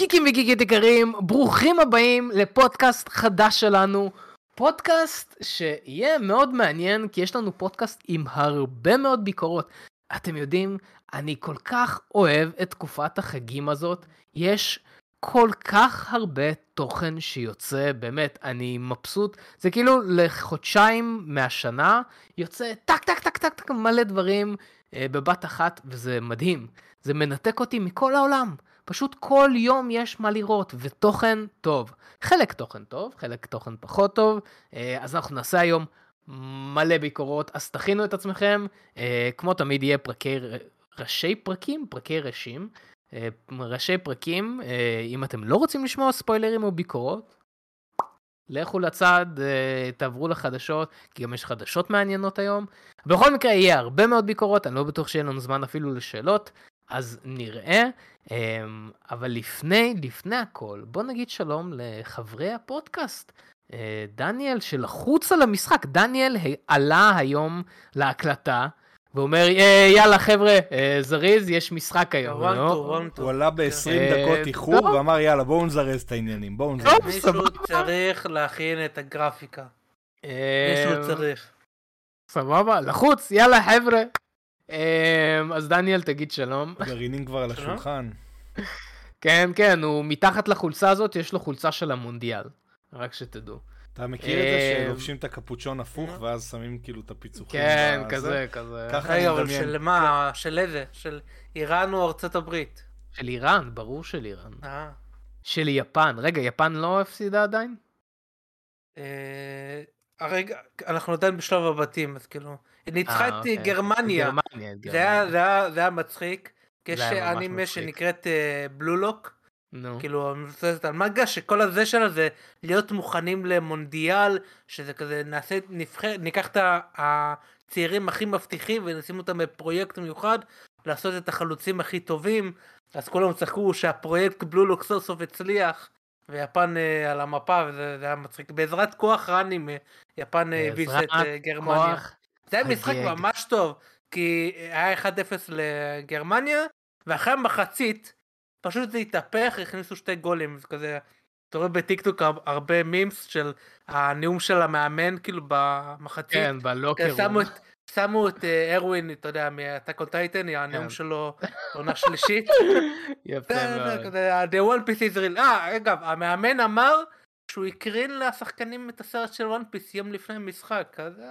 גיקים וגיקית יקרים, ברוכים הבאים לפודקאסט חדש שלנו. פודקאסט שיהיה מאוד מעניין, כי יש לנו פודקאסט עם הרבה מאוד ביקורות. אתם יודעים, אני כל כך אוהב את תקופת החגים הזאת. יש כל כך הרבה תוכן שיוצא, באמת, אני מבסוט. זה כאילו לחודשיים מהשנה יוצא טק טק טק טק טק מלא דברים אה, בבת אחת, וזה מדהים. זה מנתק אותי מכל העולם. פשוט כל יום יש מה לראות, ותוכן טוב. חלק תוכן טוב, חלק תוכן פחות טוב, אה, אז אנחנו נעשה היום מלא ביקורות, אז תכינו את עצמכם, אה, כמו תמיד יהיה פרקי, ראשי פרקים, פרקי ראשים, אה, ראשי פרקים, אם אתם לא רוצים לשמוע ספוילרים או ביקורות, לכו לצד, תעברו לחדשות, כי גם יש חדשות מעניינות היום. בכל מקרה יהיה הרבה מאוד ביקורות, אני לא בטוח שיהיה לנו זמן אפילו לשאלות, אז נראה. אמ, אבל לפני, לפני הכל, בוא נגיד שלום לחברי הפודקאסט. אה, דניאל שלחוץ על המשחק, דניאל עלה היום להקלטה. ואומר יאללה חבר'ה זריז יש משחק היום. הוא עלה ב-20 אה, דקות איחור ואמר יאללה בואו נזרז את העניינים בואו נזרז. מישהו צריך להכין את הגרפיקה. מישהו צריך. סבבה לחוץ יאללה חבר'ה אז דניאל, תגיד שלום. גרעינים כבר על השולחן. כן, כן, הוא מתחת לחולצה הזאת, יש לו חולצה של המונדיאל. רק שתדעו. אתה מכיר את זה אמ, שלובשים את הקפוצ'ון הפוך ואז שמים כאילו את הפיצוחים? כן, כזה, כזה. ככה אני מדמיין. של מה? של איזה? של איראן או ארצות הברית? של איראן, ברור של איראן. אה. של יפן. רגע, יפן לא הפסידה עדיין? אה, הרגע, אנחנו עדיין בשלב הבתים, אז כאילו... ניצחה את אוקיי. גרמניה. זה היה מצחיק. יש אנימה שנקראת בלולוק. נו. כאילו מבוססת על מגה שכל הזה שלה זה להיות מוכנים למונדיאל שזה כזה נעשה נבחר ניקח את הצעירים הכי מבטיחים ונשים אותם בפרויקט מיוחד לעשות את החלוצים הכי טובים אז כולם צחקו שהפרויקט בלולוק סוף סוף הצליח ויפן על המפה וזה היה מצחיק בעזרת כוח ראנים יפן הביס את גרמניה. זה היה משחק ממש טוב, כי היה 1-0 לגרמניה, ואחרי המחצית, פשוט זה התהפך, הכניסו שתי גולים, זה כזה, אתה רואה בטיקטוק הרבה מימס של הנאום של המאמן, כאילו במחצית. כן, בלוקר. שמו את, שמו את אה, ארווין, אתה יודע, מהטאק און טייטן, הנאום כן. שלו, עונה שלישית. יפה מאוד. The one piece is real. אה, אגב, המאמן אמר שהוא הקרין לשחקנים את הסרט של one piece יום לפני משחק, אז...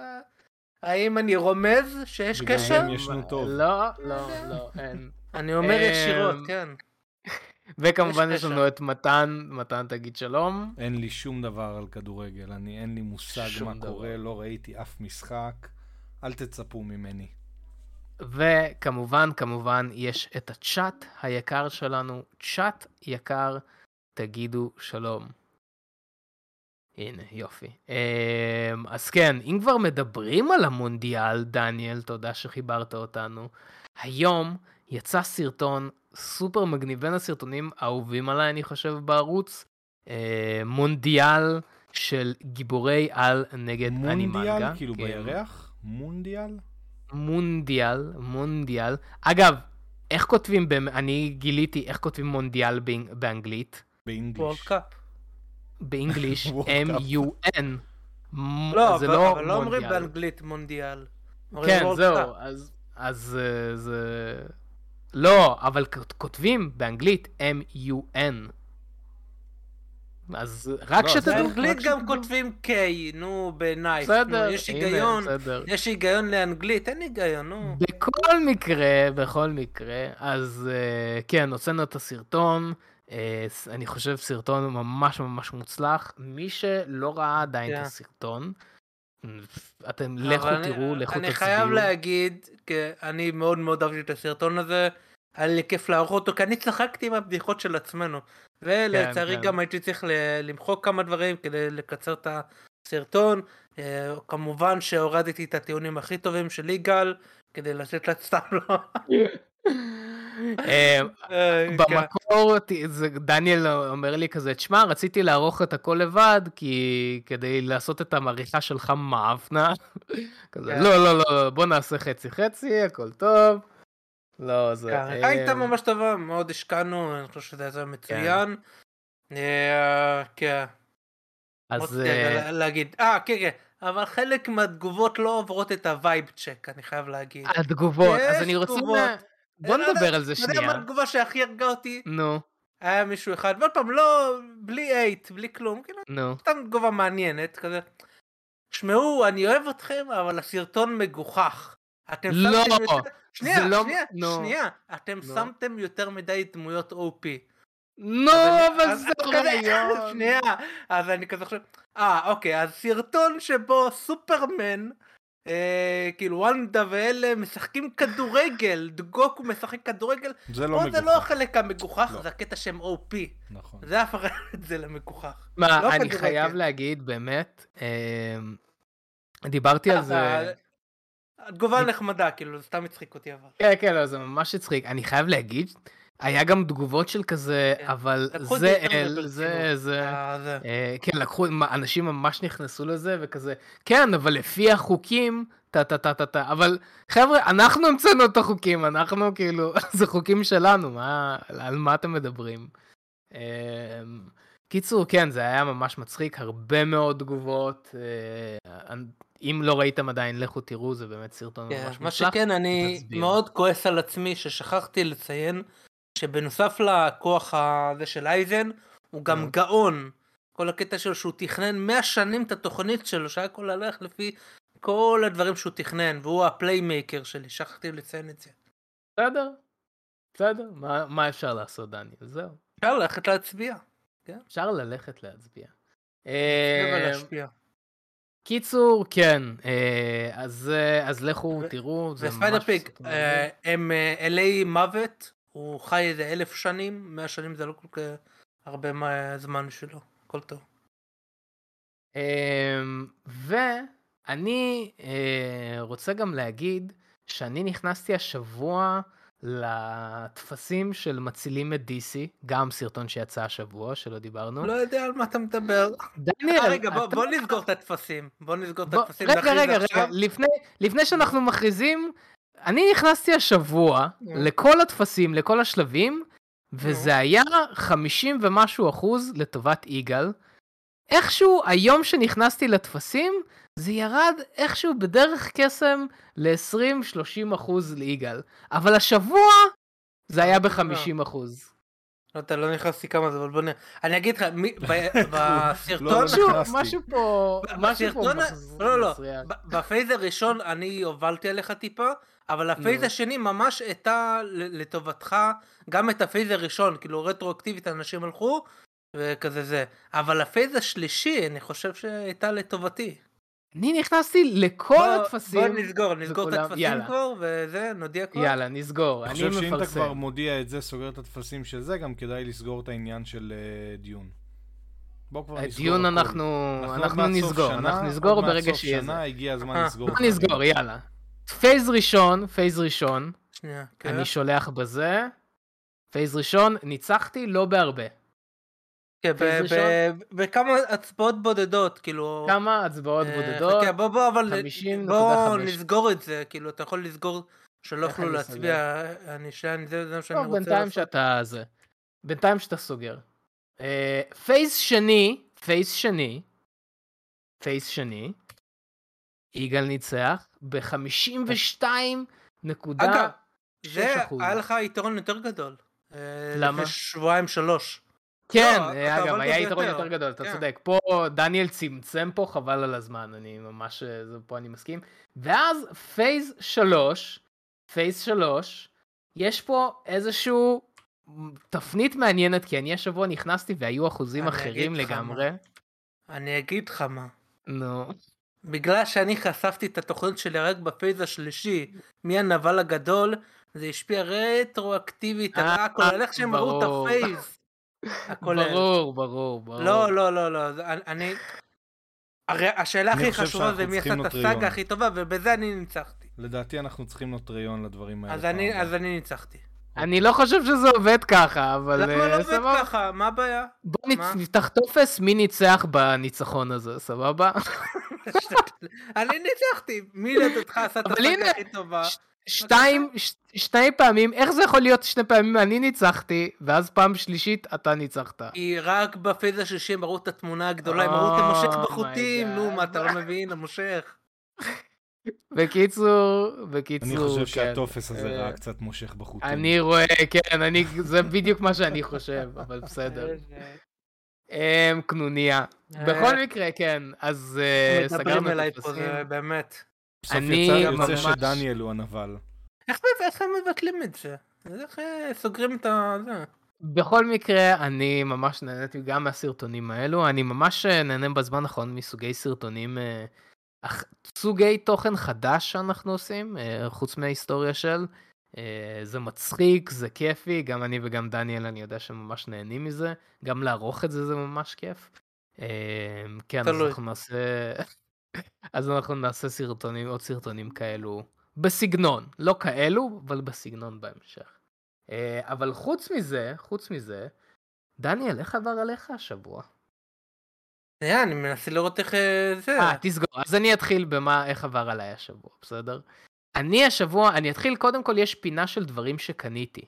האם אני רומז שיש קשר? לא, לא, לא, אין. אני אומר ישירות, אמ, כן. וכמובן יש לנו את מתן, מתן תגיד שלום. אין לי שום דבר על כדורגל, אני אין לי מושג מה קורה, לא ראיתי אף משחק, אל תצפו ממני. וכמובן, כמובן, יש את הצ'אט היקר שלנו, צ'אט יקר, תגידו שלום. הנה, יופי. אמ, אז כן, אם כבר מדברים על המונדיאל, דניאל, תודה שחיברת אותנו. היום יצא סרטון סופר מגניב, בין הסרטונים האהובים עליי, אני חושב, בערוץ. אה, מונדיאל של גיבורי על נגד אנימנגה. מונדיאל? כאילו כן. בירח? מונדיאל? מונדיאל, מונדיאל. אגב, איך כותבים, אני גיליתי איך כותבים מונדיאל באנגלית. באנגליש. באנגליש M-U-N. לא, אבל לא, לא אומרים באנגלית מונדיאל. כן, זהו, אז אה, זה... לא, אבל כותבים באנגלית M-U-N. אז רק לא, שתדעו. באנגלית גם כותבים K, נו, בנייף. בסדר, יש היגיון, יש היגיון לאנגלית, אין היגיון, נו. בכל מקרה, בכל מקרה, אז אה, כן, הוצאנו את הסרטון. אה, אני חושב סרטון ממש ממש מוצלח. מי שלא ראה עדיין את הסרטון, אתם לכו תראו, לכו תצביעו. אני חייב להגיד, אני מאוד מאוד אהבתי את הסרטון הזה. היה לי כיף לערוך אותו כי אני צחקתי עם הבדיחות של עצמנו ולצערי כן, כן. גם הייתי צריך למחוק כמה דברים כדי לקצר את הסרטון אה, כמובן שהורדתי את הטיעונים הכי טובים של יגאל כדי לתת לה סתם לו. אה, אה, במקור דניאל אומר לי כזה, תשמע, רציתי לערוך את הכל לבד, כי כדי לעשות את המעריכה שלך מאפנה. כזה, כן. לא, לא, לא, בוא נעשה חצי חצי, הכל טוב. לא, זה... כן, הייתה ממש טובה, מאוד השקענו, אני חושב שזה היה מצוין. כן. אז... להגיד, אה, כן, כן. אבל חלק מהתגובות לא עוברות את ה vibe check, אני חייב להגיד. התגובות, אז אני רוצה... בוא נדבר על זה שנייה. אתה יודע מה התגובה שהכי הרגה אותי? נו. היה מישהו אחד, ועוד פעם, לא, בלי hate, בלי כלום, כאילו, נו. סתם תגובה מעניינת, כזה. שמעו, אני אוהב אתכם, אבל הסרטון מגוחך. אתם לא, שמתם יותר... שנייה, לא... שנייה, no. שנייה, אתם no. שמתם יותר מדי דמויות OP. נו, אבל זה רעיון. שנייה, אז אני כזה חושב, אה, אוקיי, אז סרטון שבו סופרמן, אה, כאילו וונדה ואלה משחקים כדורגל, דגוקו משחק כדורגל, זה לא מגוחך. זה לא החלק המגוחך, לא. זה הקטע שהם OP. נכון. זה הפך את זה למגוחך. מה, לא אני כדורגל. חייב להגיד, באמת, אה, דיברתי על זה. התגובה נחמדה, כאילו, זה סתם הצחיק אותי אבל. כן, כן, לא, זה ממש הצחיק. אני חייב להגיד, היה גם תגובות של כזה, כן. אבל זה אל, זה, זה, אה, אה, כן, לקחו, אנשים ממש נכנסו לזה, וכזה, כן, אבל לפי החוקים, טה טה טה טה טה, אבל חבר'ה, אנחנו המצאנו את החוקים, אנחנו כאילו, זה חוקים שלנו, מה, על מה אתם מדברים? אה, קיצור, כן, זה היה ממש מצחיק, הרבה מאוד תגובות. אם לא ראיתם עדיין, לכו תראו, זה באמת סרטון כן, ממש מוצלח. מה שכן, אני. מאוד כועס על עצמי ששכחתי לציין שבנוסף לכוח הזה של אייזן, הוא גם כן. גאון. כל הקטע שלו שהוא תכנן 100 שנים את התוכנית שלו, יכול ללכת לפי כל הדברים שהוא תכנן, והוא ה playmaker שלי, שכחתי לציין את זה. בסדר, בסדר, מה, מה אפשר לעשות דניאל? זהו. אפשר ללכת להצביע. כן? אפשר ללכת להצביע. להשפיע. קיצור, כן, אה, אז, אה, אז לכו תראו, זה ממש... וספיידר פיג, אה, הם אלי מוות, הוא חי איזה אלף שנים, מאה שנים זה לא כל כך הרבה זמן שלו, הכל טוב. ואני רוצה גם להגיד שאני נכנסתי השבוע לטפסים של מצילים את DC, גם סרטון שיצא השבוע שלא דיברנו. לא יודע על מה אתה מדבר. דניאל, 아, רגע, בוא, אתה... בוא נסגור את הטפסים. בוא נסגור את הטפסים. רגע, רגע, רגע, לפני, לפני שאנחנו מכריזים, אני נכנסתי השבוע yeah. לכל הטפסים, לכל השלבים, וזה yeah. היה 50 ומשהו אחוז לטובת יגאל. איכשהו היום שנכנסתי לטפסים, זה ירד איכשהו בדרך קסם ל-20-30 אחוז ליגאל. אבל השבוע זה היה ב-50 אחוז. לא, אתה לא נכנסתי כמה זה, אבל בוא נראה. אני אגיד לך, בסרטון... משהו פה... משהו פה... לא, לא, ב phase הראשון אני הובלתי עליך טיפה, אבל ה phase השני ממש הייתה לטובתך, גם את ה phase הראשון, כאילו רטרואקטיבית אנשים הלכו, וכזה זה. אבל ה phase השלישי, אני חושב שהייתה לטובתי. אני נכנסתי לכל בוא, הטפסים. בוא נסגור, נסגור וכולם, את הטפסים יאללה. כבר, וזה, נודיע כבר. יאללה, נסגור, אני מפרסם. אני חושב שאם אתה כבר מודיע את זה, סוגר את הטפסים של זה, גם כדאי לסגור את העניין של uh, דיון. בוא כבר נסגור. דיון אנחנו, אנחנו, אנחנו נסגור, שנה, אנחנו נסגור ברגע שיהיה זה. שנה הגיע הזמן אה, לסגור. נסגור, יאללה. phase ראשון, phase ראשון. שנייה, כן. אני שולח בזה. phase ראשון, ניצחתי לא בהרבה. כן, בכמה הצבעות בודדות, כאילו... כמה הצבעות אה, בודדות? בוא, בוא, אבל... בוא נסגור את זה, כאילו, אתה יכול לסגור שלא יוכלו להצביע, אני שאני, זה מה שאני רוצה לעשות. בינתיים שאתה זה. בינתיים שאתה סוגר. phase שני, phase שני, phase שני, יגאל ניצח ב-52 נקודה אגב, זה היה לך יתרון יותר גדול. אה, למה? שבועיים שלוש. כן, לא, אה, אגב, היה יתרון יותר גדול, אתה כן. צודק. פה דניאל צמצם פה, חבל על הזמן, אני ממש, אה, פה אני מסכים. ואז phase 3, phase 3, יש פה איזשהו תפנית מעניינת, כי אני השבוע נכנסתי והיו אחוזים אחרים לגמרי. אני אגיד לך מה. נו. בגלל שאני חשפתי את התוכנית שלי רק ב phase השלישי, מהנבל הגדול, זה השפיע רטרואקטיבית על אה, הכל, על איך שהם ראו את ה phase. ברור, ברור, ברור. לא, לא, לא, לא, אני... הרי השאלה הכי חשובה זה מי עשה את הסאגה הכי טובה, ובזה אני ניצחתי. לדעתי אנחנו צריכים נוטריון לדברים האלה. אז אני ניצחתי. אני לא חושב שזה עובד ככה, אבל למה לא אה, עובד ככה? מה הבעיה? בוא נפתח טופס מי ניצח בניצחון הזה, סבבה? אני ניצחתי, מי לדעתך עשה את הסאגה הכי טובה? שתיים, שתי פעמים, איך זה יכול להיות שני פעמים אני ניצחתי, ואז פעם שלישית אתה ניצחת? כי רק ב phase השלישי הם ראו את התמונה הגדולה, הם ראו את המושך oh בחוטים, נו מה אתה לא מבין, המושך. בקיצור, בקיצור, אני חושב כן. שהטופס הזה ראה קצת מושך בחוטים. אני רואה, כן, אני, זה בדיוק מה שאני חושב, אבל בסדר. אמ, קנוניה. בכל מקרה, כן, אז אה, סגרנו את מדברים אליי פה, זה באמת. בסוף יצא ממש... שדניאל הוא הנבל. איך הם מבטלים את זה? איך אה, סוגרים את זה? בכל מקרה, אני ממש נהניתי גם מהסרטונים האלו, אני ממש אה, נהנה בזמן האחרון מסוגי סרטונים, סוגי תוכן חדש שאנחנו עושים, חוץ מההיסטוריה של. זה מצחיק, זה כיפי, גם אני וגם דניאל, אני יודע שממש נהנים מזה, גם לערוך את זה זה ממש כיף. כן, אז אנחנו נעשה... אז אנחנו נעשה סרטונים, עוד סרטונים כאלו, בסגנון, לא כאלו, אבל בסגנון בהמשך. אבל חוץ מזה, חוץ מזה, דניאל, איך עבר עליך השבוע? אני מנסה לראות איך אה, זה. אה, תסגור. אז אני אתחיל במה, איך עבר עליי השבוע, בסדר? אני השבוע, אני אתחיל, קודם כל יש פינה של דברים שקניתי,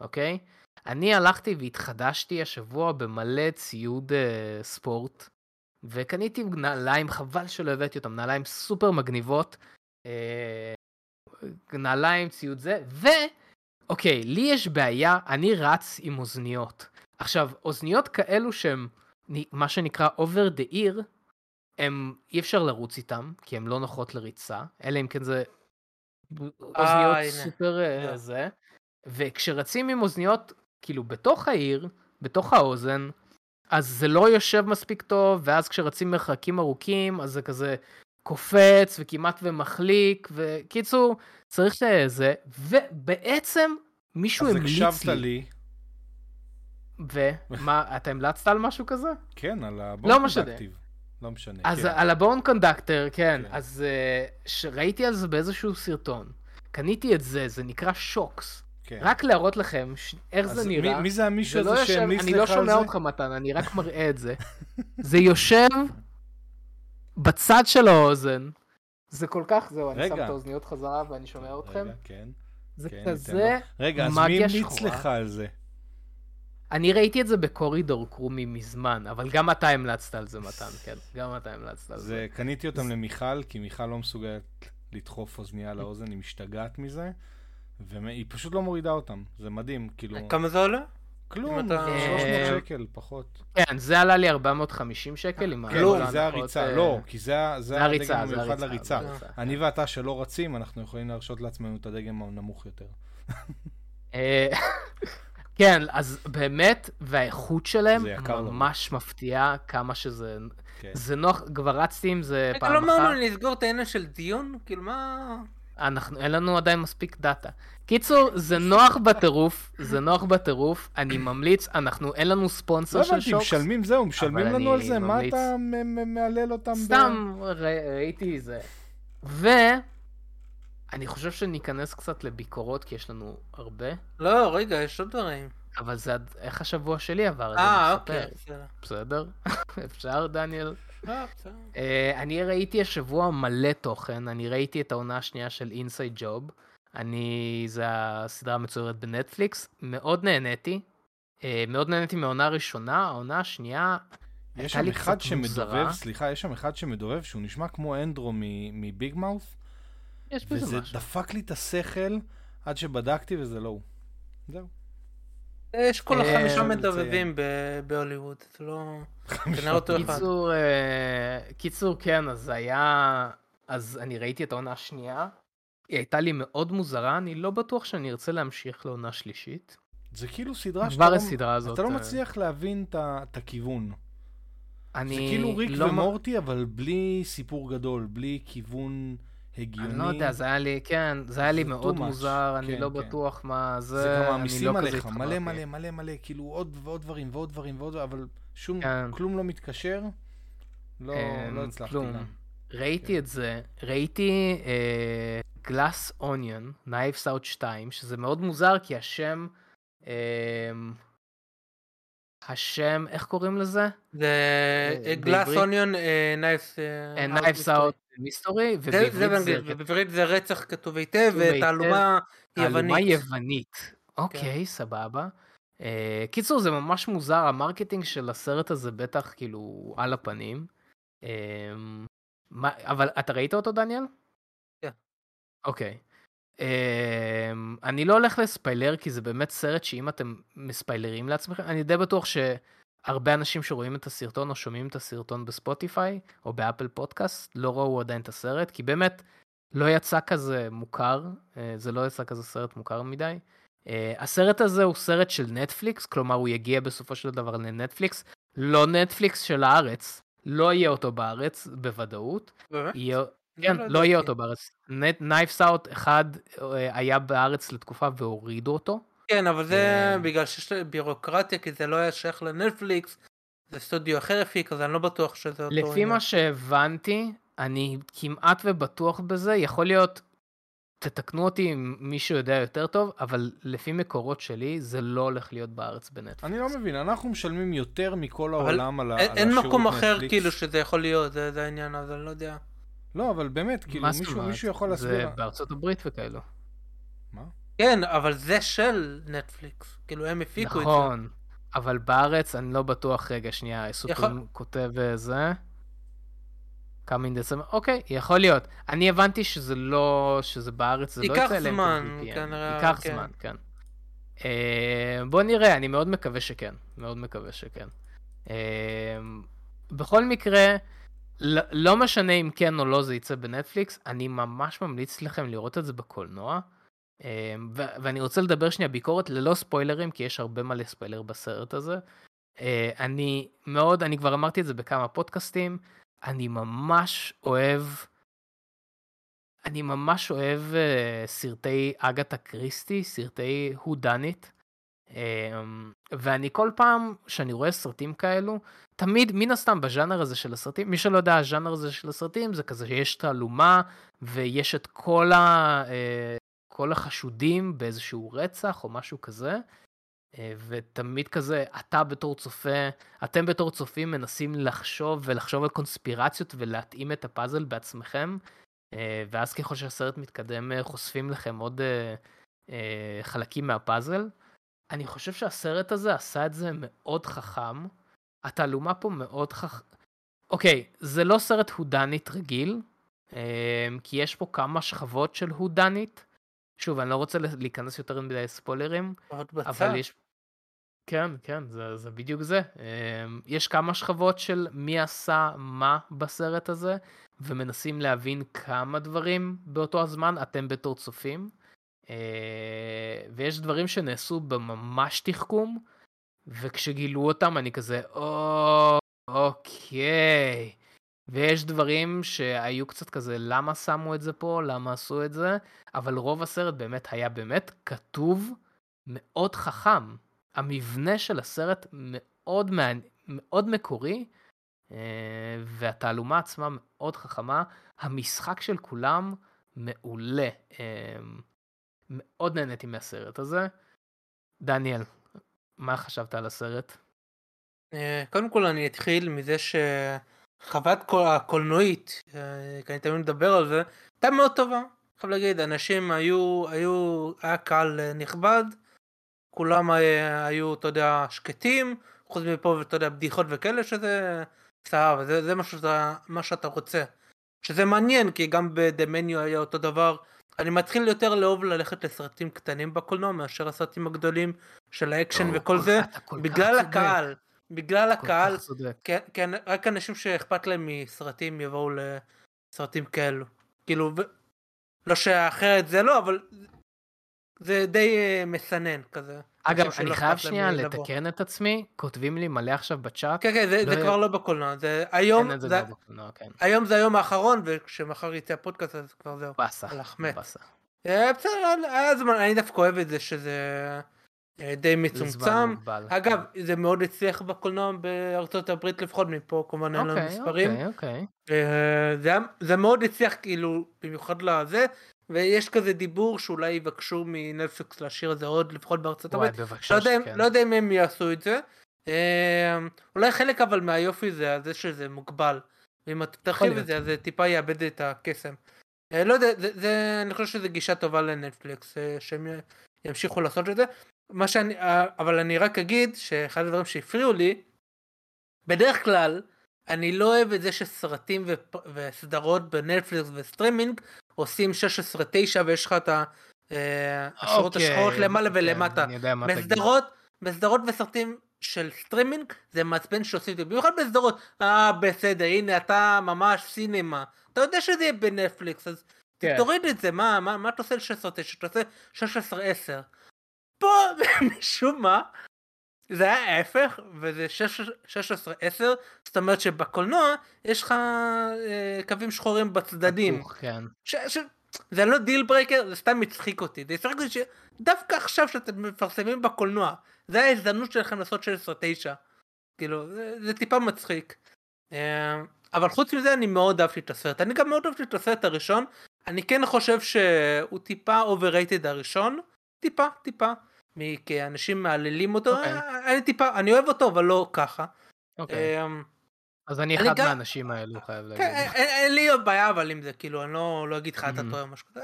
אוקיי? אני הלכתי והתחדשתי השבוע במלא ציוד uh, ספורט, וקניתי נעליים, חבל שלא הבאתי אותם, נעליים סופר מגניבות, uh, נעליים, ציוד זה, ו... אוקיי, לי יש בעיה, אני רץ עם אוזניות. עכשיו, אוזניות כאלו שהן מה שנקרא over the ear, הם, אי אפשר לרוץ איתם, כי הן לא נוחות לריצה, אלא אם כן זה אוזניות סופר אה, זה, וכשרצים עם אוזניות כאילו בתוך העיר, בתוך האוזן, אז זה לא יושב מספיק טוב, ואז כשרצים מרחקים ארוכים, אז זה כזה קופץ וכמעט ומחליק, וקיצור, צריך שזה, ובעצם מישהו המליץ לי. אז הקשבת לי. ומה, אתה המלצת על משהו כזה? כן, על הבון לא קונדקטיב. לא משנה. אז כן. על הבון קונדקטר, כן. כן. אז uh, ראיתי על זה באיזשהו סרטון. קניתי את זה, זה נקרא שוקס. כן. רק להראות לכם ש... איך זה נראה. מי, מי זה המישהו הזה לא שהמליץ לך על זה? אני לא שומע אותך מתן, אני רק מראה את זה. זה יושב בצד של האוזן. זה כל כך, זהו, אני שם את האוזניות חזרה ואני שומע אתכם. רגע, כן. זה כן, כזה רגע, אז מי המליץ לך על זה? אני ראיתי את זה בקורידור קרומי מזמן, אבל גם אתה המלצת על זה, מתן, כן. גם אתה המלצת על זה. זה. קניתי אותם זה... למיכל, כי מיכל לא מסוגלת לדחוף אוזנייה לאוזן, היא משתגעת מזה, והיא פשוט לא מורידה אותם. זה מדהים, כאילו... כמה זה עולה? כלום, אתה... 300 אה, שקל, פחות. כן, זה עלה לי 450 שקל עם כלום, זה הריצה, אה, לא, כי זה הדגם המיוחד לריצה. אני ואתה שלא רצים, אנחנו יכולים להרשות לעצמנו את הדגם הנמוך יותר. כן, אז באמת, והאיכות שלהם ממש מפתיעה כמה שזה... כן. זה נוח, כבר רצתי עם זה פעם אחת. לא אמרנו לסגור את העניין של דיון? כאילו מה... אנחנו, אין לנו עדיין מספיק דאטה. קיצור, זה נוח בטירוף, זה נוח בטירוף, אני ממליץ, אנחנו, אין לנו ספונסר של שוקס. לא הבנתי, משלמים זהו, משלמים לנו על זה, מה אתה מהלל אותם? סתם, ראיתי זה. ו... אני חושב שניכנס קצת לביקורות, כי יש לנו הרבה. לא, רגע, יש עוד דברים. אבל זה איך השבוע שלי עבר. אה, אוקיי. בסדר? אפשר, דניאל? אה, בסדר. אה, אני ראיתי השבוע מלא תוכן, אני ראיתי את העונה השנייה של אינסייד ג'וב. אני, זה הסדרה המצוירת בנטפליקס, מאוד נהניתי. אה, מאוד נהניתי מהעונה הראשונה, העונה השנייה יש שם אחד שמדובב, סליחה, יש שם אחד שמדובב שהוא נשמע כמו אנדרו מביג מאוף. יש בזה משהו. וזה דפק לי את השכל עד שבדקתי וזה לא הוא. זהו. יש כל אה, החמישה מדבבים בהוליווד, זה לא... כנראה אותו אחד. אה, קיצור, כן, אז היה... אז אני ראיתי את העונה השנייה. היא הייתה לי מאוד מוזרה, אני לא בטוח שאני ארצה להמשיך לעונה שלישית. זה כאילו סדרה שאתה לא... הסדרה הזאת. אתה לא אה, מצליח להבין את הכיוון. אני זה כאילו ריק לא ומורטי, אבל בלי סיפור גדול, בלי כיוון... הגיוני. אני לא יודע, זה היה לי, כן, זה היה לי מאוד מוזר, אני כן, לא כן. בטוח מה זה, זה גם מעמיסים לא עליך, מלא מלא מלא מלא, כאילו עוד ועוד דברים ועוד דברים ועוד, אבל שום, כן. כלום לא מתקשר, לא, אמ, לא הצלחתי גם. ראיתי את זה, ראיתי Glass Onion, Knives Out 2, שזה מאוד מוזר כי השם, אמ, השם, איך קוראים לזה? זה Glass Onion Knives Out Mystery, ובעברית זה רצח כתוב היטב, ותעלומה יוונית. תעלומה יוונית, אוקיי, כן. סבבה. אה, קיצור, זה ממש מוזר, ה marketing של הסרט הזה בטח כאילו על הפנים. אבל אתה ראית אותו, דניאל? כן. אוקיי. אמ, אני לא הולך לספיילר, כי זה באמת סרט שאם אתם מספיילרים לעצמכם, אני די בטוח שהרבה אנשים שרואים את הסרטון או שומעים את הסרטון בספוטיפיי או באפל פודקאסט לא ראו עדיין את הסרט, כי באמת לא יצא כזה מוכר, אה, זה לא יצא כזה סרט מוכר מדי. Uh, הסרט הזה הוא סרט של נטפליקס, כלומר הוא יגיע בסופו של דבר לנטפליקס, לא נטפליקס של הארץ, לא יהיה אותו בארץ בוודאות. באמת? יהיה... כן, לא, לא יהיה אותו בארץ. Knives Out אחד אה, היה בארץ לתקופה והורידו אותו. כן, אבל זה בגלל שיש בירוקרטיה, כי זה לא היה שייך לנטפליקס, זה סטודיו אחר הפיק, אז אני לא בטוח שזה אותו... לפי מה שהבנתי, אני כמעט ובטוח בזה, יכול להיות תתקנו אותי אם מישהו יודע יותר טוב, אבל לפי מקורות שלי זה לא הולך להיות בארץ בנטפליקס. אני לא מבין, אנחנו משלמים יותר מכל העולם על, השירות נטפליקס. אין מקום אחר כאילו שזה יכול להיות, זה, זה העניין, אז אני לא יודע. לא, אבל באמת, כאילו מישהו, מישהו יכול להסביר. זה בארצות הברית וכאלו. מה? כן, אבל זה של נטפליקס, כאילו הם הפיקו נכון, את זה. נכון, אבל בארץ אני לא בטוח, רגע, שנייה, סופרים יכול... כותב אה, זה. דצמבר, אוקיי, יכול להיות. אני הבנתי שזה לא, שזה בארץ, זה לא יצא אליהם. ייקח זמן, כנראה. ייקח כן. זמן, כן. Uh, בוא נראה, אני מאוד מקווה שכן. מאוד מקווה שכן. Uh, בכל מקרה, לא, משנה אם כן או לא זה יצא בנטפליקס, אני ממש ממליץ לכם לראות את זה בקולנוע. ו- ואני רוצה לדבר שנייה ביקורת ללא ספוילרים, כי יש הרבה מה לספיילר בסרט הזה. Uh, אני מאוד, אני כבר אמרתי את זה בכמה פודקאסטים, אני ממש אוהב, אני ממש אוהב uh, סרטי אגתה קריסטי, סרטי הודנית. Um, ואני כל פעם שאני רואה סרטים כאלו, תמיד, מן הסתם בז'אנר הזה של הסרטים, מי שלא יודע, הז'אנר הזה של הסרטים זה כזה שיש תעלומה ויש את כל, ה, uh, כל החשודים באיזשהו רצח או משהו כזה. אה, ותמיד כזה, אתה בתור צופה, אתם בתור צופים מנסים לחשוב ולחשוב על קונספירציות ולהתאים את הפאזל בעצמכם, אה, ואז ככל שהסרט מתקדם אה, חושפים לכם עוד חלקים מהפאזל. אני חושב שהסרט הזה עשה את זה מאוד חכם. התעלומה פה מאוד חכם. אוקיי, זה לא סרט הודנית רגיל, כי יש פה כמה שכבות של הודנית. שוב, אני לא רוצה להיכנס יותר מדי ספוילרים, אבל יש... כן, כן, זה, זה בדיוק זה. אמ, יש כמה שכבות של מי עשה מה בסרט הזה, ומנסים להבין כמה דברים באותו הזמן, אתם בתור צופים. אה, ויש דברים שנעשו בממש תחכום, וכשגילו אותם אני כזה, או, אוקיי. ויש דברים שהיו קצת כזה, למה שמו את זה פה, למה עשו את זה, אבל רוב הסרט באמת היה באמת כתוב מאוד חכם. המבנה של הסרט מאוד, מעני... מאוד מקורי, אה, והתעלומה עצמה מאוד חכמה. המשחק של כולם מעולה. אה, מאוד נהניתי מהסרט הזה. דניאל, מה חשבת על הסרט? אה, קודם כל אני אתחיל מזה שחוות הקולנועית, כי אני תמיד מדבר על זה, הייתה מאוד טובה. חייב להגיד, אנשים היו, היו, היה קהל נכבד, כולם אה, היו, אתה יודע, שקטים, חוץ מפה, ואתה יודע, בדיחות וכאלה, שזה סבבה, זה, זה מה, מה שאתה רוצה. שזה מעניין, כי גם ב The Menu היה אותו דבר. אני מתחיל יותר לאהוב ללכת לסרטים קטנים בקולנוע מאשר הסרטים הגדולים של האקשן או, וכל זה, בגלל הקהל. בגלל הקהל, כן, כן, רק אנשים שאכפת להם מסרטים יבואו לסרטים כאלו. כאילו, לא שאחרת זה לא, אבל זה די uh, מסנן כזה. אגב, אני חייב שנייה לתקן את עצמי, כותבים לי מלא עכשיו בצ'אט. כן, כן, זה, לא זה כבר לא בקולנוע, זה היום, זה, זה, לא בקולנוע, כן. היום זה היום האחרון, וכשמחר יצא הפודקאסט אז כבר זהו. באסה, באסה. אה, בסדר, היה זמן, אני דווקא אוהב את זה שזה אה, די מצומצם. אגב, זה מאוד הצליח בקולנוע בארצות הברית לפחות, מפה כמובן אין לנו אוקיי, מספרים. אוקיי, אוקיי. זה מאוד הצליח כאילו, במיוחד לזה. ויש כזה דיבור שאולי יבקשו מנטפליקס להשאיר את זה עוד לפחות בארצות הברית. לא, יודע, כן. לא יודע אם הם יעשו את זה. אה, אולי חלק אבל מהיופי זה זה שזה מוגבל. ואם אתה תרחיב את זה אז זה טיפה יאבד את הקסם. אה, לא יודע, זה, זה, אני חושב שזו גישה טובה לנטפליקס, אה, שהם ימשיכו לעשות את זה. מה שאני, אה, אבל אני רק אגיד שאחד הדברים שהפריעו לי, בדרך כלל, אני לא אוהב את זה שסרטים ו, וסדרות בנטפליקס וסטרימינג עושים 16-9 ויש לך את השורות אוקיי, השחורות למעלה אוקיי, ולמטה. בסדרות, בסדרות וסרטים של סטרימינג זה מעצבן שעושים את זה, במיוחד בסדרות, אה בסדר, הנה אתה ממש cinema, אתה יודע שזה יהיה בנטפליקס, אז כן. תוריד את זה, מה, מה, מה אתה עושה ל-16-9? אתה עושה 16-10. פה משום מה זה היה ההפך וזה 16-10 זאת אומרת שבקולנוע יש לך אה, קווים שחורים בצדדים. כן. ש, ש, זה לא deal breaker זה סתם מצחיק אותי זה הצחיק אותי שדווקא עכשיו שאתם מפרסמים בקולנוע זה ההזדמנות שלכם לעשות 16-9 כאילו זה, זה טיפה מצחיק. אה, אבל חוץ מזה אני מאוד אהבתי את הסרט אני גם מאוד אהבתי את הסרט הראשון אני כן חושב שהוא טיפה overrated הראשון טיפה טיפה כי אנשים מהללים אותו okay. אוקיי. אני טיפה אני אוהב אותו אבל לא ככה. Okay. אוקיי. Um, אז אני אחד גם... מהאנשים האלו חייב להגיד. כן, אין, אין לי בעיה אבל עם זה כאילו אני לא, לא אגיד לך אתה טועה או משהו כזה.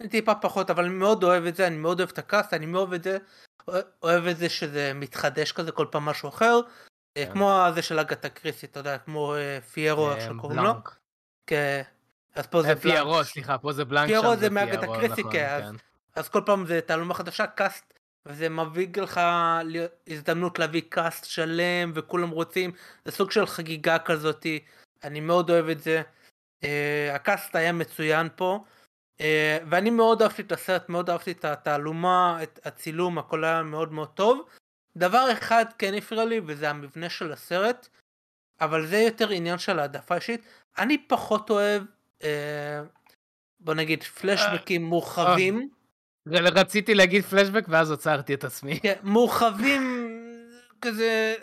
אני טיפה פחות אבל אני מאוד אוהב את זה אני מאוד אוהב את הקאסט אני מאוד אוהב את זה אוהב את זה שזה מתחדש כזה כל פעם משהו אחר. אה, כן. כמו הזה של אגתה קריסי אתה יודע כמו אה, פיירו איך שקוראים לו. כן. אז פה זה פיירו סליחה פה זה בלנק. פיירו זה מאגתה קריסי נכון, כן. אז כל פעם זה תעלומה חדשה קאסט וזה מביא לך הזדמנות להביא קאסט שלם וכולם רוצים. זה סוג של חגיגה כזאתי. אני מאוד אוהב את זה. uh, הקאסט היה מצוין פה. uh, ואני מאוד אהבתי את הסרט מאוד אהבתי את התעלומה את הצילום הכל היה מאוד מאוד טוב. דבר אחד כן הפריע לי וזה המבנה של הסרט אבל זה יותר עניין של העדפה אישית. אני פחות אוהב uh, בוא נגיד פלשבקים מורחבים רציתי להגיד פלשבק ואז עצרתי את עצמי. כן, מורחבים כזה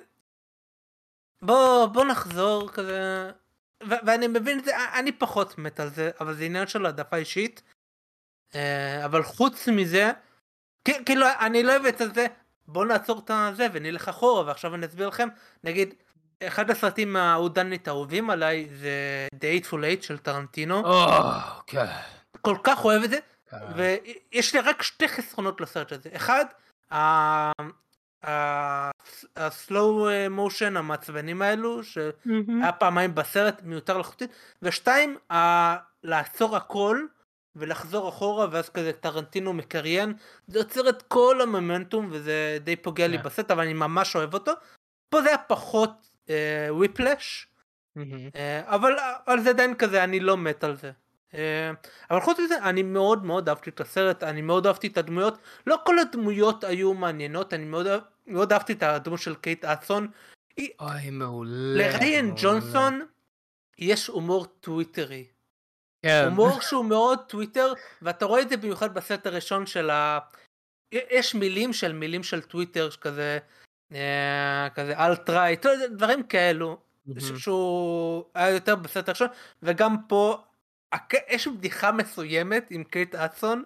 בוא בוא נחזור כזה ואני מבין את זה אני פחות מת על זה אבל זה עניין של העדפה אישית אה, אבל חוץ מזה כאילו אני לא אוהב את זה בוא נעצור את זה ונלך אחורה ועכשיו אני אסביר לכם נגיד אחד הסרטים העודנית האהובים עליי זה The Eightful Eight של טרנטינו. כן. כל כך אוהב את זה ויש לי רק שתי חסרונות לסרט הזה. אחד הסלואו מושן המעצבנים האלו שהיה פעמיים בסרט מיותר לחלוטין. ושתיים לעצור הכל ולחזור אחורה ואז כזה טרנטינו מקריין. זה יוצר את כל המומנטום וזה די פוגע לי כן. בסרט אבל אני ממש אוהב אותו. פה זה היה פחות whiplash אה, אבל זה עדיין כזה אני לא מת על זה. אה, אבל חוץ מזה אני מאוד מאוד אהבתי את הסרט אני מאוד אהבתי את הדמויות לא כל הדמויות היו מעניינות אני מאוד, מאוד אהבתי את הדמות של קייט הדסון. אוי מעולה. לריין ג'ונסון יש הומור טוויטרי. כן. הומור שהוא מאוד טוויטר ואתה רואה את זה במיוחד בסרט הראשון של ה... יש מילים של מילים של טוויטר כזה אה, כזה alt-right דברים כאלו mm-hmm. שהוא היה יותר בסרט הראשון וגם פה יש בדיחה מסוימת עם קייט הדסון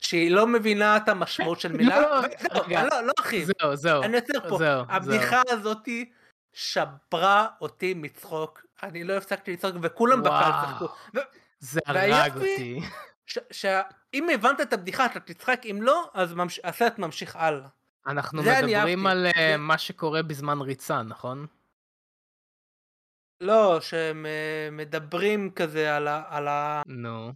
שהיא לא מבינה את המשמעות של מילה. לא, לא, לא, לא אחי. זהו, זהו. אני עוצר פה. הבדיחה הזאתי שברה אותי מצחוק. אני לא הפסקתי לצחוק וכולם בקהל צחקו. זה הרג אותי. אם הבנת את הבדיחה אתה תצחק אם לא אז הסרט ממשיך הלאה. אנחנו מדברים על אה, מה שקורה בזמן ריצה נכון? לא, שהם אה, מדברים כזה על ה... על ה... נו.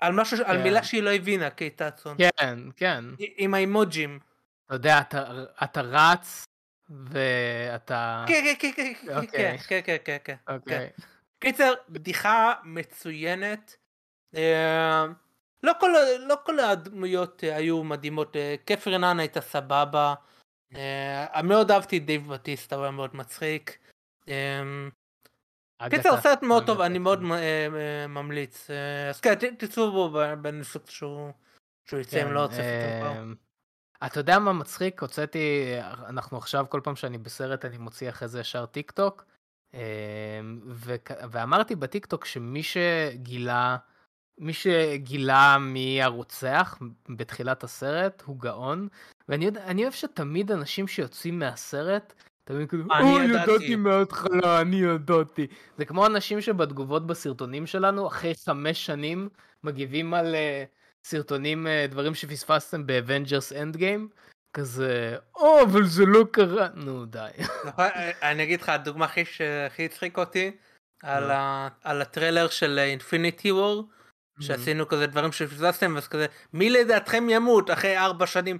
על משהו, על כן. מילה שהיא לא הבינה, קייטצון. כן, כן. עם האימוג'ים. אתה יודע, אתה רץ ואתה... כן, כן, כן, כן, אוקיי. כן, כן, כן, כן. אוקיי. קיצר, בדיחה מצוינת. אה, לא כל, לא כל הדמויות אה, היו מדהימות, קפרנן הייתה סבבה. Uh, מאוד אהבתי את דייב בטיסטה, הוא היה מאוד מצחיק. קיצר סרט מאוד טוב, אני מאוד uh, ממליץ. אז כן, תצאו בו בניסוק שהוא יצא אם לא רוצה לפתור אתה יודע מה מצחיק? הוצאתי, אנחנו עכשיו כל פעם שאני בסרט אני מוציא אחרי זה ישר טיק טוק. ואמרתי בטיק טוק שמי שגילה, מי שגילה מי הרוצח בתחילת הסרט הוא גאון. ואני יודע, אני אוהב שתמיד אנשים שיוצאים מהסרט, תמיד כזה, אוי, ידעתי מההתחלה, אני ידעתי. זה כמו אנשים שבתגובות בסרטונים שלנו, אחרי חמש שנים, מגיבים על סרטונים, דברים שפספסתם באבנג'רס אנדגיים. כזה, או, אבל זה לא קרה. נו, די. נכון, אני אגיד לך, הדוגמה הכי הצחיק אותי, על הטריילר של אינפיניטי וור, שעשינו כזה דברים שפספסתם, אז כזה, מי לדעתכם ימות אחרי ארבע שנים?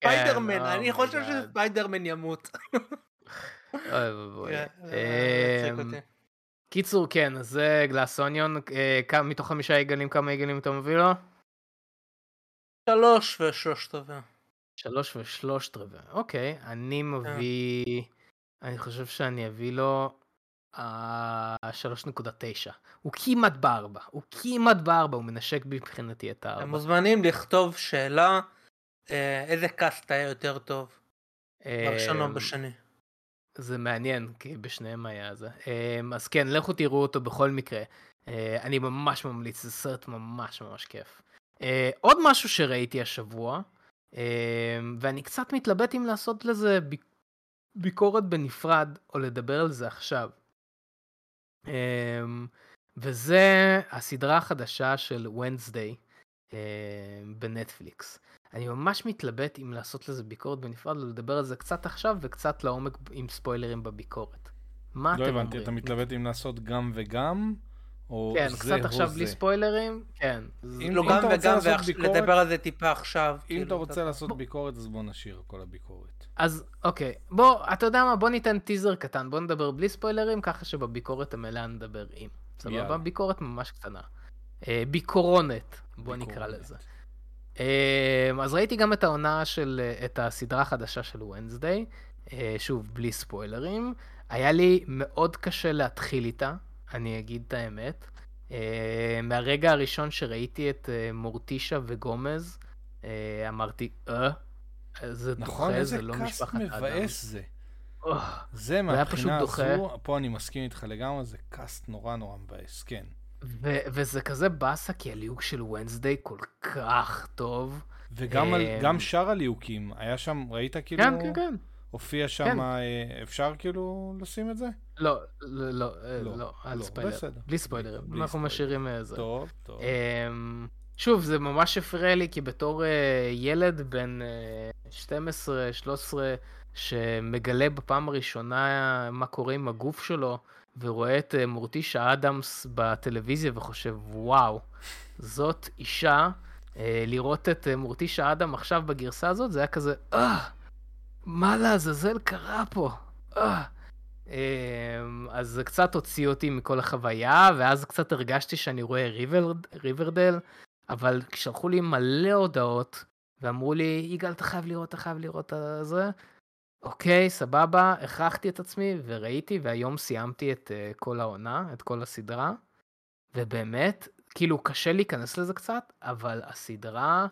כן, ספיידרמן, oh אני חושב שספיידרמן ימות. אוי ואבוי. אמ, קיצור, כן, אז זה גלאס אוניון, אה, מתוך חמישה עגלים, כמה עגלים אתה מביא לו? שלוש ושלושת רבעי. שלוש ושלושת רבעי, אוקיי, אני כן. מביא, אני חושב שאני אביא לו שלוש נקודה תשע. הוא כמעט בארבע, הוא כמעט בארבע, הוא מנשק מבחינתי את הארבע. אתם מוזמנים לכתוב שאלה, אה, איזה קאסט היה יותר טוב, בראשון או אמ, בשני. זה מעניין, כי בשניהם היה זה. אמ, אז כן, לכו תראו אותו בכל מקרה. אה, אני ממש ממליץ, זה סרט ממש ממש כיף. אה, עוד משהו שראיתי השבוע, אמ, ואני קצת מתלבט אם לעשות לזה ביקורת בנפרד, או לדבר על זה עכשיו. אמ, וזה הסדרה החדשה של Wednesday בנטפליקס. אני ממש מתלבט אם לעשות לזה ביקורת בנפרד או לדבר על זה קצת עכשיו וקצת לעומק עם ספוילרים בביקורת. מה לא אתם אומרים? לא הבנתי, אתה מתלבט אם לעשות גם וגם? או כן, זה קצת עכשיו זה. בלי ספוילרים, כן. אם, לא, גם וגם, ולדבר על זה טיפה עכשיו. אם כאילו, אתה רוצה אתה... לעשות בוא... ביקורת, אז בוא נשאיר כל הביקורת. אז אוקיי, בוא, אתה יודע מה, בוא ניתן טיזר קטן, בוא נדבר בלי ספוילרים, ככה שבביקורת המלאה נדבר עם. סבבה? ביקורת ממש קטנה. אה, ביקורונת, בוא ביקורונת. נקרא לזה. אה, אז ראיתי גם את העונה של, אה, את הסדרה החדשה של Wednesday, אה, שוב, בלי ספוילרים. היה לי מאוד קשה להתחיל איתה, אני אגיד את האמת. Uh, מהרגע הראשון שראיתי את uh, מורטישה וגומז, uh, אמרתי, אה, זה נכון, דוחה, זה לא משפחת אדמס. נכון, איזה קאסט מבאס זה. Oh, זה מהבחינה הזו, פה אני מסכים איתך לגמרי, זה קאסט נורא נורא מבאס, כן. ו- וזה כזה באסה, כי הליהוק של ונסדיי כל כך טוב. וגם על, גם שאר הליהוקים, היה שם, ראית כאילו... כן, כן, כן. הופיע שם, כן. אפשר כאילו לשים את זה? לא, לא, לא, אה, לא, לא, אל לא, ספיילר. בסדר. בלי ספוילרים, בלי אנחנו משאירים איזה. אה, טוב, טוב. אמ, שוב, זה ממש הפריע לי, כי בתור אה, ילד בן 12, 13, שמגלה בפעם הראשונה מה קורה עם הגוף שלו, ורואה את מורטישה אדמס בטלוויזיה וחושב, וואו, זאת אישה, לראות את מורטישה אדם עכשיו בגרסה הזאת, זה היה כזה, אה, מה לעזאזל קרה פה? אה. אמ, אז זה קצת הוציא אותי מכל החוויה, ואז קצת הרגשתי שאני רואה ריבר, ריברדל, אבל שלחו לי מלא הודעות, ואמרו לי, יגאל, אתה חייב לראות, אתה חייב לראות את זה. אוקיי, סבבה, הכרחתי את עצמי וראיתי, והיום סיימתי את uh, כל העונה, את כל הסדרה, ובאמת, כאילו, קשה להיכנס לזה קצת, אבל הסדרה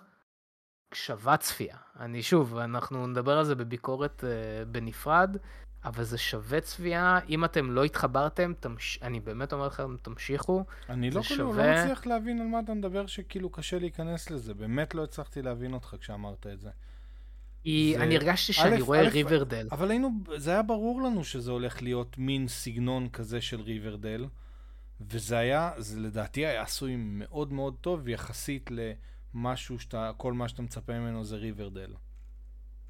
שווה צפייה. אני שוב, אנחנו נדבר על זה בביקורת uh, בנפרד, אבל זה שווה צביעה, אם אתם לא התחברתם, תמש... אני באמת אומר לכם, תמשיכו. אני לא, כאילו, שווה... לא מצליח להבין על מה אתה מדבר שכאילו קשה להיכנס לזה, באמת לא הצלחתי להבין אותך כשאמרת את זה. כי זה... אני הרגשתי שאני א', רואה א', ריברדל. אבל היינו, זה היה ברור לנו שזה הולך להיות מין סגנון כזה של ריברדל, וזה היה, זה לדעתי היה עשוי מאוד מאוד טוב יחסית למשהו שאתה, כל מה שאתה מצפה ממנו זה ריברדל.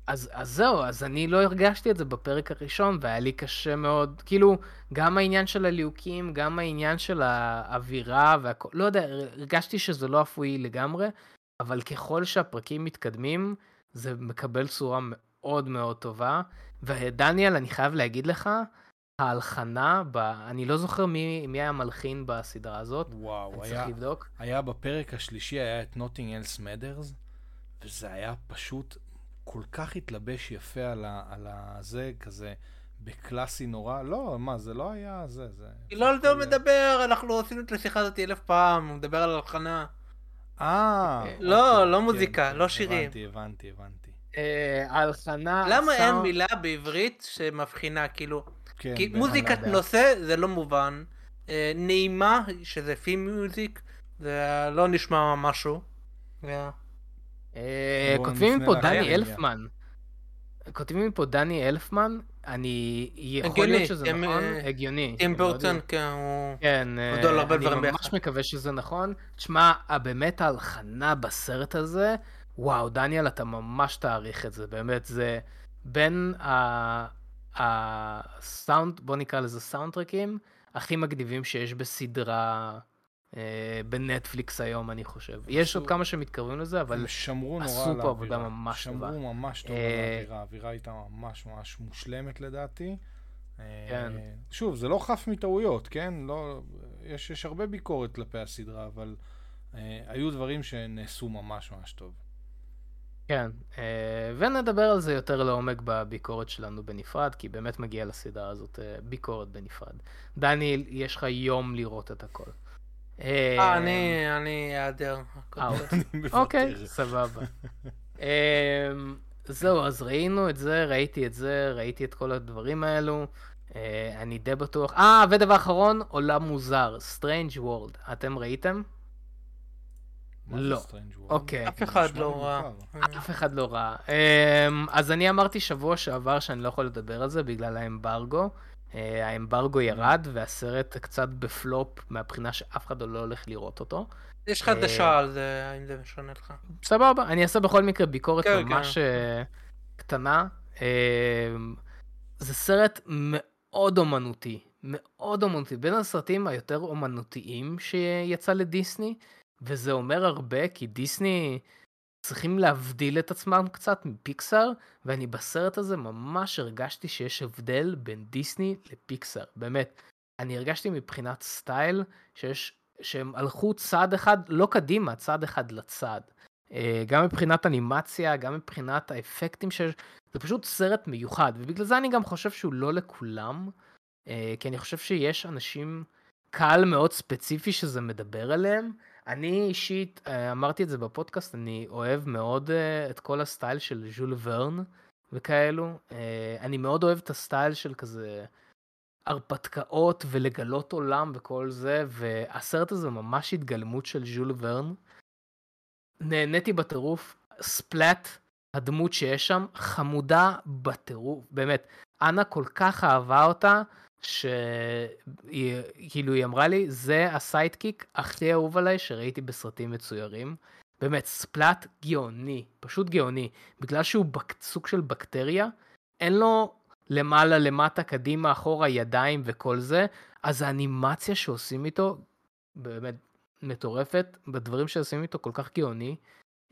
אז, אז זהו, אז אני לא הרגשתי את זה בפרק הראשון, והיה לי קשה מאוד, כאילו, גם העניין של הליהוקים, גם העניין של האווירה והכל, לא יודע, הרגשתי שזה לא אפוי לגמרי, אבל ככל שהפרקים מתקדמים, זה מקבל צורה מאוד מאוד טובה. ודניאל, אני חייב להגיד לך, ההלחנה, ב... אני לא זוכר מי, מי היה מלחין בסדרה הזאת, וואו, היה, צריך לבדוק. היה בפרק השלישי, היה את נוטינג אלס מדרס, וזה היה פשוט כל כך התלבש יפה על, ה, על הזה, כזה בקלאסי נורא. לא, מה, זה לא היה זה, זה... לא על זה הוא מדבר, אנחנו עשינו את השיחה הזאת אלף פעם, הוא מדבר על הלחנה. אה. לא, אוקיי, לא כן, מוזיקה, כן, לא שירים. הבנתי, הבנתי, הבנתי. אה, הלחנה... למה אין מילה בעברית שמבחינה, כאילו... כן, כי מוזיקת נושא זה לא מובן. אה, נעימה, שזה פים מיוזיק, זה לא נשמע משהו. אה, כותבים פה דני אלפמן. כותבים פה דני אלפמן, אני, יכול להיות שזה נכון, הגיוני. טים ברטון, כן, הוא כן, עוד על הרבה דברים ביחד. אני ממש מקווה שזה נכון. תשמע, באמת ההלחנה בסרט הזה, וואו, דניאל, אתה ממש תעריך את זה, באמת, זה בין הסאונד, בוא נקרא לזה סאונד טרקים, הכי מגניבים שיש בסדרה אה, בנטפליקס היום, אני חושב. יש עוד כמה שמתקרבים לזה, אבל עשו פה עבודה ממש טובה. שמרו ממש טוב על אה, האווירה, האווירה הייתה ממש ממש מושלמת לדעתי. אה, כן. שוב, זה לא חף מטעויות, כן? לא, יש, יש הרבה ביקורת כלפי הסדרה, אבל היו דברים שנעשו ממש ממש טוב. כן, ונדבר על זה יותר לעומק בביקורת שלנו בנפרד, כי באמת מגיע לסדרה הזאת ביקורת בנפרד. דניאל, יש לך יום לראות את הכל. אה, אני, אני אעדר. אוקיי, סבבה. זהו, אז ראינו את זה, ראיתי את זה, ראיתי את כל הדברים האלו. אני די בטוח. אה, ודבר אחרון, עולם מוזר, Strange World. אתם ראיתם? לא. אוקיי. אף אחד לא ראה. אף אחד לא ראה. אז אני אמרתי שבוע שעבר שאני לא יכול לדבר על זה בגלל האמברגו. אה, האמברגו ירד והסרט קצת בפלופ מהבחינה שאף אחד לא הולך לראות אותו. יש חדשה אה, על זה, האם זה משנה לך. סבבה, אני אעשה בכל מקרה ביקורת כן, ממש כן. אה, קטנה. זה סרט מאוד אומנותי, מאוד אומנותי, בין הסרטים היותר אומנותיים שיצא לדיסני, וזה אומר הרבה כי דיסני... צריכים להבדיל את עצמם קצת מפיקסאר, ואני בסרט הזה ממש הרגשתי שיש הבדל בין דיסני לפיקסאר, באמת. אני הרגשתי מבחינת סטייל שיש, שהם הלכו צעד אחד, לא קדימה, צעד אחד לצד. אה, גם מבחינת אנימציה, גם מבחינת האפקטים שיש, זה פשוט סרט מיוחד, ובגלל זה אני גם חושב שהוא לא לכולם, אה, כי אני חושב שיש אנשים, קהל מאוד ספציפי שזה מדבר אליהם, אני אישית, אה, אמרתי את זה בפודקאסט, אני אוהב מאוד אה, את כל הסטייל של ז'ול ורן וכאלו. אה, אני מאוד אוהב את הסטייל של כזה הרפתקאות ולגלות עולם וכל זה, והסרט הזה ממש התגלמות של ז'ול ורן. נהניתי בטירוף, ספלאט, הדמות שיש שם, חמודה בטירוף, באמת. אנה כל כך אהבה אותה, שכאילו היא אמרה לי, זה הסיידקיק הכי אהוב עליי שראיתי בסרטים מצוירים. באמת, ספלאט גאוני, פשוט גאוני. בגלל שהוא בק... סוג של בקטריה, אין לו למעלה, למטה, קדימה, אחורה, ידיים וכל זה, אז האנימציה שעושים איתו, באמת מטורפת, בדברים שעושים איתו כל כך גאוני.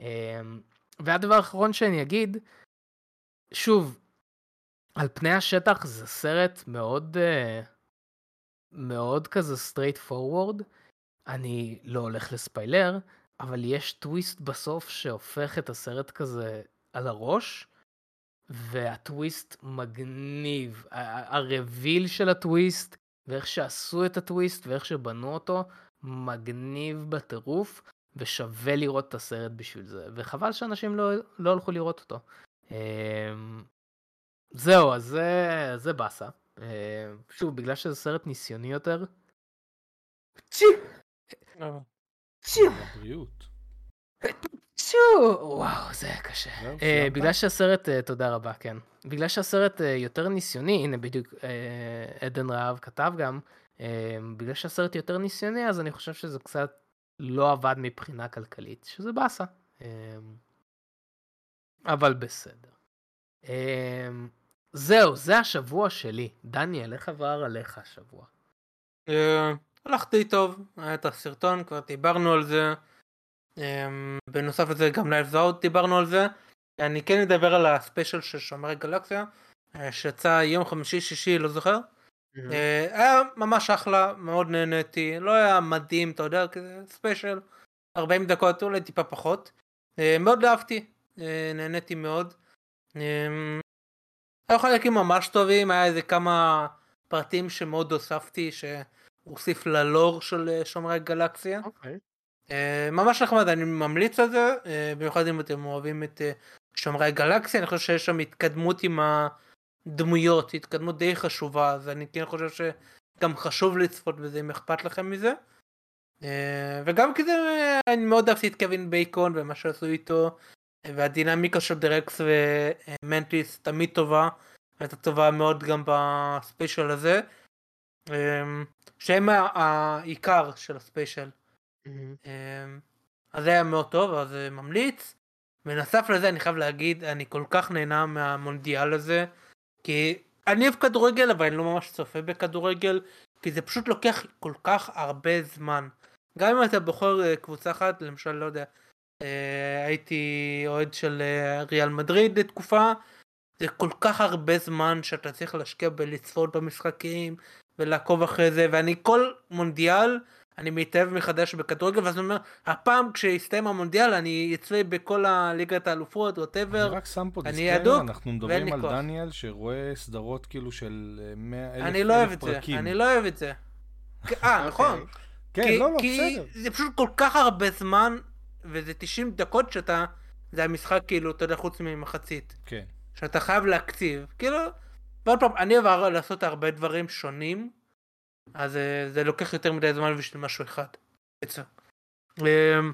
אמ, והדבר האחרון שאני אגיד, שוב, על פני השטח זה סרט מאוד uh, מאוד כזה straight forward. אני לא הולך לספיילר, אבל יש טוויסט בסוף שהופך את הסרט כזה על הראש, והטוויסט מגניב. הרביל של הטוויסט, ואיך שעשו את הטוויסט, ואיך שבנו אותו, מגניב בטירוף, ושווה לראות את הסרט בשביל זה. וחבל שאנשים לא, לא הלכו לראות אותו. זהו, אז זה, זה באסה. אה, שוב, בגלל שזה סרט ניסיוני יותר. וואו, זה היה קשה. אה, בגלל שהסרט, אה, תודה רבה, כן. בגלל שהסרט יותר ניסיוני, הנה בדיוק עדן רהב כתב גם, בגלל שהסרט יותר ניסיוני, אז אני חושב שזה קצת לא עבד מבחינה כלכלית, שזה באסה. אבל בסדר. זהו, זה השבוע שלי. דניאל, איך עבר עליך השבוע? אה, הלכתי טוב, היה את הסרטון, כבר דיברנו על זה. אה, בנוסף לזה גם נייבז אאוט דיברנו על זה. אני כן אדבר על ה special של שומרי גלקסיה, אה, שיצא יום חמישי שישי, לא זוכר. היה ממש אחלה, מאוד נהניתי, לא היה מדהים, אתה יודע, כזה special, 40 דקות, אולי טיפה פחות. מאוד אהבתי, נהניתי מאוד. היו חלקים ממש טובים, היה איזה כמה פרטים שמאוד הוספתי שהוסיף ללור של אה, שומרי גלקסיה. אוקיי. אה, ממש נחמד, אני ממליץ על זה, אה, במיוחד אם אתם אוהבים את שומרי גלקסיה, אני חושב שיש שם התקדמות עם הדמויות, התקדמות די חשובה, אז אני כן חושב שגם חשוב לצפות בזה אם אכפת לכם מזה. וגם כי זה, אני מאוד אהבתי את קווין בייקון ומה שעשו איתו, והדינמיקה של דרקס ומנטיס תמיד טובה, הייתה טובה מאוד גם ב special הזה. אמ, שהם העיקר של הספיישל. Mm-hmm. אז זה היה מאוד טוב, אז ממליץ. בנוסף לזה אני חייב להגיד, אני כל כך נהנה מהמונדיאל הזה, כי אני אוהב כדורגל, אבל אני לא ממש צופה בכדורגל, כי זה פשוט לוקח כל כך הרבה זמן. גם אם אתה בוחר אה, קבוצה אחת, למשל, לא יודע, הייתי אוהד של אה, ריאל מדריד לתקופה, זה כל כך הרבה זמן שאתה צריך להשקיע בלצפות במשחקים ולעקוב אחרי זה, ואני כל מונדיאל, אני מתאהב מחדש בכדורגל, ואז אני אומר, הפעם כשיסתיים המונדיאל אני אצפה בכל הליגת האלופות, whatever. אני רק שם פה disclaimer, אנחנו מדברים על דניאל שרואה סדרות כאילו של 100 אלף אני לא אוהב את זה, אני לא אוהב את זה. אה, נכון. כן, לא, לא, בסדר. כי זה פשוט כל כך הרבה זמן, וזה 90 דקות שאתה, זה המשחק כאילו, אתה יודע, חוץ ממחצית. כן. שאתה חייב להקציב. כאילו, ועוד פעם, אני אוהב לעשות הרבה דברים שונים, אז אה, זה לוקח יותר מדי זמן בשביל משהו אחד. אמ,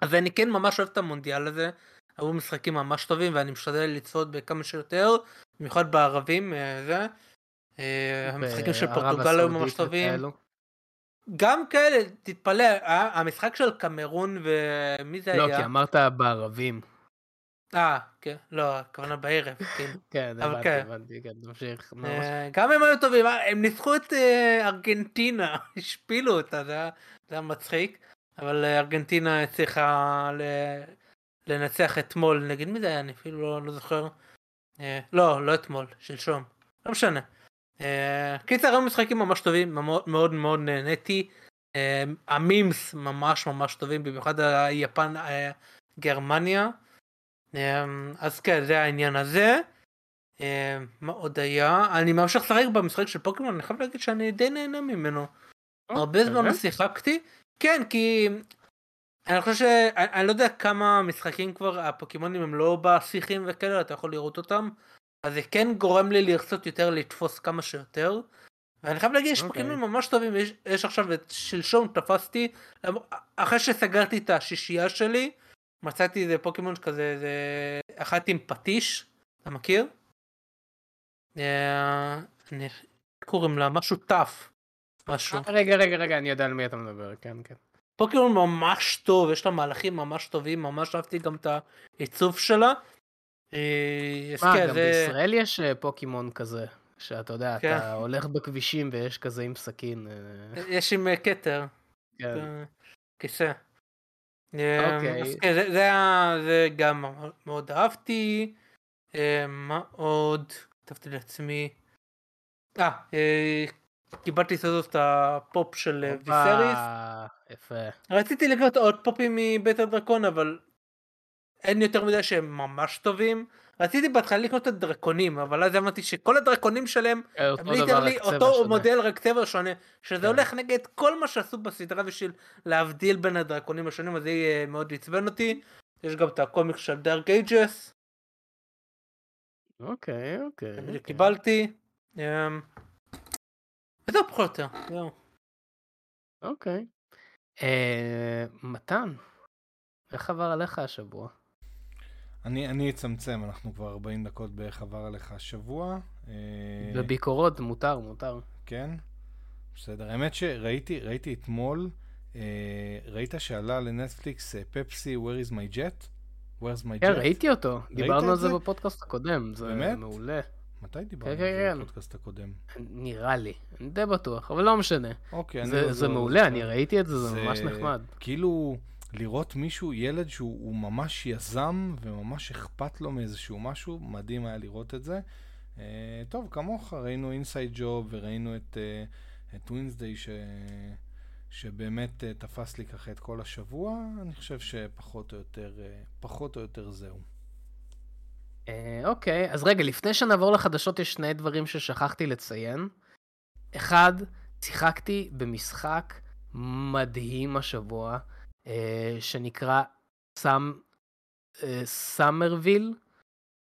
אז אני כן ממש אוהב את המונדיאל הזה. היו משחקים ממש טובים ואני משתדל לצפות בכמה שיותר, במיוחד בערבים, אה, זה. אה, המשחקים של פורטוגל היו ממש טובים. גם כאלה, תתפלא, המשחק של קמרון ומי זה לא, היה? לא, כי אמרת בערבים. אה, כן, לא, הכוונה בערב, כן. כן, הבנתי, כן. הבנתי, כן, תמשיך. אה, גם הם היו טובים, אה, הם ניצחו את אה, ארגנטינה, השפילו אותה, זה היה מצחיק, אבל ארגנטינה הצליחה לנצח אתמול, נגד מי זה היה? אני אפילו לא, לא זוכר. לא, לא אתמול, שלשום, לא משנה. קיצר, היו משחקים ממש טובים, מאוד מאוד נהניתי. המימס ממש ממש טובים, במיוחד היפן, גרמניה. אמ, אז כן, זה העניין הזה. מה עוד היה? אני ממשיך לשחק במשחק של פוקימון, אני חייב להגיד שאני די נהנה ממנו. אה, הרבה זמן שיחקתי. כן, כי אני חושב ש... אני לא יודע כמה משחקים כבר הפוקימונים הם לא בשיחים וכאלה, אתה יכול לראות אותם. אז זה כן גורם לי לרצות יותר לתפוס כמה שיותר. ואני חייב להגיד, יש okay. אוקיי. ממש טובים, יש, יש עכשיו את שלשום תפסתי, אחרי שסגרתי את השישייה שלי, מצאתי איזה פוקימון כזה, זה אחת עם פטיש, אתה מכיר? אה, קוראים לה משהו טאף. משהו. אה, רגע, רגע, רגע, אני יודע על מי אתה מדבר, כן, כן. פוקימון ממש טוב, יש לה מהלכים ממש טובים, ממש אהבתי גם את העיצוב שלה. אה, מה, גם בישראל יש פוקימון כזה, שאתה יודע, אתה כן. הולך בכבישים ויש כזה עם סכין. יש עם כתר. כן. כיסא. אוקיי. כן, זה, גם מאוד אהבתי. אה, מה עוד? כתבתי לעצמי. אה, אה קיבלתי סודות את הפופ של אה, ויסריס. יפה. רציתי לקנות עוד פופים מבית הדרקון אבל אין יותר מדי שהם ממש טובים. רציתי בהתחלה לקנות את הדרקונים אבל אז אמרתי שכל הדרקונים שלהם הם literally אותו שונה. מודל רק צבע שונה שזה כן. הולך נגד כל מה שעשו בסדרה בשביל להבדיל בין הדרקונים השונים אז זה מאוד עצבן אותי יש גם את הקומיק של דארק אייג'ס. אוקיי אוקיי. אוקיי. קיבלתי. אמ, וזהו פחות או יותר. אוקיי. אה, מתן. איך עבר עליך השבוע? אני, אני אצמצם, אנחנו כבר 40 דקות בערך עבר עליך השבוע. אה, בביקורות מותר, מותר. כן? בסדר. האמת שראיתי ראיתי אתמול, אה, ראית שעלה לנטפליקס פפסי Where is my jet? Where's my כן, jet? כן, ראיתי אותו. דיברנו על זה בפודקאסט הקודם. זה באמת? מעולה. מתי דיברנו כן, על זה כן, בפודקאסט הקודם? נראה לי, אני די בטוח, אבל לא משנה. אוקיי, זה, אני... זה לא מעולה, אני ראיתי את זה, זה, זה ממש נחמד. כאילו... לראות מישהו, ילד שהוא ממש יזם וממש אכפת לו מאיזשהו משהו, מדהים היה לראות את זה. Uh, טוב, כמוך, ראינו אינסייד ג'וב וראינו את, uh, את וונסדיי ש... שבאמת uh, תפס לי ככה את כל השבוע, אני חושב שפחות או יותר, uh, פחות או יותר זהו. אוקיי, uh, okay. אז רגע, לפני שנעבור לחדשות יש שני דברים ששכחתי לציין. אחד, שיחקתי במשחק מדהים השבוע. אה, שנקרא Some, אה, Somerville,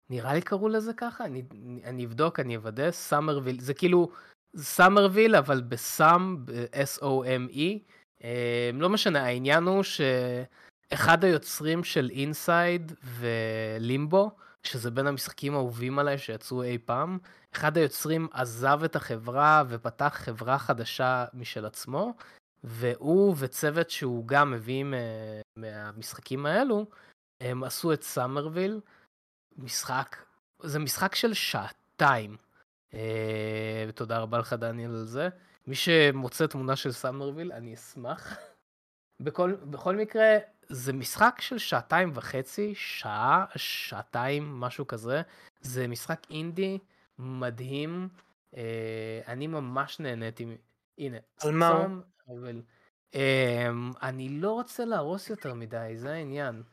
נראה לי קראו לזה ככה, אני, אני אבדוק, אני אוודא, Somerville, זה כאילו Summerville אבל ב Some, ב-S-O-M-E, אה, לא משנה, העניין הוא שאחד היוצרים של Inside ו Limbo, שזה בין המשחקים האהובים עליי שיצאו אי פעם. אחד היוצרים עזב את החברה ופתח חברה חדשה משל עצמו, והוא וצוות שהוא גם מביא מהמשחקים האלו, הם עשו את Somerville, משחק, זה משחק של שעתיים. אה, תודה רבה לך דניאל על זה. מי שמוצא תמונה של Somerville, אני אשמח. בכל, בכל מקרה, זה משחק של שעתיים וחצי, שעה, שעתיים, משהו כזה. זה משחק אינדי מדהים. אה, אני ממש נהניתי. הנה, על מה הוא? אבל... אה, אני לא רוצה להרוס יותר מדי, זה העניין.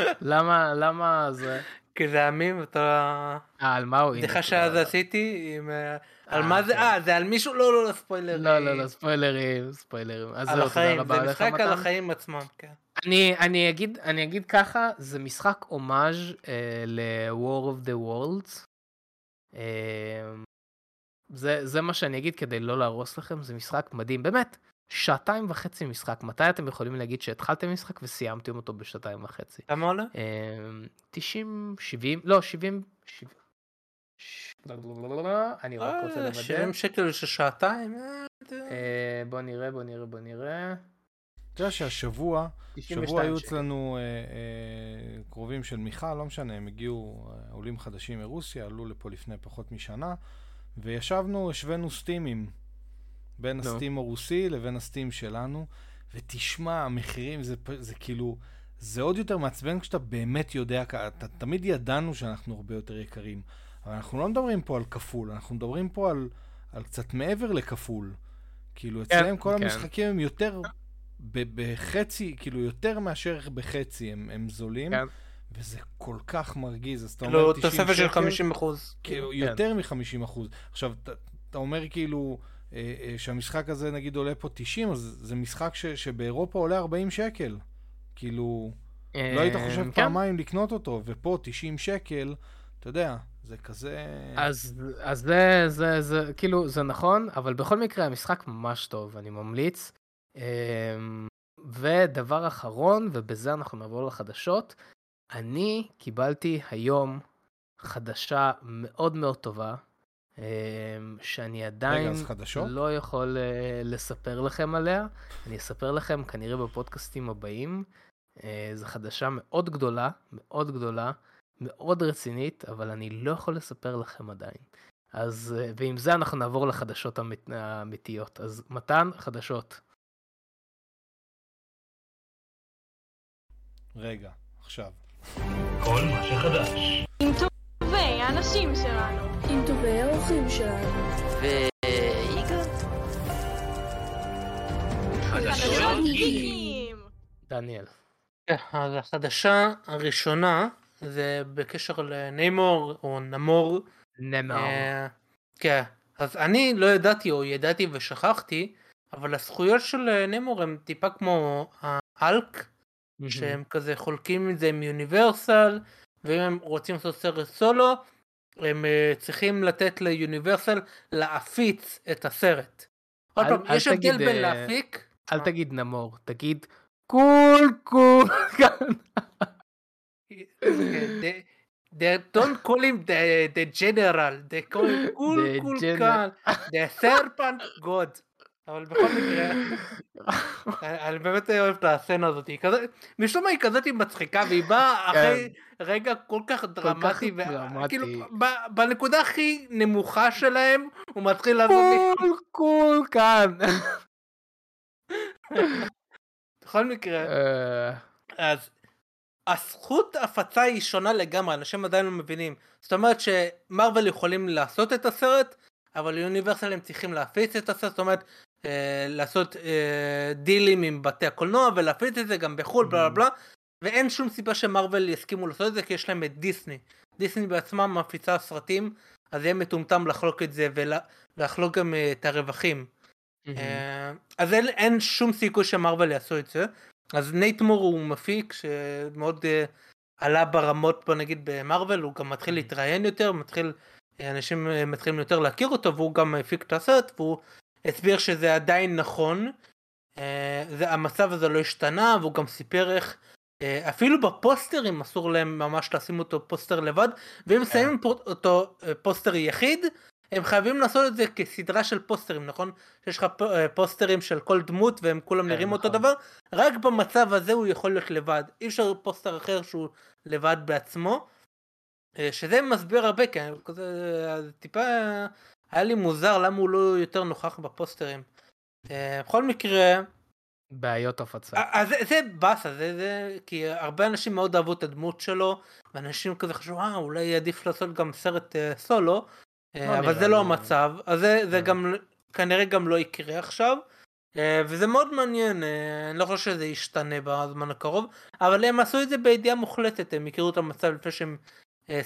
למה, למה זה? כי זה עמים, אתה... אה, על מה הוא? בדיחה שאז עשיתי, עם... אה, על מה זה? אה, זה על מישהו? לא, לא, לא, ספוילרים. לא, לא, לא, ספוילרים, ספוילרים. אז זהו, תודה רבה לך, מתן. זה משחק על החיים עצמם, כן. אני, אני, אגיד, אני אגיד ככה, זה משחק הומאז' אה, ל-War of the Worlds. אה, זה, זה מה שאני אגיד כדי לא להרוס לכם, זה משחק מדהים, באמת, שעתיים וחצי משחק. מתי אתם יכולים להגיד שהתחלתם משחק וסיימתם אותו בשעתיים וחצי? כמה עולה? 90, אה, 70, לא, 70, 70. אני רק רוצה לוודא. 70 שקל של שעתיים? אה, בוא נראה, בוא נראה, בוא נראה. אתה יודע שהשבוע, שבוע היו אצלנו אה, אה, קרובים של מיכל, לא משנה, הם הגיעו אה, עולים חדשים מרוסיה, עלו לפה לפני פחות משנה, וישבנו, השווינו סטימים. בין no. הסטים הרוסי לבין הסטים שלנו, ותשמע, המחירים זה, זה כאילו, זה עוד יותר מעצבן כשאתה באמת יודע, אתה, תמיד ידענו שאנחנו הרבה יותר יקרים, אבל אנחנו לא מדברים פה על כפול, אנחנו מדברים פה על, על קצת מעבר לכפול. כאילו, אצלם yeah, כל okay. כן. המשחקים הם יותר, בחצי, כאילו, יותר מאשר בחצי הם, הם זולים. כן. וזה כל כך מרגיז, אז אתה אומר 90 שקל. כאילו, תוספת של 50 אחוז. כאילו, כן. יותר מ-50 אחוז. עכשיו, אתה אומר כאילו, שהמשחק הזה נגיד עולה פה 90, אז זה משחק ש, שבאירופה עולה 40 שקל. כאילו, לא היית חושב כן. פעמיים לקנות אותו, ופה 90 שקל, אתה יודע, זה כזה... אז, אז זה, זה, זה, כאילו, זה נכון, אבל בכל מקרה המשחק ממש טוב, אני ממליץ. אמ, ודבר אחרון, ובזה אנחנו נעבור לחדשות, אני קיבלתי היום חדשה מאוד מאוד טובה, שאני עדיין רגע, לא יכול אה, לספר לכם עליה. אני אספר לכם כנראה בפודקאסטים הבאים. אה, זו חדשה מאוד גדולה, מאוד גדולה, מאוד רצינית, אבל אני לא יכול לספר לכם עדיין. אז, אה, ועם זה אנחנו נעבור לחדשות האמיתיות. אז מתן, חדשות. רגע, עכשיו. כל מה שחדש. האנשים שלנו. עם טובי האורחים שלנו. ויגאל? חדשות גיקים! דניאל. כן, אז החדשה הראשונה זה בקשר לניימור או נמור. נמור. אה, כן, אז אני לא ידעתי או ידעתי ושכחתי, אבל הזכויות של ניימור הם טיפה כמו האלק, שהם כזה חולקים את זה עם יוניברסל, ואם הם רוצים לעשות סרט סולו, הם uh, צריכים לתת ליוניברסל להפיץ את הסרט. עוד פעם, יש הבדל בין אה, להפיק... אל תגיד נמור, תגיד קול קול. They don't call him the, the general, they call him cool cal, the serpent god. אבל בכל מקרה, אני באמת אוהב את הסצנה הזאת, משום מה היא כזאת מצחיקה והיא באה כן. אחרי רגע כל כך דרמטי, כאילו בנקודה הכי נמוכה שלהם הוא מתחיל לעשות קול קול כאן. בכל מקרה, אה. אז הזכות הפצה היא שונה לגמרי, אנשים עדיין לא מבינים. זאת אומרת שמרוויל יכולים לעשות את הסרט, אבל יוניברסל הם צריכים להפיץ את הסרט, זאת אומרת לעשות אה, דילים עם בתי הקולנוע ולהפיץ את זה גם בחו"ל בלה בלה ואין שום סיבה שמרוויל יסכימו לעשות את זה כי יש להם את דיסני. דיסני בעצמם מפיצה סרטים אז יהיה מטומטם לחלוק את זה ולחלוק גם אה, את הרווחים. אה, אז אין, אין שום סיכוי שמרוויל יעשו את זה. אז נייט מור הוא מפיק שמאוד uh, עלה ברמות בוא נגיד במרוויל הוא גם מתחיל להתראיין יותר מתחיל אנשים מתחילים יותר להכיר אותו והוא גם הפיק את הסרט והוא הסביר שזה עדיין נכון, uh, זה, המצב הזה לא השתנה והוא גם סיפר איך אה, אפילו בפוסטרים אסור להם ממש לשים אותו פוסטר לבד, ואם שמים אותו פוסטר יחיד, הם חייבים לעשות את זה כסדרה של פוסטרים, נכון? שיש לך פוסטרים של כל דמות והם כולם נראים אותו נכון. דבר, רק במצב הזה הוא יכול להיות לבד. אי אפשר פוסטר אחר שהוא לבד בעצמו. שזה מסביר הרבה, כי כזה טיפה היה לי מוזר למה הוא לא יותר נוכח בפוסטרים. בכל מקרה, בעיות הפצה. אז זה, זה באסה, זה, זה, כי הרבה אנשים מאוד אהבו את הדמות שלו, ואנשים כזה חשבו, אה, אולי עדיף לעשות גם סרט uh, סולו, uh, אבל זה לא המצב, אז זה, זה גם, כנראה גם לא יקרה עכשיו, וזה מאוד מעניין, אני לא חושב שזה ישתנה בזמן הקרוב, אבל הם עשו את זה בידיעה מוחלטת, הם הכירו את המצב לפני שהם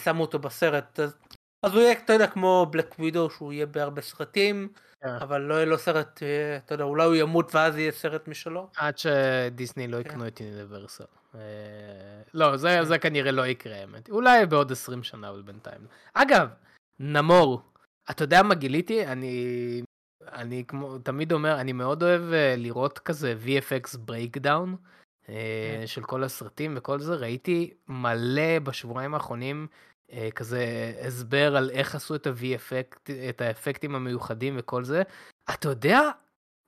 שמו אותו בסרט, אז, אז הוא יהיה, אתה יודע, כמו בלק ווידו, שהוא יהיה בהרבה סרטים, כן. אבל לא יהיה לו סרט, אה, אתה יודע, אולי הוא ימות ואז יהיה סרט משלו. עד שדיסני לא כן. יקנו את יוניברסל. אה, לא, זה, זה כנראה לא יקרה, האמת. אולי בעוד 20 שנה, אבל בינתיים. אגב, נמור, אתה יודע מה גיליתי? אני, אני כמו, תמיד אומר, אני מאוד אוהב אה, לראות כזה VFX breakdown כן. של כל הסרטים וכל זה. ראיתי מלא בשבועיים האחרונים כזה הסבר על איך עשו את ה-V-אפקט, את האפקטים המיוחדים וכל זה. אתה יודע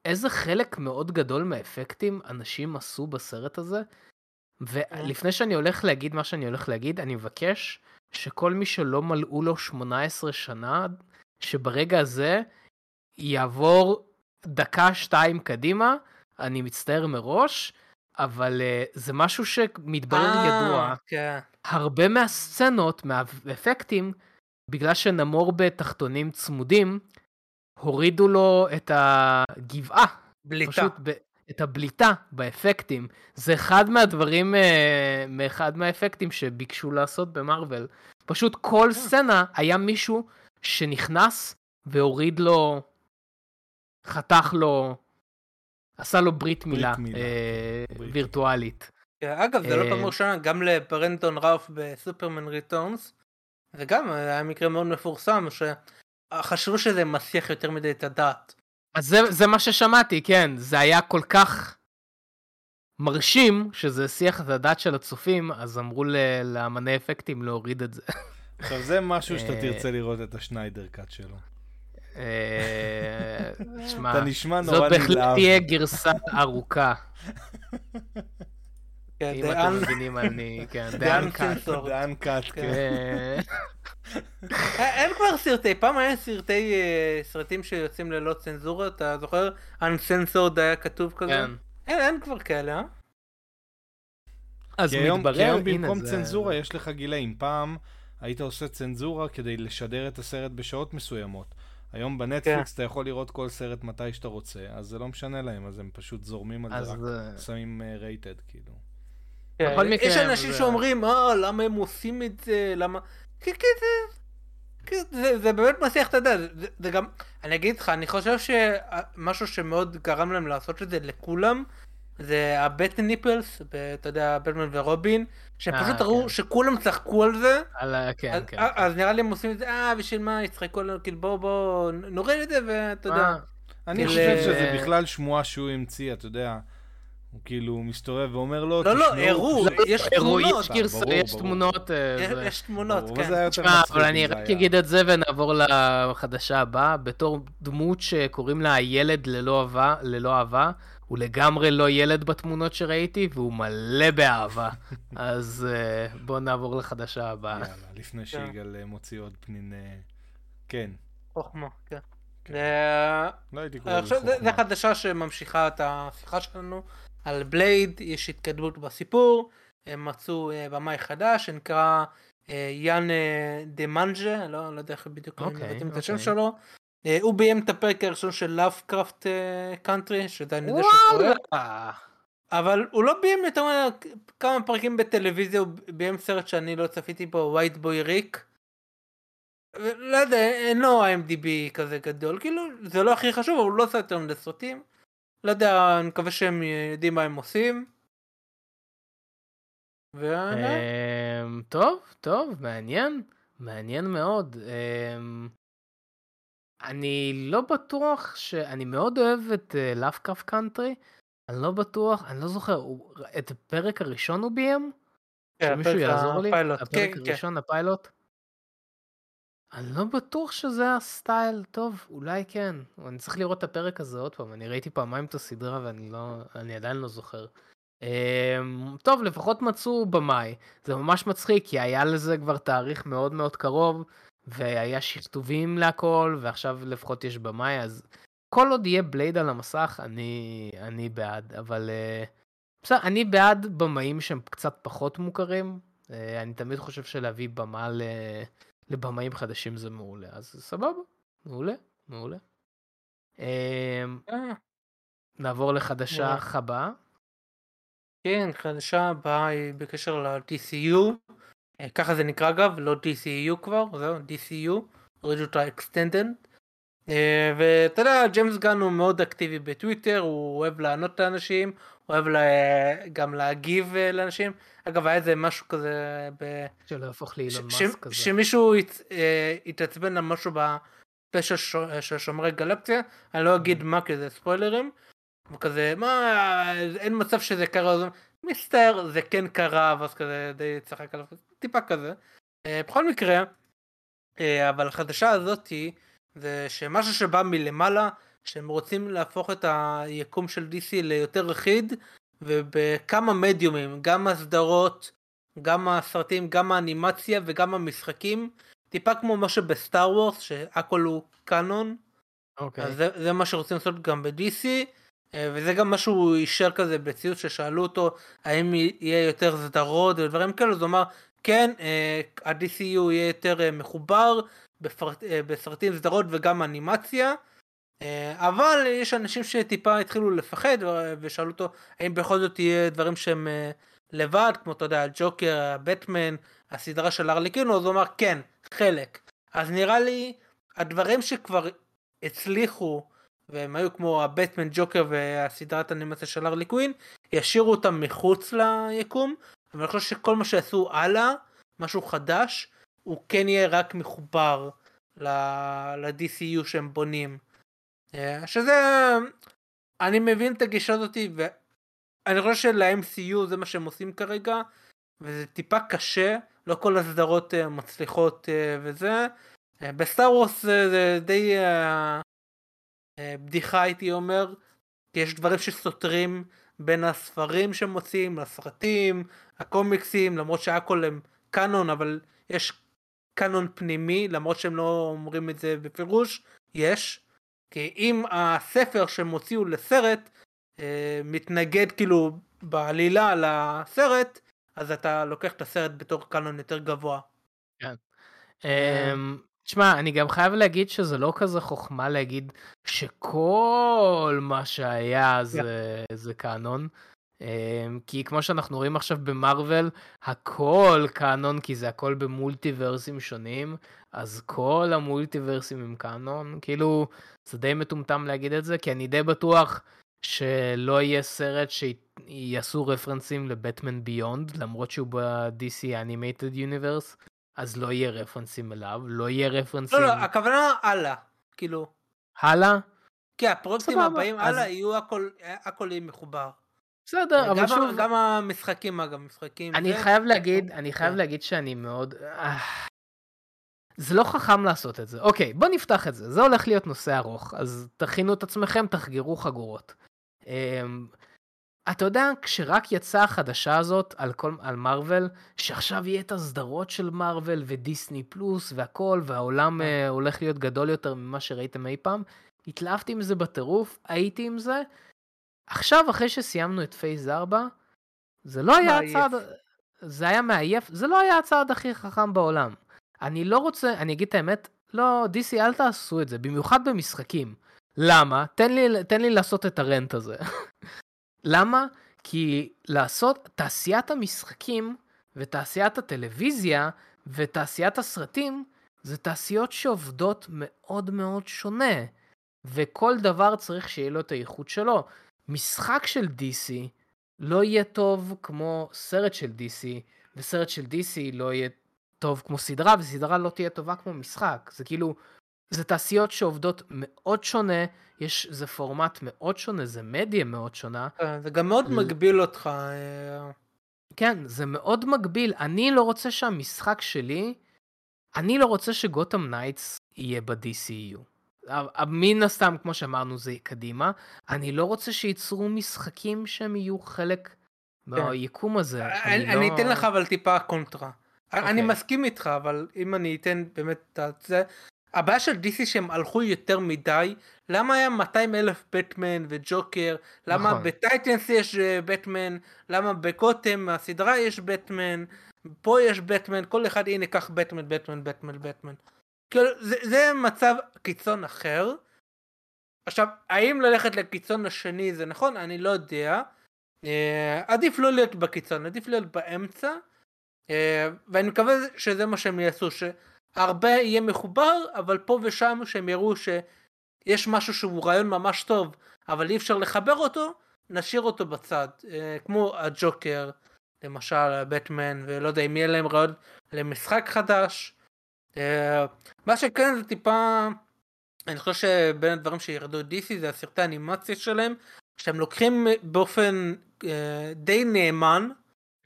איזה חלק מאוד גדול מהאפקטים אנשים עשו בסרט הזה? ולפני שאני הולך להגיד מה שאני הולך להגיד, אני מבקש שכל מי שלא מלאו לו 18 שנה, שברגע הזה יעבור דקה-שתיים קדימה, אני מצטער מראש, אבל uh, זה משהו שמתברר 아, ידוע. כן. הרבה מהסצנות, מהאפקטים, בגלל שנמור בתחתונים צמודים, הורידו לו את הגבעה. בליטה. פשוט ב- את הבליטה באפקטים. זה אחד מהדברים, uh, מאחד מהאפקטים שביקשו לעשות במרוויל. פשוט כל אה. סצנה היה מישהו שנכנס והוריד לו, חתך לו עשה לו ברית מילה, ברית מילה. אה, ברית. וירטואלית. כן, אגב זה לא פעם אה, ראשונה גם לפרנטון ראוף בסופרמן ריטורנס וגם היה מקרה מאוד מפורסם שחשבו שזה מסיח יותר מדי את הדעת. אז זה, זה מה ששמעתי כן זה היה כל כך מרשים שזה הסיח את הדעת של הצופים אז אמרו לאמני אפקטים להוריד את זה. עכשיו זה משהו שאתה אה, תרצה לראות את השניידר קאט שלו. תשמע, אתה נשמע נורא נלהב. זאת בהחלט תהיה גרסה ארוכה. כן, אם אתם מבינים אני, כן, דאן קאט. דאן קאט, כן. אין כבר סרטי, פעם היה סרטי, אה, סרטים שיוצאים ללא צנזורה, אתה זוכר? Uncensored היה כתוב כזה? כן. אין כבר כאלה, אה? אז מתברר, כי היום במקום צנזורה יש לך גילאים. פעם היית עושה צנזורה כדי לשדר את הסרט בשעות מסוימות. היום בנטפליקס כן. אתה יכול לראות כל סרט מתי שאתה רוצה, אז זה לא משנה להם, אז הם פשוט זורמים על זה, רק uh... שמים רייטד, uh, כאילו. כן, בכל מקרה... יש אנשים זה... שאומרים, אה, למה הם עושים את זה, למה... כי זה, זה, זה באמת מסיח את הדעת, זה, זה גם, אני אגיד לך, אני חושב שמשהו שמאוד גרם להם לעשות את זה לכולם, זה הבט ניפלס, אתה יודע, בטמן ורובין, שהם פשוט אה, ראו כן. שכולם צחקו על זה, כן, כן. אז נראה לי הם עושים את זה, אה, בשביל מה, יצחקו עלינו, כאילו בואו בואו נוריד את זה, ואתה יודע. אה, אני חושב שזה בכלל שמועה שהוא המציא, אתה יודע. הוא כאילו מסתובב ואומר לו, לא, לא, הראו, יש תמונות. יש תמונות. יש תמונות, כן. תשמע, אבל אני רק אגיד את זה ונעבור לחדשה הבאה. בתור דמות שקוראים לה הילד ללא אהבה, הוא לגמרי לא ילד בתמונות שראיתי, והוא מלא באהבה. אז uh, בואו נעבור לחדשה הבאה. יאללה, לפני כן. שיגאל אה, מוציא עוד פנין... אה, כן. חוכמה, כן. כן. לא הייתי קורא לזה חוכמה. זה חדשה שממשיכה את השיחה שלנו. על בלייד יש התקדמות בסיפור. הם מצאו במאי חדש שנקרא יאן דה מנג'ה, לא, לא יודע איך בדיוק אוקיי, מבטאים את השם אוקיי. שלו. אה, הוא ביים את הפרק הראשון של Lovecraft Country, שזה אני יודע שקורה. אבל הוא לא ביים יותר כמה פרקים בטלוויזיה, הוא ביים סרט שאני לא צפיתי בו, White Boy Rick. לא יודע, אין לו IMDb כזה גדול, כאילו זה לא הכי חשוב, אבל הוא לא עושה יותר מדי סרטים. לא יודע, אני מקווה שהם יודעים מה הם עושים. אמ, טוב, טוב, מעניין, מעניין מאוד. אני לא בטוח ש... אני מאוד אוהב את Lovecraft uh, Country, אני לא בטוח, אני לא זוכר, הוא, את הפרק הראשון הוא ביים? כן, שמישהו יעזור לי? הפרק כן, כן. הראשון, כן. הפיילוט? אני לא בטוח שזה הסטייל, טוב, אולי כן. אני צריך לראות את הפרק הזה עוד פעם, אני ראיתי פעמיים את הסדרה ואני לא, אני עדיין לא זוכר. אמ, טוב, לפחות מצאו במאי. זה ממש מצחיק, כי היה לזה כבר תאריך מאוד מאוד קרוב, והיה שכתובים להכל, ועכשיו לפחות יש במאי, אז כל עוד יהיה בלייד על המסך, אני, אני בעד, אבל uh, בסדר, אני בעד במאים שהם קצת פחות מוכרים. Uh, אני תמיד חושב שלהביא במה ל, לבמאים חדשים זה מעולה, אז סבבה, מעולה, מעולה. Uh, נעבור לחדשה הבאה. כן, חדשה הבאה היא בקשר ל-DCU, ככה זה נקרא אגב, לא DCEU כבר, זהו, DCU, Extended. אה, ואתה יודע, ג'יימס גן הוא מאוד אקטיבי בטוויטר, הוא אוהב לענות לאנשים, הוא אוהב לה... גם להגיב אה, לאנשים. אגב, היה איזה משהו כזה ב... שלא יהפוך לאילון מאסק כזה. שמישהו אה, התעצבן על משהו בפשע של שומרי גלקציה, אני לא אגיד מה כי זה ספוילרים. וכזה, מה, אין מצב שזה קרה, מיסטר, זה כן קרה, ואז כזה די צחק עליו, טיפה כזה. בכל מקרה, אבל החדשה הזאתי, זה שמשהו שבא מלמעלה, שהם רוצים להפוך את היקום של DC ליותר אחיד, ובכמה מדיומים, גם הסדרות, גם הסרטים, גם האנימציה וגם המשחקים, טיפה כמו מה שבסטאר וורס, שהכל הוא קאנון. אוקיי. Okay. זה, זה מה שרוצים לעשות גם ב-DC, אה, וזה גם מה שהוא אישר כזה בציוץ ששאלו אותו האם יהיה יותר סדרות ודברים כאלו, אז הוא אמר כן, אה, ה-DCU יהיה יותר אה, מחובר, בפרט, אה, בסרטים סדרות וגם אנימציה. אה, אבל יש אנשים שטיפה התחילו לפחד ושאלו אותו האם בכל זאת יהיה דברים שהם אה, לבד כמו אתה יודע ג'וקר, הבטמן, הסדרה של ארלי קינו אז הוא אמר כן חלק. אז נראה לי הדברים שכבר הצליחו והם היו כמו הבטמן ג'וקר והסדרת אנימציה של ארלי קווין ישאירו אותם מחוץ ליקום אבל אני חושב שכל מה שעשו הלאה משהו חדש הוא כן יהיה רק מחובר ל-DCU שהם בונים. אה, שזה, אני מבין את הגישה הזאתי ואני חושב של-MCU זה מה שהם עושים כרגע וזה טיפה קשה, לא כל הסדרות אה, מצליחות אה, וזה. בסטאר וורס זה די בדיחה הייתי אומר, כי יש דברים שסותרים בין הספרים שמוצאים לסרטים, הקומיקסים, למרות שהכל הם קאנון אבל יש קאנון פנימי למרות שהם לא אומרים את זה בפירוש יש כי אם הספר שהם הוציאו לסרט אה, מתנגד כאילו בעלילה לסרט אז אתה לוקח את הסרט בתור קאנון יותר גבוה. כן. אמ, תשמע, אני גם חייב להגיד שזה לא כזה חוכמה להגיד שכל מה שהיה זה, זה קאנון. אמ, כי כמו שאנחנו רואים עכשיו במרוויל, הכל קאנון, כי זה הכל במולטיברסים שונים, אז כל המולטיברסים הם קאנון, כאילו, זה די מטומטם להגיד את זה, כי אני די בטוח שלא יהיה סרט שיעשו רפרנסים לבטמן ביונד, למרות שהוא ב-DC Animated Universe, אז לא יהיה רפרנסים אליו, לא יהיה רפרנסים... לא, לא, הכוונה הלאה, כאילו. הלאה? כן, הפרויקטים הבאים הלאה יהיו הכל, הכל יהיה מחובר. בסדר, אבל שוב... גם המשחקים אגב, משחקים... אני חייב להגיד, אני חייב כן. להגיד שאני מאוד... אה, זה לא חכם לעשות את זה. אוקיי, בוא נפתח את זה. זה הולך להיות נושא ארוך, אז תכינו את עצמכם, תחגרו חגורות. אתה יודע, כשרק יצאה החדשה הזאת על, כל, על מרוויל, שעכשיו יהיה את הסדרות של מרוויל ודיסני פלוס והכל, והעולם uh, הולך להיות גדול יותר ממה שראיתם אי פעם, התלהבתי עם זה בטירוף, הייתי עם זה, עכשיו, אחרי שסיימנו את פייס 4, זה לא היה הצעד... זה היה מעייף, זה לא היה הצעד הכי חכם בעולם. אני לא רוצה, אני אגיד את האמת, לא, DC אל תעשו את זה, במיוחד במשחקים. למה? תן לי, תן לי לעשות את הרנט הזה. למה? כי לעשות, תעשיית המשחקים ותעשיית הטלוויזיה ותעשיית הסרטים זה תעשיות שעובדות מאוד מאוד שונה. וכל דבר צריך שיהיה לו את האיכות שלו. משחק של DC לא יהיה טוב כמו סרט של DC, וסרט של DC לא יהיה טוב כמו סדרה, וסדרה לא תהיה טובה כמו משחק. זה כאילו, זה תעשיות שעובדות מאוד שונה, יש, זה פורמט מאוד שונה, זה מדיה מאוד שונה. כן, זה גם מאוד מגביל אותך. אה, כן, זה מאוד מגביל. אני לא רוצה שהמשחק שלי, אני לא רוצה ש Gotham Knights יהיה ב-DCU. מן הסתם, כמו שאמרנו, זה קדימה. אני לא רוצה שייצרו משחקים שהם יהיו חלק כן. מהיקום הזה. אני, אני, לא... אני אתן לך אבל טיפה קונטרה. Okay. אני אוקיי. מסכים איתך, אבל אם אני אתן באמת את זה, הבעיה של DC שהם הלכו יותר מדי, למה היה 200 אלף בטמן וג'וקר, למה נכון. בטייטנס יש בטמן, אה, למה בקוטם הסדרה יש בטמן, פה יש בטמן, כל אחד הנה קח בטמן, בטמן, בטמן, בטמן. כאילו זה, זה מצב קיצון אחר. עכשיו, האם ללכת לקיצון השני זה נכון? אני לא יודע. אה, עדיף לא להיות בקיצון, עדיף להיות באמצע. אה, ואני מקווה שזה מה שהם יעשו, שהרבה יהיה מחובר, אבל פה ושם שהם יראו שיש משהו שהוא רעיון ממש טוב, אבל אי אפשר לחבר אותו, נשאיר אותו בצד. אה, כמו הג'וקר, למשל, בטמן, ולא יודע אם יהיה להם רעיון למשחק חדש. אה, מה שכן זה טיפה, אני חושב שבין הדברים שירדו DC זה הסרטי האנימציה שלהם, שהם לוקחים באופן די נאמן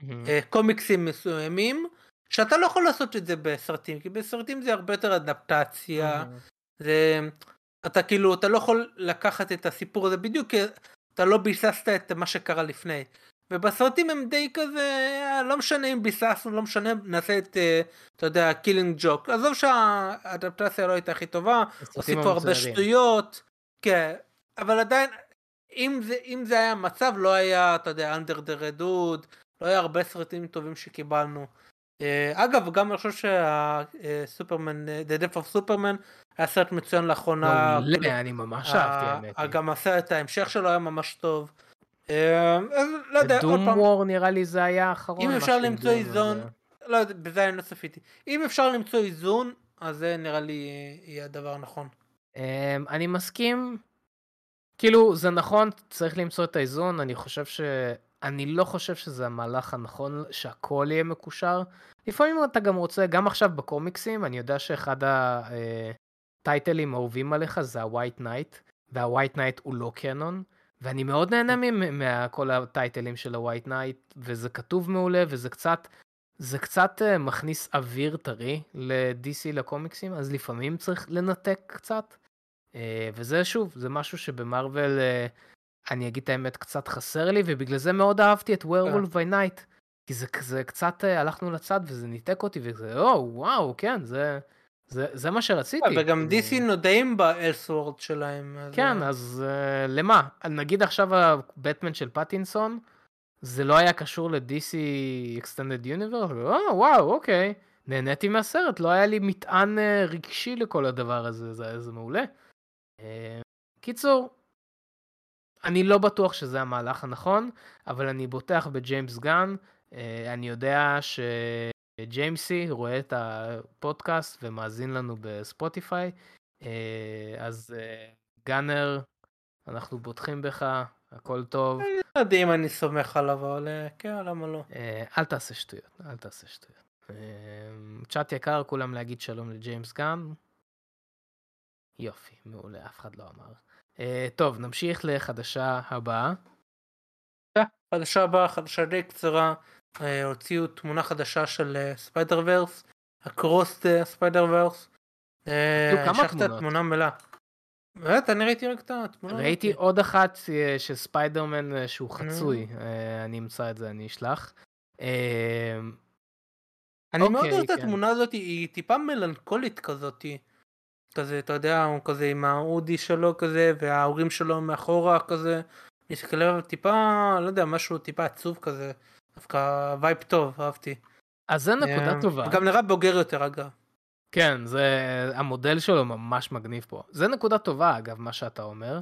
mm-hmm. קומיקסים מסוימים, שאתה לא יכול לעשות את זה בסרטים, כי בסרטים זה הרבה יותר אדפטציה. זה, אתה כאילו, אתה לא יכול לקחת את הסיפור הזה בדיוק, כי אתה לא ביססת את מה שקרה לפני. ובסרטים הם די כזה, לא משנה אם ביססנו, לא משנה, נעשה את, אה, אתה יודע, Killing Joke. עזוב שהאדפטציה לא הייתה הכי טובה, הוסיפו הרבה שטויות, כן, אבל עדיין, אם זה, אם זה היה מצב, לא היה, אתה יודע, Under the Red Hood, לא היה הרבה סרטים טובים שקיבלנו. אה, אגב, גם אני חושב שהסופרמן, אה, The Death of Superman, היה סרט מצוין לאחרונה. לא, אני ממש אהבתי האמת. גם הסרט, ההמשך שלו היה ממש טוב. אה, לא יודע, עוד פעם. דום וור נראה לי זה היה האחרון. אם אפשר למצוא איזון, לא יודע, בזה אני לא צפיתי. אם אפשר למצוא איזון, אז זה נראה לי יהיה הדבר הנכון. אני מסכים. כאילו, זה נכון, צריך למצוא את האיזון, אני חושב ש... אני לא חושב שזה המהלך הנכון שהכל יהיה מקושר. לפעמים אתה גם רוצה, גם עכשיו בקומיקסים, אני יודע שאחד הטייטלים האהובים עליך זה ה-White Knight, וה-White Knight הוא לא קנון, ואני מאוד נהנה מכל הטייטלים של ה-White Knight, וזה כתוב מעולה, וזה קצת, זה קצת אה, מכניס אוויר טרי ל-DC לקומיקסים, אז לפעמים צריך לנתק קצת. אה, וזה שוב, זה משהו שבמרוויל... אני אגיד את האמת, קצת חסר לי, ובגלל זה מאוד אהבתי את Werewolf by Night. כי זה כזה קצת אה, הלכנו לצד וזה ניתק אותי וזה או וואו כן זה זה זה מה שרציתי. וגם DC נודעים באלסוורד שלהם. כן אה, אז uh, למה נגיד עכשיו הבטמן של פטינסון זה לא היה קשור ל-DC Extended Universe או וואו אוקיי נהניתי מהסרט לא היה לי מטען רגשי לכל הדבר הזה זה, זה מעולה. קיצור אני לא בטוח שזה המהלך הנכון, אבל אני בוטח בג'יימס גן. אה, אני יודע שג'יימסי רואה את הפודקאסט ומאזין לנו בספוטיפיי. אה, אז אה, גאנר, אנחנו בוטחים בך, הכל טוב. אני לא יודע אם אני סומך עליו, אבל כן, למה לא? אל תעשה שטויות, אל תעשה שטויות. צ'אט יקר, כולם להגיד שלום לג'יימס גן. יופי, מעולה, אף אחד לא אמר. Uh, טוב, נמשיך לחדשה הבאה. חדשה הבאה, חדשה די קצרה, uh, הוציאו תמונה חדשה של Spider-Verse, ה Across Spider-Verse. כמה תמונות? תמונה מלאה. באמת, אני ראיתי רק את התמונה. ראיתי עוד אחת של ספיידרמן שהוא חצוי, אני אמצא את זה, אני אשלח. אני מאוד אוקיי, אוהב את כן. התמונה הזאת, היא טיפה מלנכולית כזאתי. כזה, אתה יודע, הוא כזה עם ה hoodie שלו כזה, וההורים שלו מאחורה כזה. מסתכל עליו טיפה, לא יודע, משהו טיפה עצוב כזה. דווקא vibe טוב, אהבתי. אז זה נקודה אה, טובה. גם נראה בוגר יותר אגב. כן, זה, המודל שלו ממש מגניב פה. זה נקודה טובה אגב, מה שאתה אומר,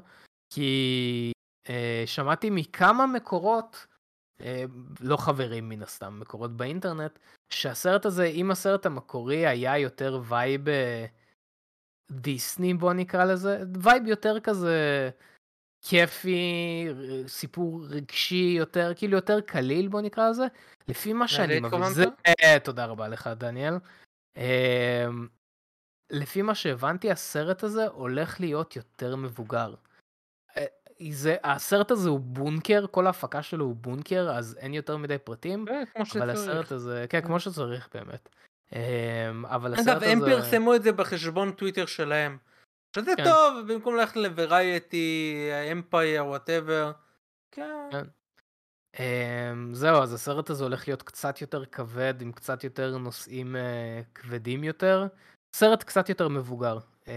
כי אה, שמעתי מכמה מקורות, אה, לא חברים מן הסתם, מקורות באינטרנט, שהסרט הזה, אם הסרט המקורי היה יותר vibe... אה, דיסני בוא נקרא לזה, vibe יותר כזה כיפי, סיפור רגשי יותר, כאילו יותר קליל בוא נקרא לזה, לפי מה שאני מבין, זה, אה, תודה רבה לך דניאל. אה, לפי מה שהבנתי, הסרט הזה הולך להיות יותר מבוגר. אה, זה, הסרט הזה הוא בונקר, כל ההפקה שלו הוא בונקר, אז אין יותר מדי פרטים. כן, כמו שצריך. אבל הסרט הזה, כן, כמו שצריך באמת. אמ, אבל הסרט הזה... אגב, הם פרסמו את זה בחשבון טוויטר שלהם. שזה כן. טוב, במקום ללכת ל Variety, Empire, whatever. כן. כן. אמ, זהו, אז הסרט הזה הולך להיות קצת יותר כבד, עם קצת יותר נושאים אה, כבדים יותר. סרט קצת יותר מבוגר. Uh,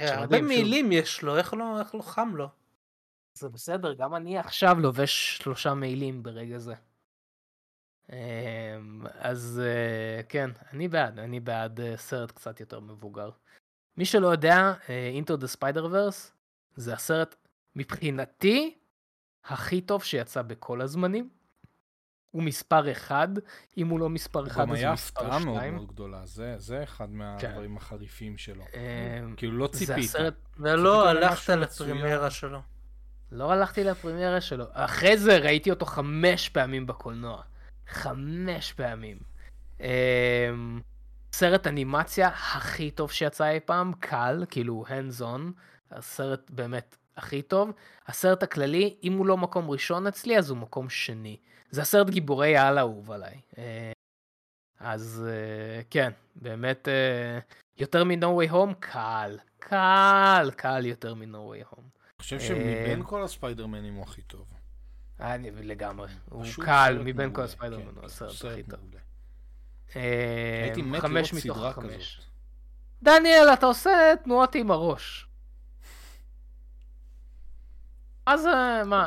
הרבה מעילים יש לו, איך לא, איך לא חם לו? זה בסדר, גם אני עכשיו לובש שלושה מעילים ברגע זה. Um, אז uh, כן, אני בעד, אני בעד uh, סרט קצת יותר מבוגר. מי שלא יודע, uh, Into the Spider-Verse זה הסרט מבחינתי הכי טוב שיצא בכל הזמנים. הוא מספר אחד, אם הוא לא מספר אחד אז הוא מספר שתיים. הוא גם היה הפתעה מאוד מאוד גדולה, זה, זה אחד מהדברים כן. החריפים שלו. אמ, כאילו לא ציפית. הסרט... ולא הלכת לפרימיירה שלו. לא הלכתי לפרימיירה שלו. אחרי זה ראיתי אותו חמש פעמים בקולנוע. חמש פעמים. אמ, סרט אנימציה הכי טוב שיצא אי פעם, קל, כאילו hands on. הסרט באמת הכי טוב. הסרט הכללי, אם הוא לא מקום ראשון אצלי, אז הוא מקום שני. זה הסרט גיבורי העל האהוב עליי. אה, אז אה, כן, באמת אה, יותר מ-No way home, קל. קל, קל יותר מ-No way home. אני חושב שמבין כל הספיידרמנים הוא הכי טוב. אני לגמרי, הוא קל מבין כל הספיידרמנים, הוא כן, הסרט הכי טוב. הייתי מת לראות סדרה כזאת. דניאל, אתה עושה תנועות עם הראש. מה זה, מה?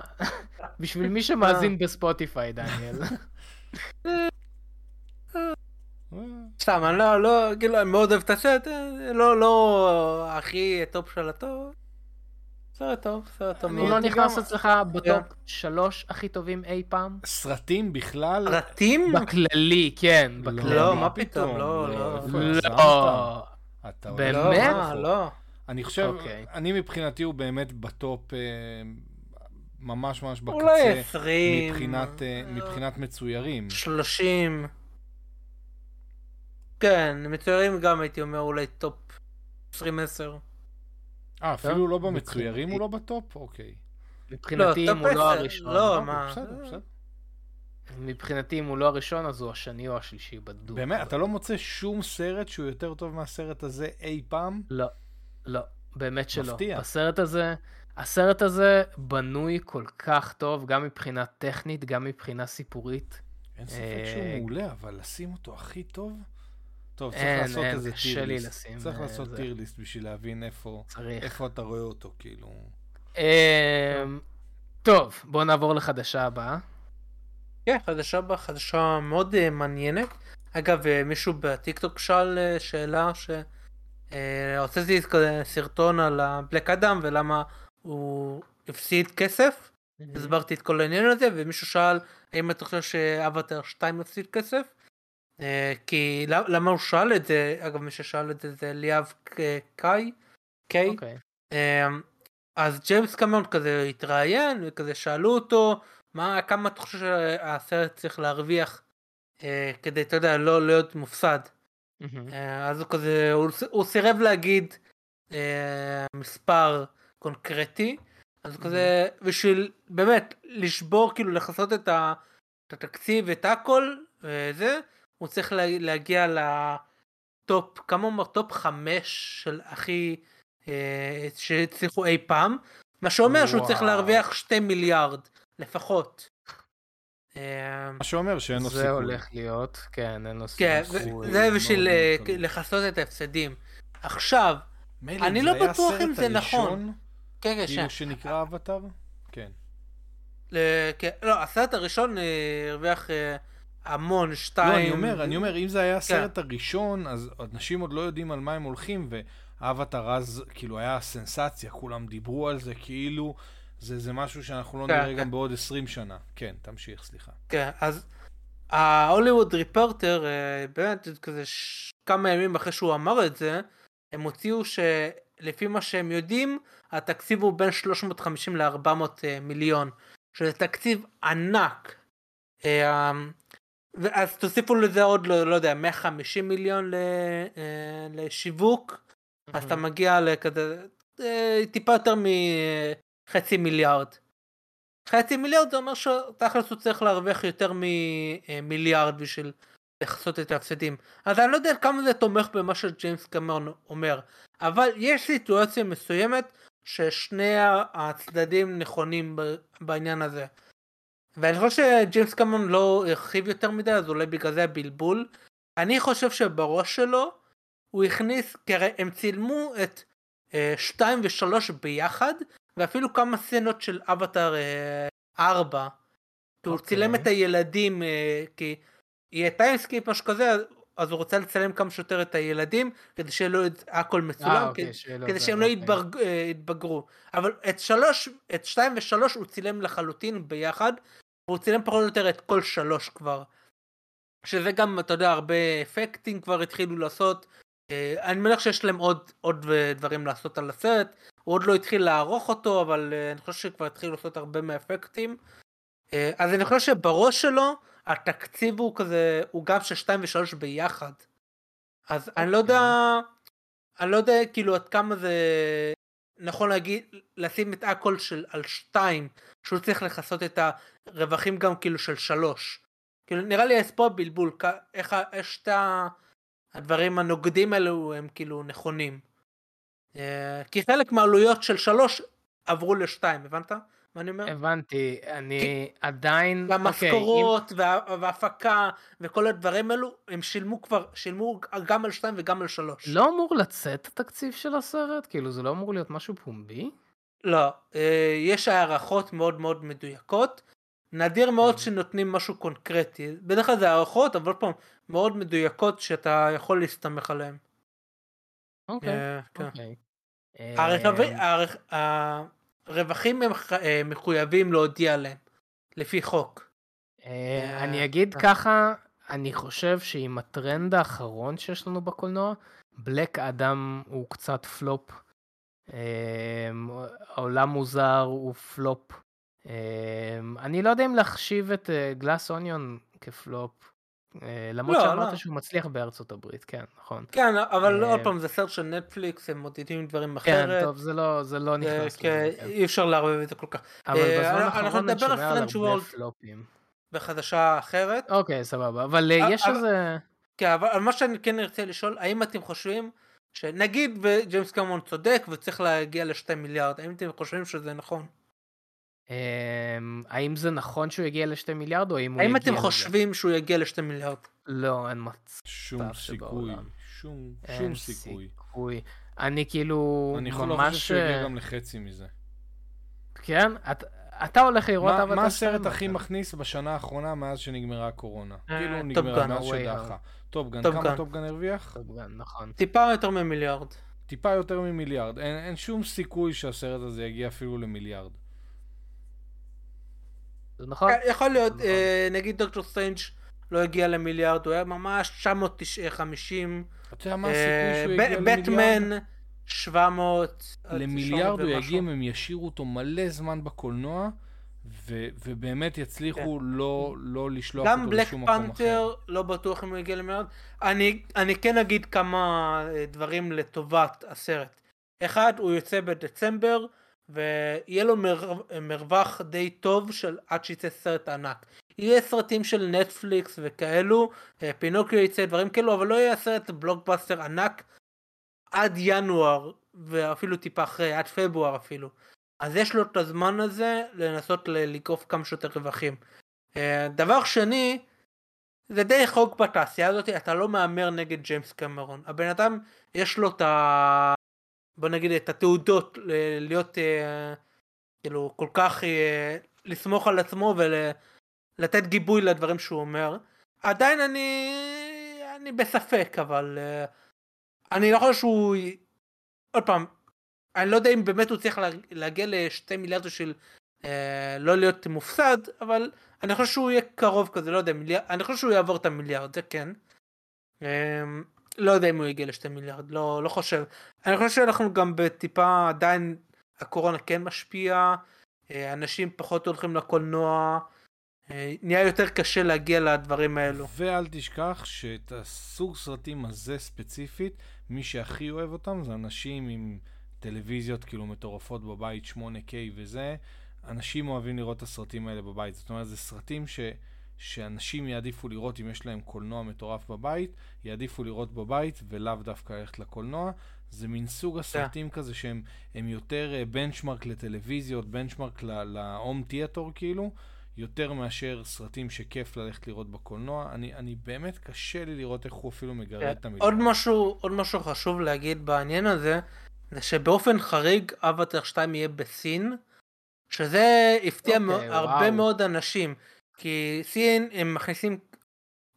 בשביל מי שמאזין בספוטיפיי, דניאל. סתם, אני לא, לא, כאילו, אני מאוד אוהב את הסרט, לא, לא הכי top של הטוב. סרט טוב, סרט טוב. הוא לא נכנס אצלך ב top שלוש הכי טובים אי פעם? סרטים בכלל? סרטים? בכללי, כן. לא, מה פתאום, לא, לא. לא. באמת? לא. אני חושב. אוקיי. אני מבחינתי הוא באמת ב top אה, ממש ממש בקצה. אולי 20. מבחינת, אה, מבחינת מצוירים. 30. כן, מצוירים גם הייתי אומר אולי top 20-10. אה, אפילו לא במצוירים הוא לא ב top? אוקיי. מבחינתי אם הוא לא הראשון. לא, מה? בסדר, בסדר. מבחינתי אם הוא לא הראשון אז הוא השני או השלישי בדוק. באמת? אתה לא מוצא שום סרט שהוא יותר טוב מהסרט הזה אי פעם? לא. לא, באמת שלא. מפתיע. הסרט הזה, הסרט הזה בנוי כל כך טוב, גם מבחינה טכנית, גם מבחינה סיפורית. אין ספק שהוא אה, מעולה, אבל לשים אותו הכי טוב? טוב, צריך אין, לעשות אין, איזה טירליסט. צריך אה, לעשות טירליסט בשביל להבין איפה, איפה אתה רואה אותו, כאילו. אמ, טוב, בואו נעבור לחדשה הבאה. כן, חדשה הבאה, חדשה מאוד uh, מעניינת. אגב, מישהו בטיקטוק שאל שאלה ש... הוצאתי אה, סרטון על הבלק אדם ולמה הוא הפסיד כסף. הסברתי את כל העניין הזה ומישהו שאל האם אתה חושב שאבטר 2 הפסיד כסף. אה, כי למה הוא שאל את זה אגב מי ששאל את זה זה ליאב קאי. קיי. אוקיי. אה, אז ג'יימס קמרון כזה התראיין וכזה שאלו אותו מה כמה אתה חושב שהסרט צריך להרוויח כדי אתה יודע לא להיות מופסד. אה, אז הוא כזה, הוא, סירב להגיד אה, מספר קונקרטי, אז הוא כזה, בשביל באמת לשבור, כאילו לכסות את התקציב ואת הכל, וזה, הוא צריך לה, להגיע ל top, כמה הוא אומר? top חמש של הכי, אה, שהצליחו אי פעם, מה שאומר וואו. שהוא צריך להרוויח שתי מיליארד לפחות. מה שאומר שאין לו סיכוי. זה הולך להיות, כן, אין לו כן, סיכוי. זה בשביל אה, לכסות את ההפסדים. עכשיו, אני לא בטוח אם זה נכון. כן, כן, כאילו שנקרא אבטאר? כן. כן. לא, הסרט הראשון אה, הרוויח אה, המון, שתיים. לא, אני אומר, אני אומר, אם זה היה כן. הסרט הראשון, אז אנשים עוד לא יודעים על מה הם הולכים, ואבטאר אז, כאילו, היה סנסציה, כולם דיברו על זה, כאילו... זה, זה משהו שאנחנו לא כן, נראה כן. גם בעוד 20 שנה. כן, תמשיך, סליחה. כן, אז ההוליווד ריפורטר, אה, באמת, כזה ש... כמה ימים אחרי שהוא אמר את זה, הם הוציאו שלפי מה שהם יודעים, התקציב הוא בין 350 ל-400 אה, מיליון, שזה תקציב ענק. אה, ואז תוסיפו לזה עוד לא, לא יודע 150 מיליון לשיווק אז אתה מגיע לכזה טיפה יותר מחצי מיליארד. חצי מיליארד זה אומר שתכלס הוא צריך להרוויח יותר ממיליארד בשביל לכסות את ההפסדים. אז אני לא יודע כמה זה תומך במה שג'יימס קמרון אומר, אבל יש סיטואציה מסוימת ששני הצדדים נכונים בעניין הזה. ואני חושב שג'יימס קמרון לא הרחיב יותר מדי אז אולי בגלל זה הבלבול. אני חושב שבראש שלו הוא הכניס, כי הרי הם צילמו את 2 אה, ו-3 ביחד ואפילו כמה סצנות של אבטאר 4. Okay. הוא צילם את הילדים אה, כי יהיה time skip משהו כזה אז הוא רוצה לצלם כמה שיותר את הילדים כדי לו הכל מצולם אה, אה, אוקיי, כדי, כדי שהם לא אוקיי. אה, יתבגרו אבל את שלוש את שתיים ושלוש הוא צילם לחלוטין ביחד הוא צילם פחות או יותר את כל שלוש כבר. שזה גם אתה יודע הרבה אפקטים כבר התחילו לעשות אה, אני מניח שיש להם עוד עוד דברים לעשות על הסרט הוא עוד לא התחיל לערוך אותו אבל אני חושב שכבר התחילו לעשות הרבה מהאפקטים אז אני חושב שבראש שלו התקציב הוא כזה, הוא גם של 2 ו-3 ביחד. אז אני לא יודע, אני לא יודע כאילו עד כמה זה נכון להגיד, לשים את הכל של על 2, שהוא צריך לכסות את הרווחים גם כאילו של 3. כאילו נראה לי יש פה בלבול, איך שתי הדברים הנוגדים האלו הם כאילו נכונים. אה, כי חלק מהעלויות של 3 עברו ל-2, הבנת? מה אני אומר? הבנתי, אני כי... עדיין... והמשכורות אוקיי, וה... וההפקה וכל הדברים האלו, הם שילמו כבר, שילמו גם על 2 וגם על 3. לא אמור לצאת התקציב של הסרט? כאילו זה לא אמור להיות משהו פומבי? לא, אה, יש הערכות מאוד מאוד מדויקות. נדיר מאוד כן. שנותנים משהו קונקרטי. בדרך כלל זה הערכות, אבל פעם, מאוד מדויקות שאתה יכול להסתמך עליהן. אוקיי, אה, כן. אוקיי. רווחים הם אה, מחויבים להודיע עליהם, לפי חוק. אה, אה, אני אגיד ככה, אני חושב שעם הטרנד האחרון שיש לנו בקולנוע, Black Adam הוא קצת פלופ. העולם מוזר הוא פלופ. אני לא יודע אם להחשיב את Glass Onion כ flop. אה, למרות לא, שאמרת לא. שהוא מצליח בארצות הברית, כן, נכון. כן, אבל עוד פעם, זה סרט של נטפליקס, הם מודדים דברים כן, אחרת. כן, טוב, זה לא, זה לא נכנס כן, לזה. אי אפשר לערבב את זה כל כך. אבל אה, בזמן האחרון אני שומע על הרבה פלופים. בחדשה אחרת. אוקיי, סבבה, אבל אה, יש איזה... כן, אבל מה שאני כן ארצה לשאול, האם אתם חושבים שנגיד וג'יימס קמון צודק וצריך להגיע לשתי מיליארד, האם אתם חושבים שזה נכון? אמ, האם זה נכון שהוא יגיע לשתי מיליארד או האם הוא יגיע? האם אתם חושבים שהוא יגיע לשתי מיליארד? לא, אין מצב שום סיכוי. שום, שום סיכוי. סיכוי. אני כאילו אני יכול ממש... שהוא יגיע גם לחצי מזה. כן? את, אתה הולך לראות אבטר מה הסרט הכי מכניס בשנה האחרונה מאז שנגמרה הקורונה? אה, כאילו נגמרה מאז שדחה. Top Gun, כמה Top Gun הרוויח? Top Gun, נכון. טיפה יותר ממיליארד. טיפה יותר ממיליארד. אין שום סיכוי שהסרט הזה יגיע אפילו למיליארד. זה נכון. אה, יכול להיות, נכון. אה, נגיד דוקטור סטרנג' לא הגיע למיליארד, הוא היה ממש 950. אתה יודע מה הסיכוי שהוא יגיע למיליארד? בטמן 700. למיליארד הוא יגיע אם הם ישאירו אותו מלא זמן בקולנוע. ו- ובאמת יצליחו כן. לא, לא לשלוח אותו לשום מקום אחר. גם בלק פנתר לא בטוח אם הוא יגיע למיליארד. אני, אני כן אגיד כמה אה, דברים לטובת הסרט. אחד, הוא יוצא בדצמבר, ויהיה לו מר... מרווח די טוב של עד שיצא סרט ענק. יהיה סרטים של נטפליקס וכאלו, אה, פינוקיו יצא דברים כאלו, אבל לא יהיה סרט בלוקבאסטר ענק עד ינואר, ואפילו טיפה אחרי, עד פברואר אפילו. אז יש לו את הזמן הזה לנסות לגרוף כמה שיותר רווחים. אה, דבר שני, זה די חוק בתעשייה הזאת, אתה לא מהמר נגד ג'יימס קמרון. הבן אדם יש לו את ה... בוא נגיד את התעודות להיות אה, כאילו כל כך אה, לסמוך על עצמו ולתת גיבוי לדברים שהוא אומר עדיין אני אני בספק אבל אה, אני לא חושב שהוא עוד פעם אני לא יודע אם באמת הוא צריך להגיע לשתי מיליארד של לא להיות מופסד אבל אני חושב שהוא יהיה קרוב כזה לא יודע מיליארד אני חושב שהוא יעבור את המיליארד זה כן. לא יודע אם הוא יגיע לשתי מיליארד, לא, לא חושב. אני חושב שאנחנו גם בטיפה עדיין הקורונה כן משפיעה, אה, אנשים פחות הולכים לקולנוע, נהיה יותר קשה להגיע לדברים האלו. ואל תשכח שאת הסוג סרטים הזה ספציפית, מי שהכי אוהב אותם זה אנשים עם טלוויזיות כאילו מטורפות בבית, 8K וזה. אנשים אוהבים לראות את הסרטים האלה בבית. זאת אומרת, זה סרטים ש... שאנשים יעדיפו לראות אם יש להם קולנוע מטורף בבית, יעדיפו לראות בבית ולאו דווקא ללכת לקולנוע. זה מין סוג הסרטים yeah. כזה שהם יותר בנצ'מרק לטלוויזיות, בנצ'מרק להום תיאטור כאילו, יותר מאשר סרטים שכיף ללכת לראות בקולנוע. אני, אני באמת קשה לי לראות איך הוא אפילו מגרד yeah. את המילה. עוד משהו, עוד משהו חשוב להגיד בעניין הזה, זה שבאופן חריג אבטר 2 יהיה בסין, שזה הפתיע okay, אוקיי, הרבה וואו. מאוד אנשים. כי סין הם מכניסים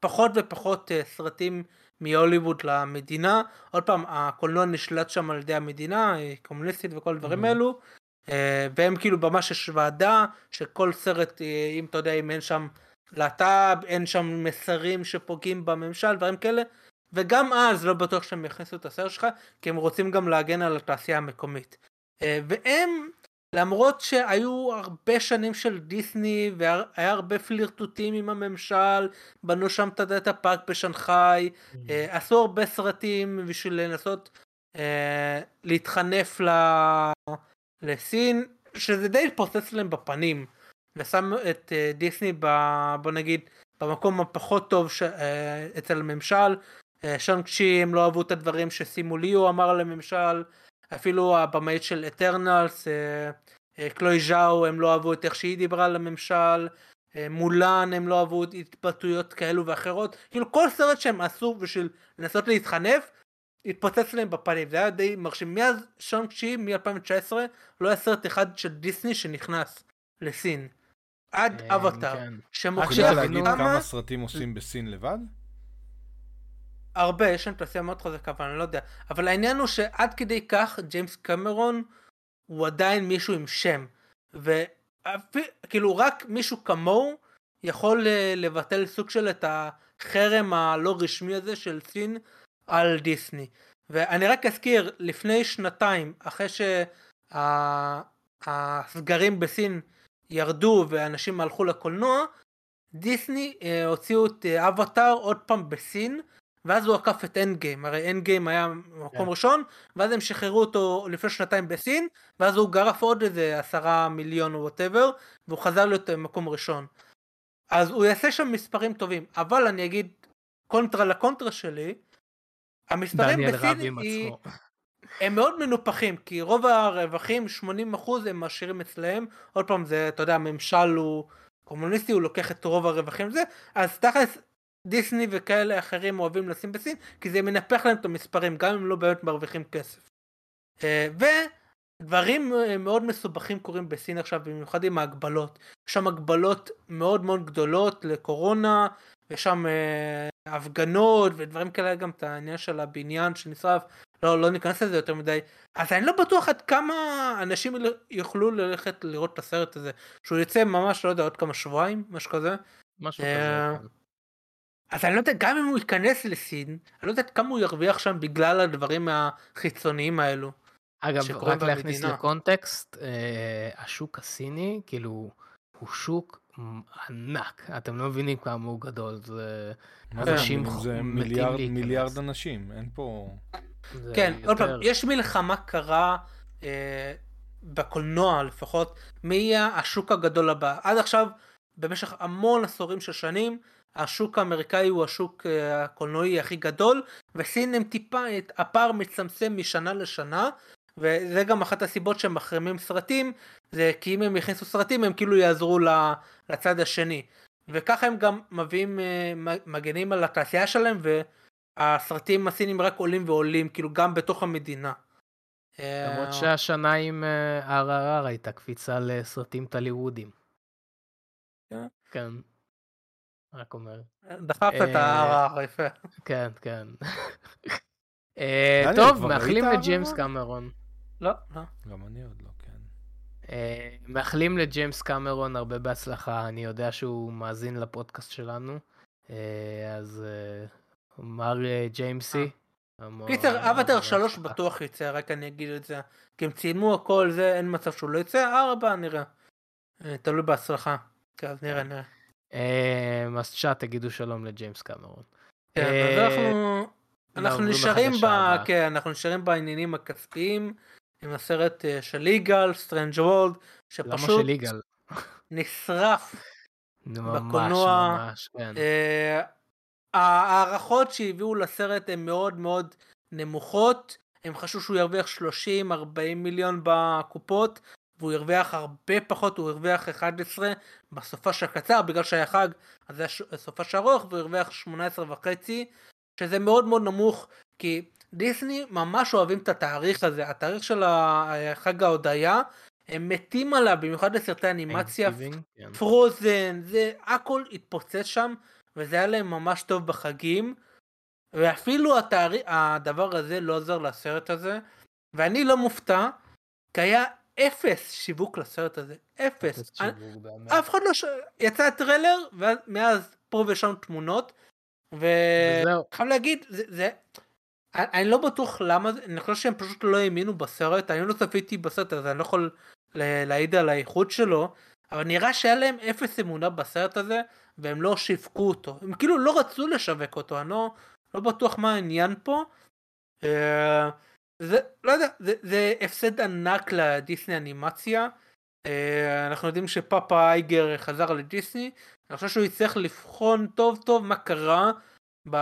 פחות ופחות uh, סרטים מהוליווד למדינה. עוד פעם, הקולנוע נשלט שם על ידי המדינה, היא קומוניסטית וכל הדברים mm-hmm. האלו. Uh, והם כאילו ממש יש ועדה שכל סרט, אם אתה יודע, אם אין שם להט"ב, אין שם מסרים שפוגעים בממשל, דברים כאלה. וגם אז לא בטוח שהם יכניסו את הסרט שלך, כי הם רוצים גם להגן על התעשייה המקומית. והם למרות שהיו הרבה שנים של דיסני והיה הרבה פלירטוטים עם הממשל, בנו שם את הדאטה פארק בשנגחאי, mm. אה, עשו הרבה סרטים בשביל לנסות אה, להתחנף ל... לסין, שזה די התפוצץ להם בפנים, ושם את אה, דיסני ב... בוא נגיד במקום הפחות טוב ש... אצל הממשל, שאנג צ'י הם לא אהבו את הדברים שסימו ליו אמר לממשל, אפילו הבמאית של אטרנלס, אה, אה, קלוי ז'או, הם לא אהבו את איך שהיא דיברה לממשל, אה, מולן הם לא אהבו התבטאויות כאלו ואחרות, כאילו כל סרט שהם עשו בשביל לנסות להתחנף, התפוצץ להם בפנים, זה היה די מרשים. מאז שונג צ'י, מ-2019, לא היה סרט אחד של דיסני שנכנס לסין. עד אבטאר. כן. שמוכיח כמה סרטים עושים בסין לבד? הרבה, יש להם תעשייה מאוד חזקה, אבל אני לא יודע. אבל העניין הוא שעד כדי כך ג'יימס קמרון הוא עדיין מישהו עם שם. וכאילו רק מישהו כמוהו יכול אה, לבטל סוג של את החרם הלא רשמי הזה של סין על דיסני. ואני רק אזכיר, לפני שנתיים, אחרי שהסגרים בסין ירדו ואנשים הלכו לקולנוע, דיסני אה, הוציאו את אה, אבטאר עוד פעם בסין, ואז הוא עקף את Endgame, הרי Endgame היה מקום yeah. כן. ראשון, ואז הם שחררו אותו לפני שנתיים בסין, ואז הוא גרף עוד איזה עשרה מיליון או whatever, והוא חזר להיות מקום ראשון. אז הוא יעשה שם מספרים טובים, אבל אני אגיד קונטרה לקונטרה שלי, המספרים בסין היא... הם מאוד מנופחים, כי רוב הרווחים, 80% הם משאירים אצלהם, עוד פעם זה, אתה יודע, הממשל הוא קומוניסטי, הוא לוקח את רוב הרווחים זה, אז תכלס דיסני וכאלה אחרים אוהבים לשים בסין, כי זה מנפח להם את המספרים, גם אם לא באמת מרוויחים כסף. אה, ודברים אה, מאוד מסובכים קורים בסין עכשיו, במיוחד עם ההגבלות. יש שם הגבלות מאוד מאוד גדולות לקורונה, יש שם אה, הפגנות ודברים כאלה, גם את העניין של הבניין שנשרף, לא, לא ניכנס לזה יותר מדי. אז אני לא בטוח עד כמה אנשים יוכלו ללכת לראות את הסרט הזה, שהוא יצא ממש, לא יודע, עוד כמה שבועיים, משהו כזה. משהו כזה. כן. אז אני לא יודע, גם אם הוא ייכנס לסין, אני לא יודע כמה הוא ירוויח שם בגלל הדברים החיצוניים האלו. אגב, רק להכניס לקונטקסט, אה, השוק הסיני, כאילו, הוא שוק ענק, אתם לא מבינים כמה הוא גדול, זה אנשים זה מיליארד, מיליארד אנשים, אין פה... כן, יותר... עוד פעם, יש מלחמה קרה אה, בקולנוע לפחות, מי יהיה השוק הגדול הבא. עד עכשיו, במשך המון עשורים של שנים, השוק האמריקאי הוא השוק אה, הקולנועי הכי גדול, וסין הם טיפה, הפער מצטמצם משנה לשנה, וזה גם אחת הסיבות שהם מחרימים סרטים, זה כי אם הם יכניסו סרטים הם כאילו יעזרו לצד השני. וככה הם גם מביאים, אה, מגנים על התעשייה שלהם, והסרטים הסינים רק עולים ועולים, כאילו גם בתוך המדינה. למרות שהשנה עם RRR אה, הייתה קפיצה לסרטים טליוודים. כן. רק אומר. דחפת את אה, הערה, יפה. כן, כן. אה, טוב, מאחלים לג'יימס קמרון. לא, לא. גם אני עוד לא, כן. אה, מאחלים לג'יימס קמרון הרבה בהצלחה, אני יודע שהוא מאזין לפודקאסט שלנו, אז מר ג'יימסי. קיצר, אבטר שלוש בטוח יצא, רק אני אגיד את זה. כי הם צילמו הכל זה, אין מצב שהוא לא יצא, ארבע נראה. תלוי בהצלחה. כן, נראה, נראה. אז צ'אט תגידו שלום לג'יימס קמרון. כן, אז אנחנו... אנחנו נשארים, ב... כן, אנחנו נשארים בעניינים הכספיים עם הסרט של ליגל, Strange World, שפשוט... נשרף בקולנוע. ממש, כן. אה, ההערכות שהביאו לסרט הן מאוד מאוד נמוכות. הם חשבו שהוא ירוויח 30-40 מיליון בקופות, והוא הרוויח הרבה פחות, הוא הרוויח 11 בסופש הקצר, בגלל שהיה חג, אז זה היה סופש ארוך, והוא הרוויח 18 וחצי, שזה מאוד מאוד נמוך, כי דיסני ממש אוהבים את התאריך הזה, התאריך של חג ההודיה, הם מתים עליו, במיוחד לסרטי אנימציה, פרוזן, זה הכל התפוצץ שם, וזה היה להם ממש טוב בחגים, ואפילו התאריך, הדבר הזה לא עוזר לסרט הזה, ואני לא מופתע, כי היה אפס שיווק לסרט הזה, אפס. אני, אף אחד לא ש... יצא טריילר, ומאז פה ושם תמונות, וחייב להגיד, זה, זה, אני לא בטוח למה, אני חושב שהם פשוט לא האמינו בסרט, אני לא צפיתי בסרט הזה, אני לא יכול להעיד על האיכות שלו, אבל נראה שהיה להם אפס אמונה בסרט הזה, והם לא שיווקו אותו. הם כאילו לא רצו לשווק אותו, אני לא, לא בטוח מה העניין פה. אה, זה, לא יודע, זה, זה הפסד ענק לדיסני אנימציה. אה, אנחנו יודעים שפאפה אייגר חזר לדיסני, אני חושב שהוא יצטרך לבחון טוב טוב מה קרה ב,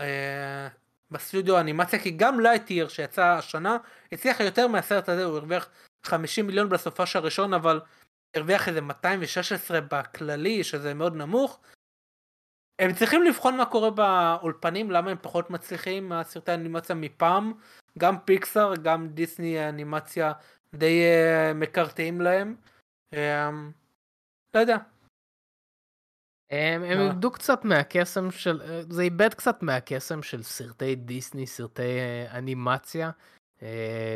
אה, בסטודיו האנימציה, כי גם Lightyear שיצא השנה, הצליח יותר מהסרט הזה, הוא הרוויח 50 מיליון בסופש הראשון, אבל הרוויח איזה 216 בכללי, שזה מאוד נמוך. הם צריכים לבחון מה קורה באולפנים, למה הם פחות מצליחים מהסרטי האנימציה מפעם. גם פיקסאר, גם דיסני אנימציה די uh, מקרטעים להם. Um, לא יודע. הם, הם איבדו קצת מהקסם של, אה, זה איבד קצת מהקסם של סרטי דיסני, סרטי uh, אנימציה. אה,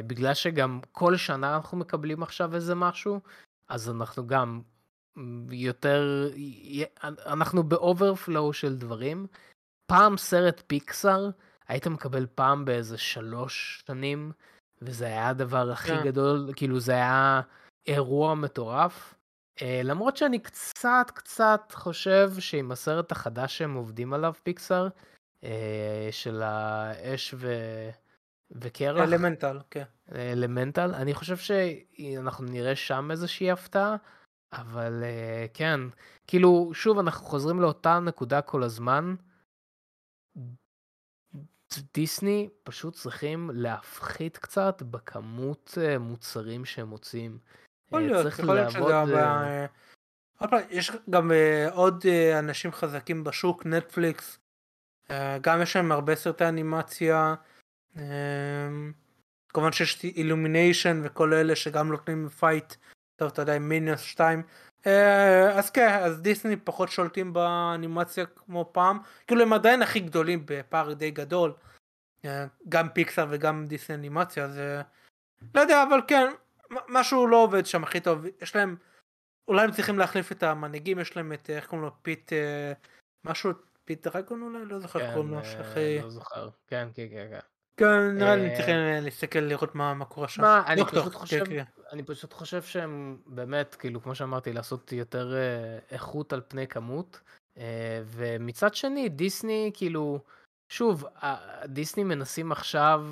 בגלל שגם כל שנה אנחנו מקבלים עכשיו איזה משהו, אז אנחנו גם יותר, אנחנו ב overflow של דברים. פעם סרט פיקסאר, היית מקבל פעם באיזה שלוש שנים, וזה היה הדבר הכי yeah. כן. גדול, כאילו זה היה אירוע מטורף. אה, למרות שאני קצת קצת חושב שעם הסרט החדש שהם עובדים עליו, פיקסאר, uh, של האש ו... וקרח. אלמנטל, כן. אלמנטל, אני חושב שאנחנו נראה שם איזושהי הפתעה, אבל uh, כן, כאילו, שוב, אנחנו חוזרים לאותה נקודה כל הזמן. דיסני פשוט צריכים להפחית קצת בכמות uh, מוצרים שהם מוצאים. יכול להיות, יכול להיות שזה... הבא... יש גם עוד אנשים חזקים בשוק, נטפליקס, גם יש להם הרבה סרטי אנימציה. כמובן שיש Illumination וכל אלה שגם נותנים fight, טוב אתה יודע, מינוס 2. אה, אז כן, אז דיסני פחות שולטים באנימציה כמו פעם, כאילו הם עדיין הכי גדולים בפער די גדול, אה, גם פיקסר וגם דיסני אנימציה, זה לא יודע, אבל כן, משהו לא עובד שם הכי טוב, יש להם, אולי הם צריכים להחליף את המנהיגים, יש להם את, איך קוראים לו, פיט, אה, משהו, פיט דרגון אולי? לא זוכר איך קוראים לו, לא זוכר, כן, כן, כן, כן. כן, נראה לי צריכים אה, להסתכל לראות מה קורה שם. מה, אני פשוט חושב, אני פשוט חושב שהם באמת, כאילו, כמו שאמרתי, לעשות יותר אה, איכות על פני כמות. אה, ומצד שני, דיסני, כאילו, שוב, דיסני מנסים עכשיו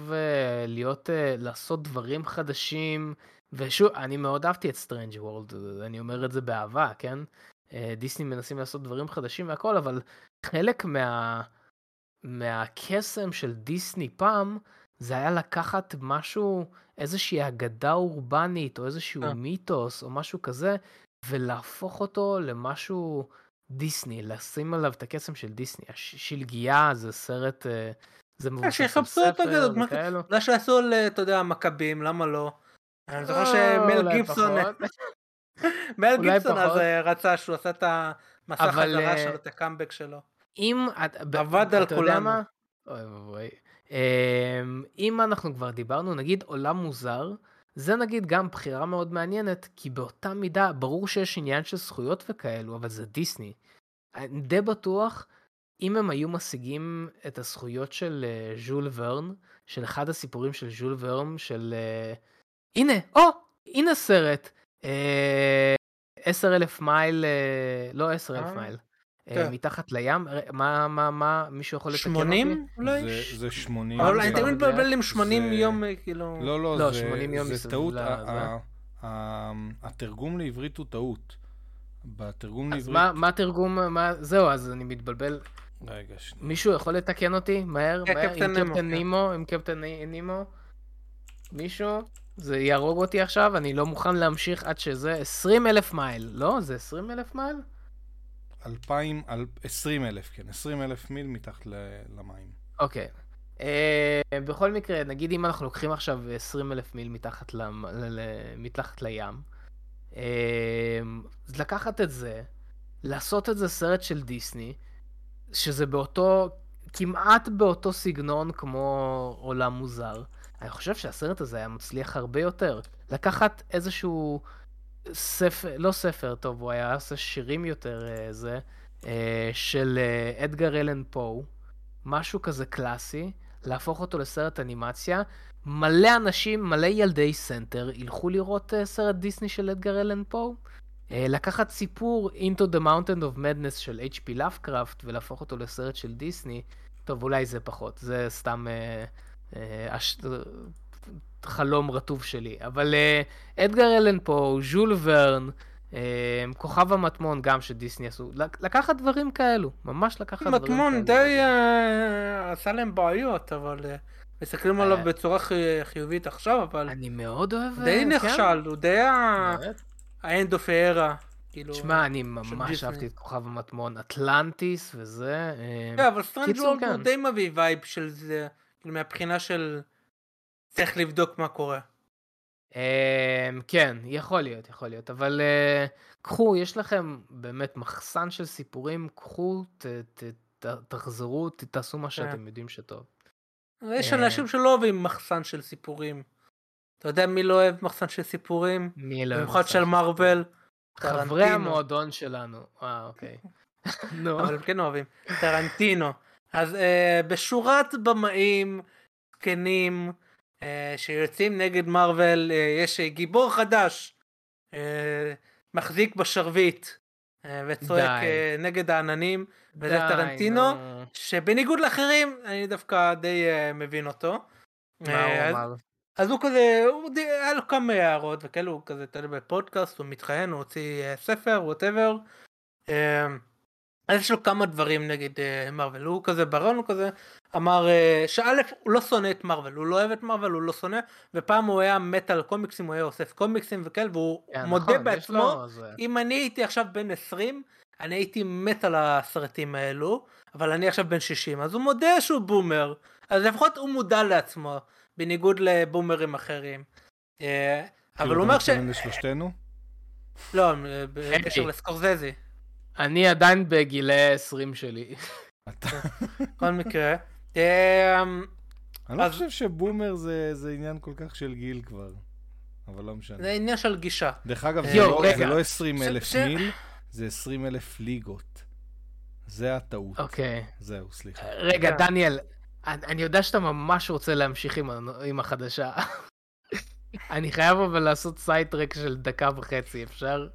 להיות, לעשות דברים חדשים, ושוב, אני מאוד אהבתי את Strange World, אני אומר את זה באהבה, כן? דיסני מנסים לעשות דברים חדשים והכל, אבל חלק מה... מהקסם של דיסני פעם, זה היה לקחת משהו, איזושהי אגדה אורבנית, או איזשהו אה. מיתוס, או משהו כזה, ולהפוך אותו למשהו דיסני, לשים עליו את הקסם של דיסני. השלגיה זה סרט, אה, זה מבוסס על שיחפשו אותו וכאלו. מה שעשו על, אתה יודע, מכבים, למה לא? אני זוכר אה, שמל גיבסון, מל גיבסון אז רצה שהוא עשה את המסע חזרה שלו, את הקאמבק שלו. אם עבד על כולנו. אוי ואבוי. אמ, אם אנחנו כבר דיברנו, נגיד עולם מוזר, זה נגיד גם בחירה מאוד מעניינת, כי באותה מידה, ברור שיש עניין של זכויות וכאלו, אבל זה דיסני. אני די בטוח, אם הם היו משיגים את הזכויות של uh, ז'ול ורן, של אחד הסיפורים של ז'ול ורן, של... Uh, הנה, או! הנה סרט! Uh, 10 אלף מייל, לא 10 אלף מייל, כן. מתחת לים, מה, מה, מה, מישהו יכול לתקן אותי? 80 אולי? זה, זה 80. אבל אני תמיד מתבלבל עם 80 זה... יום, כאילו... לא, לא, לא זה, 80 יום זה טעות, התרגום לעברית הוא טעות. בתרגום לעברית... אז מה, מה תרגום, מה, זהו, אז אני מתבלבל. רגע, שנייה. מישהו יכול לתקן אותי? מהר, כן, מהר, עם קפטן נימו, עם קפטן נימו. מישהו? זה יהרוג אותי עכשיו, אני לא מוכן להמשיך עד שזה 20 אלף מייל. לא? זה 20 אלף מייל? 2,000, 20 אלף, כן, 20 אלף מיל מתחת למים. אוקיי. Uh, בכל מקרה, נגיד אם אנחנו לוקחים עכשיו 20 אלף מיל מתחת, למ... מתחת לים, uh, לקחת את זה, לעשות את זה סרט של דיסני, שזה באותו, כמעט באותו סגנון כמו עולם מוזר. אני חושב שהסרט הזה היה מצליח הרבה יותר. לקחת איזשהו ספר, לא ספר, טוב, הוא היה עושה שירים יותר uh, זה, uh, של uh, אדגר אלן פו, משהו כזה קלאסי, להפוך אותו לסרט אנימציה. מלא אנשים, מלא ילדי סנטר, ילכו לראות סרט דיסני של אדגר אלן פו. לקחת סיפור Into the Mountain of Madness של H.P. Lovecraft ולהפוך אותו לסרט של דיסני, טוב, אולי זה פחות, זה סתם... אה, אה, אש... חלום רטוב שלי. אבל אה, אדגר אלן פו, ז'ול ורן, אה, כוכב המטמון, גם שדיסני עשו, לקחת דברים כאלו, ממש לקחת דברים כאלו. מטמון די אה, עשה להם בעיות, אבל מסתכלים עליו בצורה חיובית עכשיו, אבל... אני מאוד אוהב... די כן. נכשל, הוא די ה-end of era. כאילו... שמע, אני ממש אהבתי את כוכב המטמון, אטלנטיס וזה. כן, אבל Strange הוא די מביא vibe של זה, כאילו מהבחינה של... צריך לבדוק מה קורה. אמ, כן, יכול להיות, יכול להיות, אבל אה, קחו, יש לכם באמת מחסן של סיפורים, קחו, ת, ת, ת, תחזרו, ת, תעשו מה כן. שאתם יודעים שטוב. יש אנשים שלא אוהבים מחסן של סיפורים. אתה יודע מי לא אוהב מחסן של סיפורים? מי לא אוהב במיוחד של מארוול. חברי המועדון שלנו. אה, אוקיי. נו. אבל הם כן אוהבים. טרנטינו. אז uh, בשורת במאים, זקנים, אה, שיוצאים נגד מארוול, אה, יש גיבור חדש, אה, מחזיק בשרביט וצועק די. נגד העננים, וזה טרנטינו, נו. שבניגוד לאחרים, אני דווקא די מבין אותו. מה הוא אמר? אז הוא כזה, הוא די, היה לו כמה הערות וכאלו, הוא כזה, אתה יודע, בפודקאסט, הוא מתחיין, הוא הוציא ספר, ווטאבר. אז יש לו כמה דברים נגד מרוויל, הוא כזה ברון, הוא כזה, אמר אה, שא' הוא לא שונא את מרוויל, הוא לא אוהב את מרוויל, הוא לא שונא, ופעם הוא היה מת על קומיקסים, הוא היה אוסף קומיקסים וכאלה, והוא yeah, מודה נכון, בעצמו, אם אני הייתי עכשיו בן 20, אני הייתי מת על הסרטים האלו, אבל אני עכשיו בן 60, אז הוא מודה שהוא בומר, אז לפחות הוא מודע לעצמו, בניגוד לבומרים אחרים. אה, אבל הוא אומר ש... כאילו אתה מתכוון לשלושתנו? לא, בקשר לסקורזזי. אני עדיין בגילי 20 שלי. בכל מקרה. אמ, אני לא חושב ש boomer זה עניין כל כך של גיל כבר, אבל לא משנה. זה עניין של גישה. דרך אגב, זה לא 20 לא אלף מיל, זה 20 אלף ליגות. זה הטעות. אוקיי. זהו, סליחה. רגע, כן. דניאל, אני יודע שאתה ממש רוצה להמשיך עם החדשה. אני חייב אבל לעשות sidetrack של דקה וחצי, אפשר?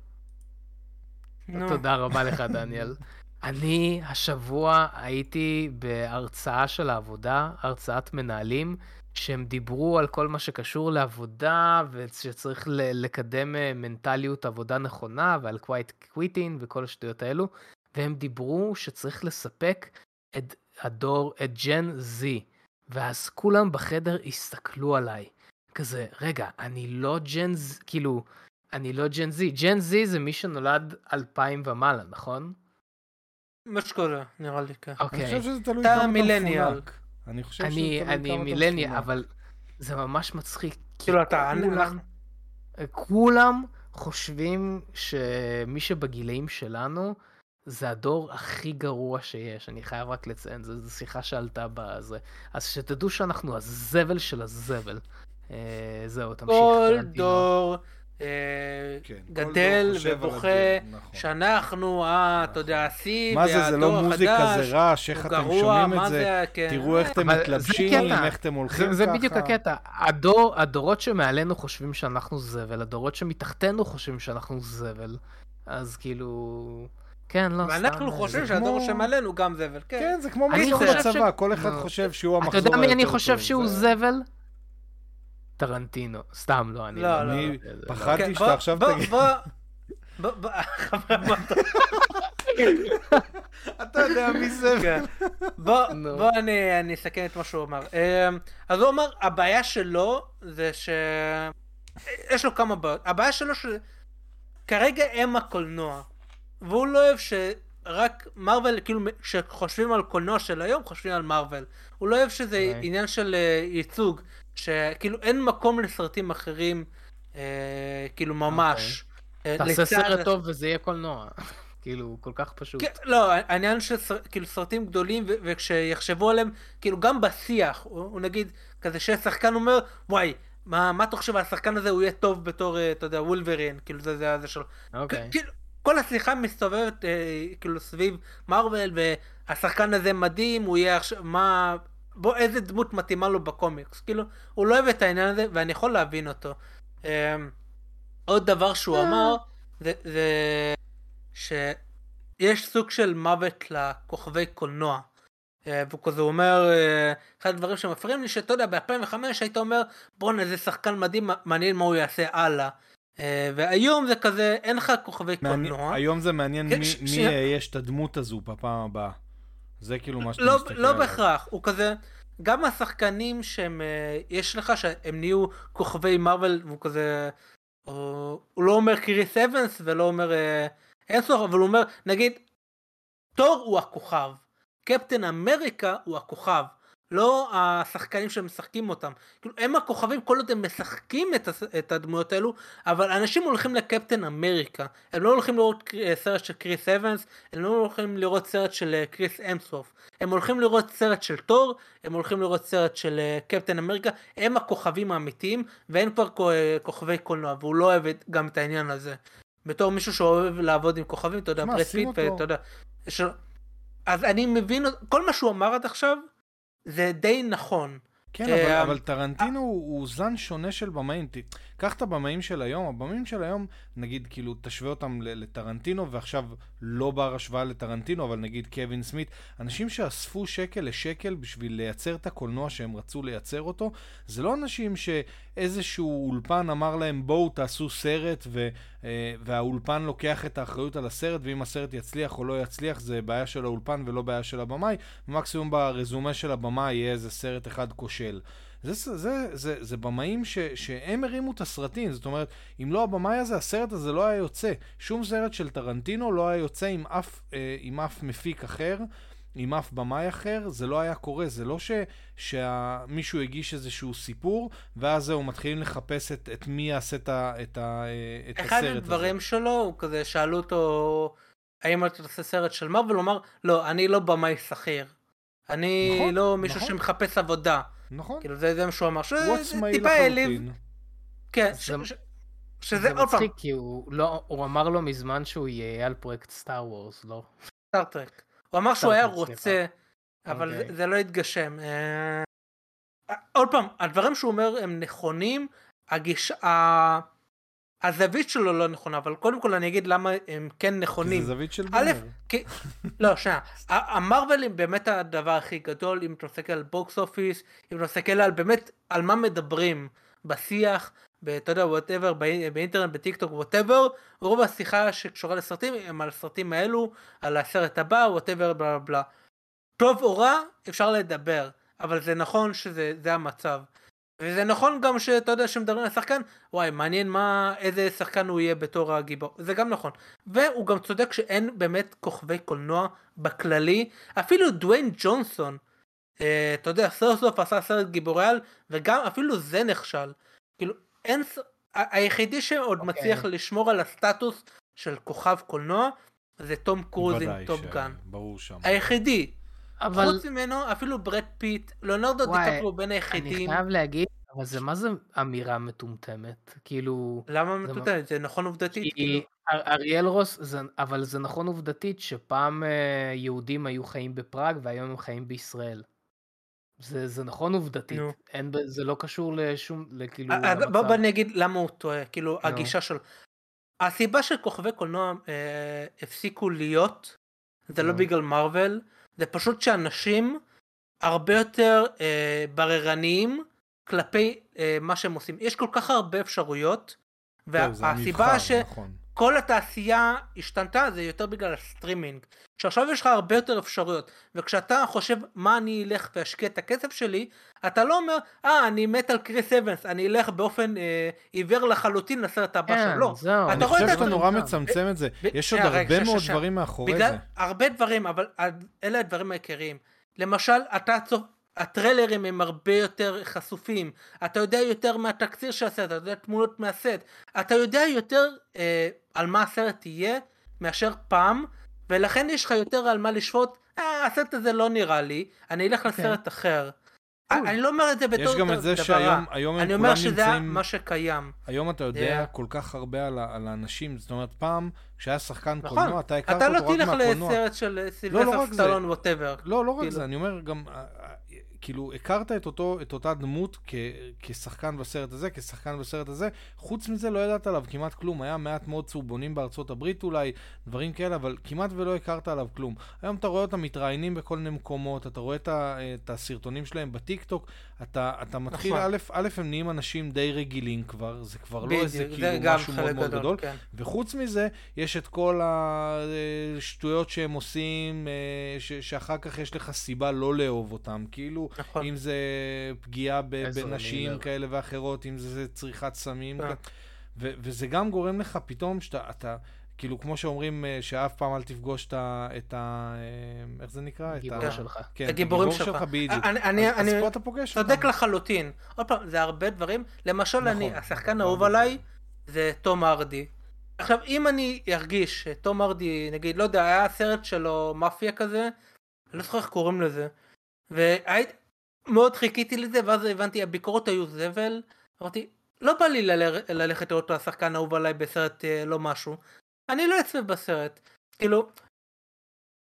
תודה רבה לך, דניאל. אני השבוע הייתי בהרצאה של העבודה, הרצאת מנהלים, שהם דיברו על כל מה שקשור לעבודה, ושצריך לקדם אה, מנטליות עבודה נכונה, ועל quiet quitting וכל השטויות האלו, והם דיברו שצריך לספק את הדור, את Gen Z, ואז כולם בחדר הסתכלו עליי. כזה, רגע, אני לא Gen Z, כאילו, אני לא ג'ן זי. ג'ן זי זה מי שנולד אלפיים ומעלה, נכון? מה שקורה, נראה לי כן. אוקיי. אני חושב שזה תלוי כמה אתה מילניאל. אני חושב שזה תלוי כמה אתה אני מילניאל, אבל זה ממש מצחיק. כאילו אתה... כולם, כולם חושבים שמי שבגילאים שלנו, זה הדור הכי גרוע שיש, אני חייב רק לציין, זו שיחה שעלתה בזה. אז שתדעו שאנחנו הזבל של הזבל. אה, זהו, תמשיך. כל דור כן, גדל ובוכה נכון. שאנחנו, אה, אתה יודע, השיא והדור החדש, מה זה, זה לא מוזיקה, זה רעש, איך אתם שומעים את זה, כן. תראו איך אתם מתלבשים, איך אתם הולכים ככה. זה בדיוק הקטע, הדור, הדורות שמעלינו חושבים שאנחנו זבל, הדורות שמתחתנו חושבים שאנחנו זבל. אז כאילו... כן, לא, סתם. ואנחנו חושבים שהדור שמעלינו גם זבל, כן. כן, זה כמו מסלול בצבא, כל אחד לא. חושב שהוא המחזור היותר טוב. אתה יודע מי אני חושב שהוא זבל? טרנטינו. סתם, לא, אני לא... לא אני פחדתי כן, שאתה עכשיו תגיד... בוא, בוא, אתה יודע מי זה. כן. בוא, בוא אני, אני אסכם את מה שהוא אמר. אמ, אז הוא אמר, הבעיה שלו זה ש... יש לו כמה בעיות. הבעיה שלו שכרגע הם הקולנוע. והוא לא אוהב שרק מרוויל, כאילו, כשחושבים על קולנוע של היום, חושבים על מרוויל. הוא לא אוהב שזה okay. אוקיי. עניין של uh, ייצוג, שכאילו אין מקום לסרטים אחרים, uh, כאילו ממש. Okay. אוקיי. uh, תעשה סרט טוב וזה יהיה קולנוע. כאילו, כל כך פשוט. כן, לא, העניין של כאילו סרטים גדולים, וכשיחשבו עליהם, כאילו גם בשיח, הוא, נגיד, כזה ששחקן אומר, וואי, מה, מה אתה חושב השחקן הזה, הוא יהיה טוב בתור, אתה יודע, וולברין, כאילו זה זה זה שלו. אוקיי. כאילו, כל השיחה מסתובבת אה, כאילו סביב מרוויל והשחקן הזה מדהים הוא יהיה עכשיו מה בוא איזה דמות מתאימה לו בקומיקס כאילו הוא לא אוהב את העניין הזה ואני יכול להבין אותו. אה, עוד דבר שהוא אמר זה, זה שיש סוג של מוות לכוכבי קולנוע. אה, והוא כזה אומר אה, אחד הדברים שמפריעים לי שאתה יודע ב-2005 היית אומר בואנה איזה שחקן מדהים מעניין מה הוא יעשה הלאה. אה, והיום זה כזה, אין לך כוכבי קולנוע. היום זה מעניין כן, מי, ש... מי ש... יש את הדמות הזו בפעם הבאה. זה כאילו מה שאתה לא, מסתכל לא עליו. לא בהכרח, הוא כזה, גם השחקנים שהם, אה, יש לך שהם נהיו כוכבי מרוויל, והוא כזה, הוא, הוא לא אומר קריס אבנס ולא אומר אה, אינסוף, אבל הוא אומר, נגיד, תור הוא הכוכב, קפטן אמריקה הוא הכוכב. לא השחקנים שמשחקים אותם. כאילו הם הכוכבים כל עוד הם משחקים את, את הדמויות האלו, אבל אנשים הולכים לקפטן אמריקה. הם לא הולכים לראות סרט של קריס אבנס, הם לא הולכים לראות סרט של אה, קריס אמסוף. הם הולכים לראות סרט של תור, הם הולכים לראות סרט של אה, קפטן אמריקה, הם הכוכבים האמיתיים, ואין כבר אה, כוכבי קולנוע, והוא לא אוהב גם את העניין הזה. בתור מישהו שאוהב לעבוד עם כוכבים, אתה יודע, פרט ואתה יודע. ש... אז אני מבין, כל מה שהוא אמר עד עכשיו, זה די נכון. כן, אבל, אה, אבל טרנטינו הוא, הוא זן שונה של במאים. קח את הבמאים של היום, הבמאים של היום, נגיד, כאילו, תשווה אותם לטרנטינו, ועכשיו לא בר השוואה לטרנטינו, אבל נגיד קווין סמית, אנשים שאספו שקל לשקל בשביל לייצר את הקולנוע שהם רצו לייצר אותו, זה לא אנשים שאיזשהו אולפן אמר להם, בואו תעשו סרט, ו, אה, והאולפן לוקח את האחריות על הסרט, ואם הסרט יצליח או לא יצליח, זה בעיה של האולפן ולא בעיה של הבמאי, ומקסימום ברזומה של הבמאי יהיה איזה סרט אחד כושל. זה, זה, זה, זה, במאים ש, שהם הרימו את הסרטים, זאת אומרת, אם לא הבמאי הזה, הסרט הזה לא היה יוצא. שום סרט של טרנטינו לא היה יוצא עם אף, אה, עם אף מפיק אחר, עם אף במאי אחר, זה לא היה קורה. זה לא ש, שמישהו הגיש איזשהו סיפור, ואז זהו, מתחילים לחפש את, את מי יעשה את, ה, את, ה, אה, את הסרט הזה. אחד הדברים שלו, הוא כזה, שאלו אותו, האם אתה עושה סרט של מרוויל? הוא אמר, לא, אני לא במאי שכיר. אני נכון, לא מישהו נכון. שמחפש עבודה. נכון. כאילו זה, זה מה שהוא אמר, שזה טיפה העליב. כן, שזה עוד פעם. זה מצחיק כי הוא, לא, הוא אמר לו מזמן שהוא יהיה על פרויקט סטאר וורס, לא? סטארטרק. הוא אמר שהוא היה רוצה, אבל. זה, אוקיי. זה לא התגשם. Uh, עוד פעם, הדברים שהוא אומר הם נכונים, הגיש... הזווית שלו לא נכונה, אבל קודם כל אני אגיד למה הם כן נכונים. כי זה זווית של boomer. כי... לא, שנייה. המרווילים באמת הדבר הכי גדול, אם אתה מסתכל על box office, אם אתה מסתכל על באמת, על מה מדברים בשיח, אתה יודע, whatever, באינטרנט, בטיק טוק, whatever, רוב השיחה שקשורה לסרטים הם על הסרטים האלו, על הסרט הבא, whatever, בלה בלה. טוב או רע, אפשר לדבר, אבל זה נכון שזה המצב. וזה נכון גם שאתה יודע שמדברים על שחקן, וואי מעניין מה, איזה שחקן הוא יהיה בתור הגיבור, זה גם נכון. והוא גם צודק שאין באמת כוכבי קולנוע בכללי, אפילו דוויין ג'ונסון, אה, אתה יודע, סוף סוף עשה סרט גיבורי על, וגם אפילו זה נכשל. כאילו, אין, היחידי שעוד okay. אוקיי. מצליח לשמור על הסטטוס של כוכב קולנוע, זה תום קרוז עם Top Gun. ברור שם. היחידי. אבל... חוץ ממנו, אפילו ברד פיט, ליאונרדו דיקפריו בין היחידים. אני חייב להגיד, אבל זה מה זה אמירה מטומטמת? כאילו... למה מטומטמת? זה, זה נכון עובדתית. כי כאילו. אריאל רוס, זה, אבל זה נכון עובדתית שפעם אה, יהודים היו חיים בפראג והיום הם חיים בישראל. זה, זה נכון עובדתית, נו. אין, זה לא קשור לשום, לכאילו... בוא, בוא אני אגיד למה הוא טועה, כאילו נו. הגישה של... הסיבה שכוכבי קולנוע אה, הפסיקו להיות, זה לא בגלל מארוול, זה פשוט שאנשים הרבה יותר אה, בררניים כלפי אה, מה שהם עושים. יש כל כך הרבה אפשרויות, והסיבה שכל נכון. התעשייה השתנתה זה יותר בגלל הסטרימינג. שעכשיו יש לך הרבה יותר אפשרויות, וכשאתה חושב מה אני אלך ואשקיע את הכסף שלי, אתה לא אומר, אה, אני מת על קריס אבנס, אני אלך באופן אה, עיוור לחלוטין לסרט הבא שלו. לא. זהו. אני חושב שאתה נורא מצמצם את זה, יש עוד הרבה מאוד דברים מאחורי זה. הרבה דברים, אבל אלה הדברים העיקריים. למשל, אתה צופ... הטריילרים הם הרבה יותר חשופים, אתה יודע יותר מהתקציר של הסרט, אתה יודע תמונות מהסט, אתה יודע יותר אה, על מה הסרט יהיה מאשר פעם, ולכן יש לך יותר על מה לשפוט, אה, הסרט הזה לא נראה לי, אני אלך okay. אוקיי. לסרט אחר. אני לא אומר את זה בתור דבר רע. יש גם את זה שהיום היום אני אומר שזה נמצאים... מה שקיים. היום אתה יודע yeah. כל כך הרבה על, על האנשים, זאת אומרת פעם כשהיה שחקן נכון. קולנוע אתה הכרת אותו לא רק מהקולנוע. אתה לא תלך לסרט של סילבסטר לא, לא סטלון whatever. לא, לא רק כאילו. זה, אני אומר גם כאילו, הכרת את, אותו, את אותה דמות כ, כשחקן בסרט הזה, כשחקן בסרט הזה, חוץ מזה לא ידעת עליו כמעט כלום. היה מעט מאוד צהובונים בארצות הברית אולי, דברים כאלה, אבל כמעט ולא הכרת עליו כלום. היום אתה רואה אותם מתראיינים בכל מיני מקומות, אתה רואה את, את הסרטונים שלהם בטיק טוק, אתה, אתה מתחיל, נכון. א', א', הם נהיים אנשים די רגילים כבר, זה כבר לא איזה כאילו משהו מאוד מאוד גדול, כן. וחוץ מזה, יש את כל השטויות שהם עושים, אה, ש, שאחר כך יש לך סיבה לא לאהוב אותם, כאילו, נכון. אם זה פגיעה ב, בנשים כאלה ואחרות, אם זה צריכת סמים, כן. וזה גם גורם לך פתאום שאתה... כאילו, כמו שאומרים, אה, שאף פעם אל תפגוש את ה... אה, איך זה נקרא? הגיבור שלך. כן, הגיבורים שלך. בדיוק. אז פה אתה פוגש אותם. צודק לחלוטין. עוד פעם, זה הרבה דברים. למשל, אני, נכון. השחקן האהוב עליי זה תום ארדי. עכשיו, אם אני ארגיש שתום ארדי, נגיד, לא יודע, היה סרט שלו מאפיה כזה, אני לא זוכר איך קוראים לזה. והייתי, מאוד חיכיתי לזה, ואז הבנתי, הביקורות היו זבל. אמרתי, לא בא לי ללכת לראות את השחקן האהוב עליי בסרט אה, לא משהו. אני לא אצפה בסרט. כאילו,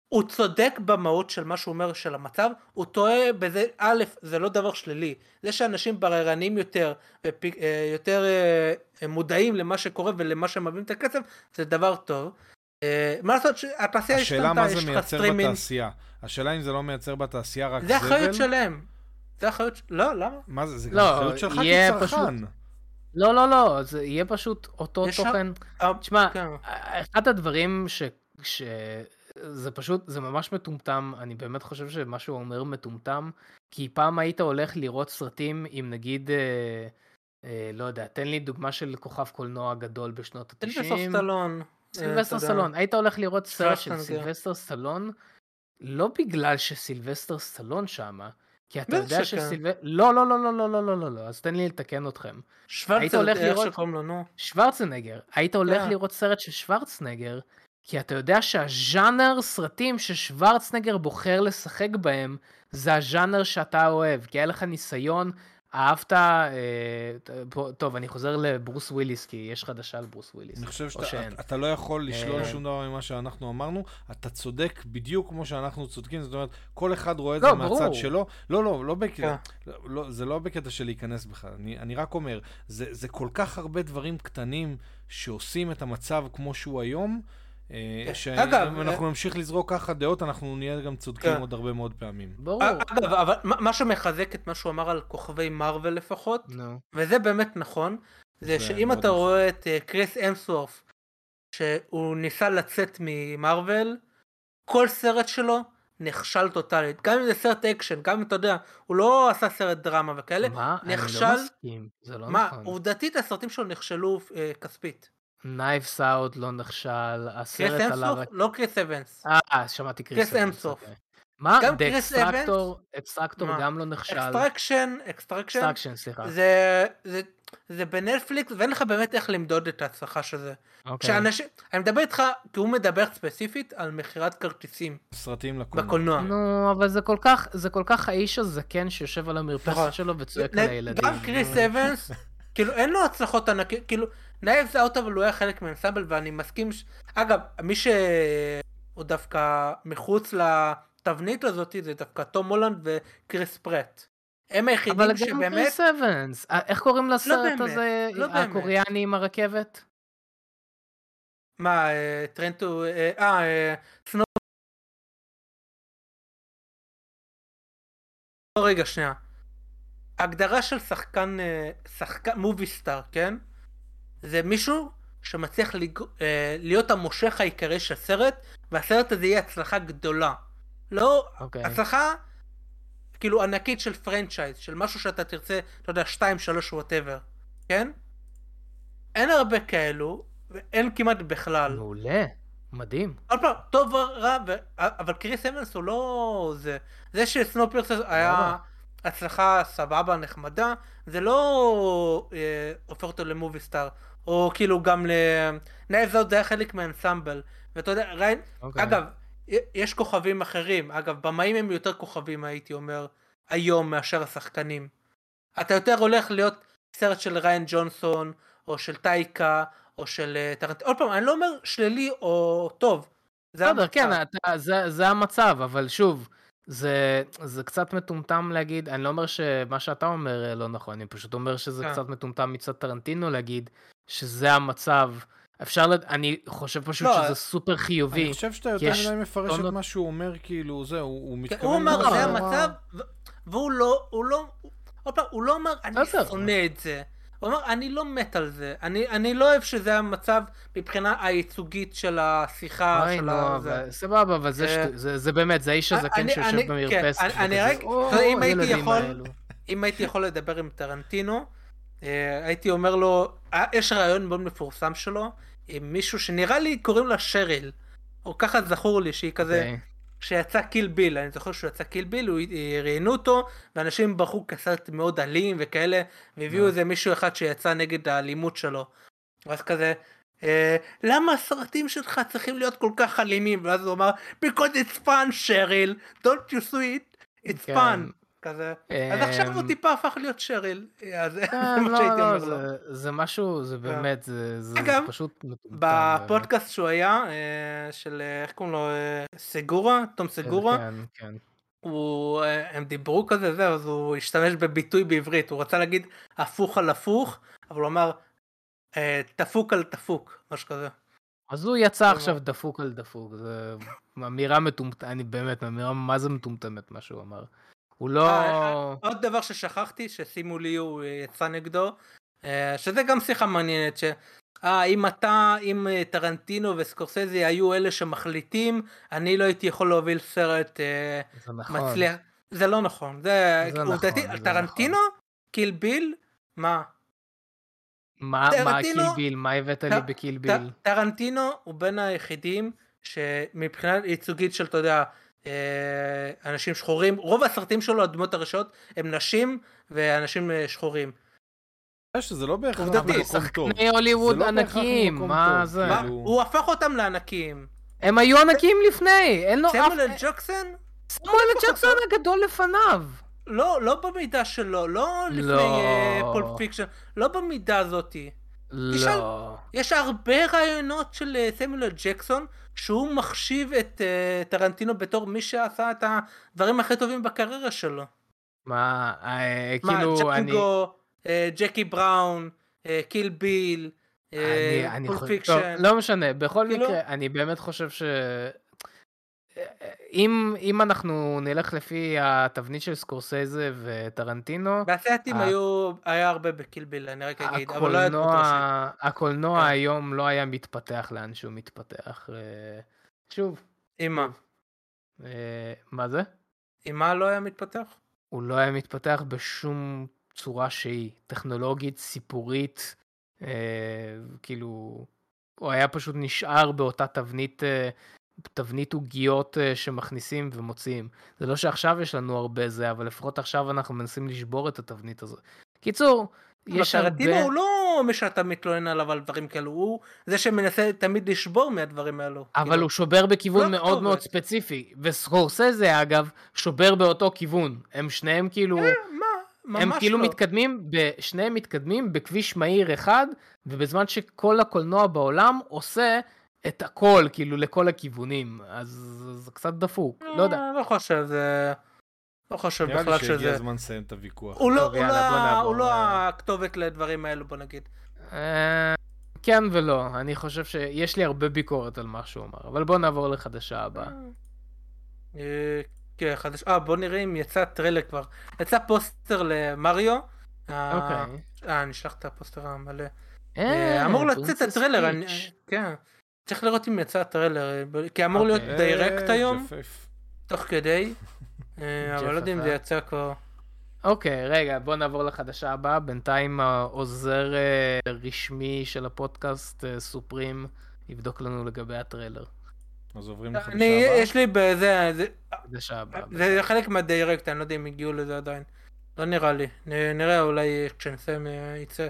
הוא צודק במהות של מה שהוא אומר של המצב, הוא טועה בזה, א', זה לא דבר שלילי. זה שאנשים בררנים יותר, אה, יותר אה, מודעים למה שקורה ולמה שמביאים את הכסף, זה דבר טוב. אה, מה לעשות, התעשייה השתנתה, יש לך סטרימינג. השאלה מה זה מייצר בתעשייה. השאלה אם זה לא מייצר בתעשייה רק זבל. זה אחריות שלהם. זה אחריות, לא, למה? מה זה, זה גם לא, אחריות שלך כצרכן. לא, לא, לא, זה יהיה פשוט אותו תוכן. תשמע, כן. אחד הדברים ש... ש... זה פשוט, זה ממש מטומטם, אני באמת חושב שמה שהוא אומר מטומטם, כי פעם היית הולך לראות סרטים עם נגיד, אה, אה, לא יודע, תן לי דוגמה של כוכב קולנוע גדול בשנות ה-90. סילבסטר סטלון. סילבסטר אה, סטלון, היית הולך לראות סרט של סילבסטר סטלון, לא בגלל שסילבסטר סטלון שמה, כי אתה יודע שסילבסטר... לא, לא, לא, לא, לא, לא, לא, לא, לא, אז תן לי לתקן אתכם. שוורצנגר, איך שקוראים לו, נו. שוורצנגר. היית הולך כן. לראות סרט של שוורצנגר, כי אתה יודע שהז'אנר סרטים ששוורצנגר בוחר לשחק בהם, זה הז'אנר שאתה אוהב, כי היה לך ניסיון אהבת, אה, טוב, אני חוזר לברוס וויליס, כי יש חדשה על ברוס וויליס. אני חושב שאתה אתה לא יכול לשלול אה... שום דבר ממה שאנחנו אמרנו, אתה צודק בדיוק כמו שאנחנו צודקים, זאת אומרת, כל אחד רואה את לא, זה ברור. מהצד שלו. לא, לא, לא בקטע, כן. לא, זה לא בקטע של להיכנס בכלל, אני, אני רק אומר, זה, זה כל כך הרבה דברים קטנים שעושים את המצב כמו שהוא היום, אה. שאם אנחנו אה, נמשיך לזרוק ככה דעות, אנחנו נהיה גם צודקים כן. עוד הרבה מאוד פעמים. ברור. אגב, אבל מה שמחזק את מה שהוא אמר על כוכבי מרוויל לפחות, וזה באמת נכון, זה שאם אתה רואה את אה, קריס אמסורף, שהוא ניסה לצאת ממרוויל, כל סרט שלו נכשל טוטאלית. גם אם זה סרט אקשן, גם אם אתה יודע, הוא לא עשה סרט דרמה וכאלה, מה? נכשל. אני לא מסכים, זה לא מה, נכון. עובדתית הסרטים שלו נכשלו אה, כספית. נייבס אאוט לא נכשל, הסרט על הרק... לא קריס אבנס. אה, שמעתי קריס אבנס. אוקיי. מה? גם קריס אבנס? אקסטרקטור גם לא נכשל. אקסטרקשן, אקסטרקשן. אקסטרקשן, סליחה. זה, זה, זה בנטפליקס ואין לך באמת איך למדוד את ההצלחה של זה. אוקיי. שאנשים, אני מדבר איתך, כי הוא מדבר ספציפית על מכירת כרטיסים. סרטים לקולנוע. בקולנוע. נו, אבל זה כל כך, זה כל כך האיש הזקן שיושב על המרפסת נכון. שלו וצועק על הילדים. גם קריס אבנס, כאילו אין לו הצלחות ענקיות, כאילו נייבס אאוט אבל הוא היה חלק מהאנסמבל ואני מסכים, ש... אגב, מי שהוא דווקא מחוץ לתבנית הזאת זה דווקא תום הולנד וקריס פראט. הם היחידים שבאמת... אבל גם קריס אבנס, איך קוראים לא לסרט לא הזה, לא הקוריאני עם הרכבת? מה, טרנטו, אה, סנו... רגע, שנייה. הגדרה של שחקן, שחקן, movie star, כן? זה מישהו שמצליח לג... להיות המושך העיקרי של הסרט, והסרט הזה יהיה הצלחה גדולה. לא, okay. אוקיי. הצלחה כאילו ענקית של franchise, של משהו שאתה תרצה, אתה יודע, 2, 3, whatever, כן? אין הרבה כאלו, ואין כמעט בכלל. מעולה, מדהים. עוד פעם, טוב או רע, ו... אבל קריס אבנס הוא לא זה. זה שסנופרס היה הצלחה סבבה, נחמדה, זה לא אה, הופך אותו למובי סטאר. או כאילו גם ל... נאי זאת זה היה חלק מהאנסמבל. ואתה יודע, ריין, okay. אוקיי. אגב, יש כוכבים אחרים, אגב, במאים הם יותר כוכבים הייתי אומר, היום מאשר השחקנים. אתה יותר הולך להיות סרט של ריין ג'ונסון, או של טייקה, או של אה, טרנט... עוד פעם, אני לא אומר שלילי או טוב. זה בסדר, כן, אתה, זה, זה המצב, אבל שוב, זה, זה קצת מטומטם להגיד, אני לא אומר שמה שאתה אומר אה, לא נכון, אני פשוט אומר שזה כן. קצת מטומטם מצד טרנטינו להגיד שזה המצב. אפשר, לד... אני חושב פשוט לא, שזה סופר חיובי. אני חושב שאתה יותר מדי מפרש את מה שהוא אומר, כאילו, זהו, הוא כן, מתכוון... הוא אומר, זה המצב, והוא לא, הוא לא, עוד פעם, הוא לא אמר, אני שונא את זה. הוא אמר, אני לא מת על זה, אני, אני לא אוהב שזה המצב מבחינה הייצוגית של השיחה, של ה... סבבה, אבל זה, אה, זה, זה באמת, זה האיש הזקן שיושב במרפסת. כן, אני רק, אם הייתי יכול, אם הייתי יכול לדבר עם טרנטינו, הייתי אומר לו, אה, יש רעיון מאוד מפורסם שלו, עם מישהו שנראה לי קוראים לה שריל, או ככה זכור לי שהיא כזה, okay. אוקיי. שיצא קיל ביל, אני זוכר שהוא יצא קיל ביל, הוא ראיינו אותו, ואנשים ברחו כסרט מאוד אלים וכאלה, והביאו איזה מישהו אחד שיצא נגד האלימות שלו. ואז כזה, אה, למה הסרטים שלך צריכים להיות כל כך אלימים? ואז הוא אמר, because it's fun, שריל, don't you see it, it's כן. fun. כזה. אז עכשיו הוא אמ, טיפה הפך להיות שריל. אז זה מה לא, שהייתי לא, אומר לו. זה משהו, זה כן. באמת, זה פשוט... בפודקאסט שהוא היה, אה, של אה, איך קוראים לו, אה, סגורה, תום סגורה. כן, כן. הוא, הם דיברו כזה, זהו, אז הוא השתמש בביטוי בעברית, הוא רצה להגיד הפוך על הפוך, אבל הוא אמר תפוק על תפוק, משהו כזה. אז הוא יצא עכשיו דפוק על דפוק, זו אמירה מטומטמת, אני באמת, אמירה מה זה מטומטמת מה שהוא אמר. הוא לא... אה, אה, עוד דבר ששכחתי, ששימו לי הוא יצא נגדו, אה, שזה גם שיחה מעניינת, ש... אה, אם אתה, אם טרנטינו וסקורסזי היו אלה שמחליטים, אני לא הייתי יכול להוביל סרט זה נכון. מצליח. זה לא נכון. זה, זה נכון, זה טרנטינו? נכון. קיל ביל? מה? מה, מה קיל ביל? מה הבאת לי בקיל ביל? טרנטינו הוא בין היחידים שמבחינה ייצוגית של, אתה יודע, אה, אנשים שחורים, רוב הסרטים שלו, הדמות הראשיות, הם נשים ואנשים אה, שחורים. שזה לא בהכרח מקום שחקני הוליווד לא ענקיים, מה זה? הוא הפך אותם לענקיים. הם היו ענקיים לפני, אין לו אף... סמואל ג'קסון? סמואל ג'קסון הגדול לפניו. לא, לא במידה שלו, לא לפני פולפ לא. פיקשן, לא במידה הזאתי. לא. יש הרבה רעיונות של סמואל ג'קסון שהוא מחשיב את אה, טרנטינו בתור מי שעשה את הדברים הכי טובים בקריירה שלו. מה, אה, כאילו אני... ג'קינגו, אה, ג'קי בראון, אה, קיל ביל, פול פיקשן. לא משנה, בכל כאילו... מקרה, אני באמת חושב ש... אם, אם אנחנו נלך לפי התבנית של סקורסזה וטרנטינו... בעשייתים ה... היו, היה הרבה בקילביל, אני רק אגיד, אבל לא היה דמות ראשית. הקולנוע כן. היום לא היה מתפתח לאן שהוא מתפתח. אה, שוב. עם מה? אה, מה זה? עם מה לא היה מתפתח? הוא לא היה מתפתח בשום צורה שהיא, טכנולוגית, סיפורית, אה, כאילו, הוא היה פשוט נשאר באותה תבנית אה, תבנית עוגיות אה, שמכניסים ומוציאים. זה לא שעכשיו יש לנו הרבה זה, אבל לפחות עכשיו אנחנו מנסים לשבור את התבנית הזאת. קיצור, יש הרבה... טרנטינו הוא לא מי שאתה מתלונן עליו על דברים כאלו, הוא זה שמנסה תמיד לשבור מהדברים האלו. אבל כאילו... הוא שובר בכיוון לא מאוד מאוד ספציפי, וסקורסזה אגב, שובר באותו כיוון. הם שניהם כאילו... אה, מה? הם כאילו לא. מתקדמים, שניהם מתקדמים בכביש מהיר אחד, ובזמן שכל הקולנוע בעולם עושה את הכל, כאילו, לכל הכיוונים, אז זה קצת דפוק, לא יודע. לא חושב, זה... לא חושב בכלל שזה... נראה לי שהגיע הזמן לסיים את הוויכוח. הוא לא, הוא לא, הוא לא הכתובת לדברים האלו, בוא נגיד. אה, כן ולא, אני חושב שיש לי הרבה ביקורת על מה שהוא אמר, אבל בוא נעבור לחדשה הבאה. אה, כן, חדש... אה, בוא נראה אם יצא טריילר כבר. יצא פוסטר למריו. אה, אוקיי. אה, אני אשלח את הפוסטר המלא. אה, אמור לצאת הטריילר, כן. צריך לראות אם יצא הטריילר, כי אמור להיות. direct היום. תוך כדי. אבל לא יודע אם זה יצא כבר. אוקיי, רגע, בוא נעבור לחדשה הבאה. בינתיים העוזר רשמי של הפודקאסט, סופרים, יבדוק לנו לגבי הטריילר. אז עוברים לחדשה הבאה? יש לי בזה, חדשה הבאה. זה חלק מהדיירקט, אני לא יודע אם הגיעו לזה עדיין. לא נראה לי. נראה אולי כשנסיים אה, יצא.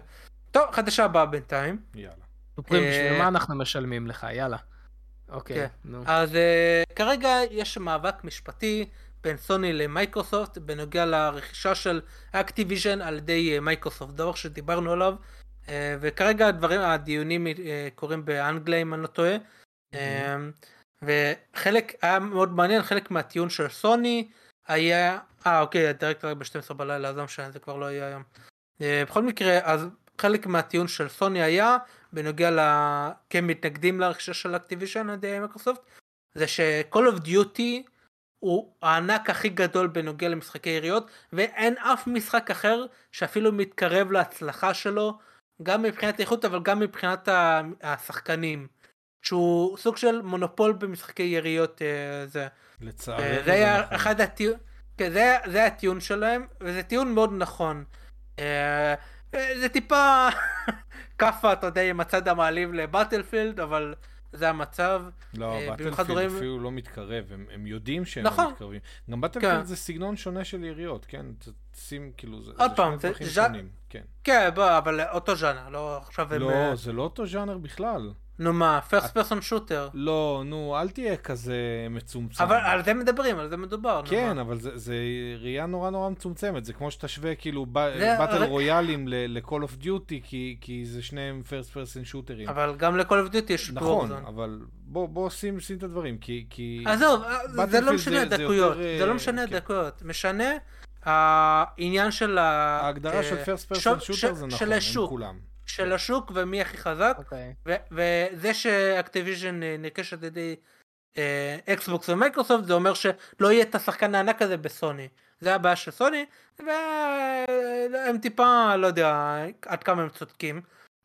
טוב, חדשה הבאה בינתיים. יאללה. סופרים, בשביל מה אנחנו משלמים לך? יאללה. אוקיי, כן. נו. אז אה, כרגע יש מאבק משפטי בין סוני למייקרוסופט בנוגע לרכישה של אקטיביז'ן על ידי אה, מייקרוסופט, דבר שדיברנו עליו. וכרגע הדברים, הדיונים קורים באנגליה אם אני לא טועה. וחלק היה מאוד מעניין, חלק מהטיעון של סוני היה, אה אוקיי, ה direct ב-12 בלילה, אז לא משנה, זה כבר לא יהיה היום. אה, בכל מקרה, אז חלק מהטיעון של סוני היה, בנוגע ל... כן מתנגדים לרכישה של אקטיבישן על ידי מיקרוסופט, זה ש-call of duty הוא הענק הכי גדול בנוגע למשחקי יריות, ואין אף משחק אחר שאפילו מתקרב להצלחה שלו, גם מבחינת איכות אבל גם מבחינת השחקנים. שהוא סוג של מונופול במשחקי יריות אה, זה. לצערי. אה, זה היה נכון. אחד הטיעון, כן, זה, זה הטיעון שלהם, וזה טיעון מאוד נכון. אה, זה טיפה כאפה, אתה יודע, עם הצד המעליב לבטלפילד, אבל זה המצב. לא, בטלפילד רואים... אפילו לא מתקרב, הם, הם יודעים שהם לא נכון. לא מתקרבים. גם בטלפילד כן. זה סגנון שונה של יריות, כן? שים, כאילו, זה, עוד זה פעם, זה ז'אנר, כן. כן, בוא, אבל אותו ז'אנר, לא עכשיו לא, הם... זה לא אותו ז'אנר בכלל. נו מה, פרסט פרסון שוטר. לא, נו, אל תהיה כזה מצומצם. אבל על זה מדברים, על זה מדובר. כן, אבל זה, זה ראייה נורא נורא מצומצמת, זה כמו שתשווה כאילו באטל רויאלים ל-call of duty, כי, כי זה שניהם פרסט פרסון שוטרים. אבל גם ל-call of duty יש נכון. אבל בוא, בוא שים, שים את הדברים, כי... כי... עזוב, זה לא משנה הדקויות, זה, לא משנה כן. הדקויות, משנה העניין של ה... ההגדרה של פרסט פרסון שוטר זה נכון, הם כולם. של השוק ומי הכי חזק okay. אוקיי. וזה שאקטיביז'ן אה, נרכשת על ידי אקסבוקס ומייקרוסופט זה אומר שלא יהיה את השחקן הענק הזה בסוני זה הבעיה של סוני והם טיפה לא יודע עד כמה הם צודקים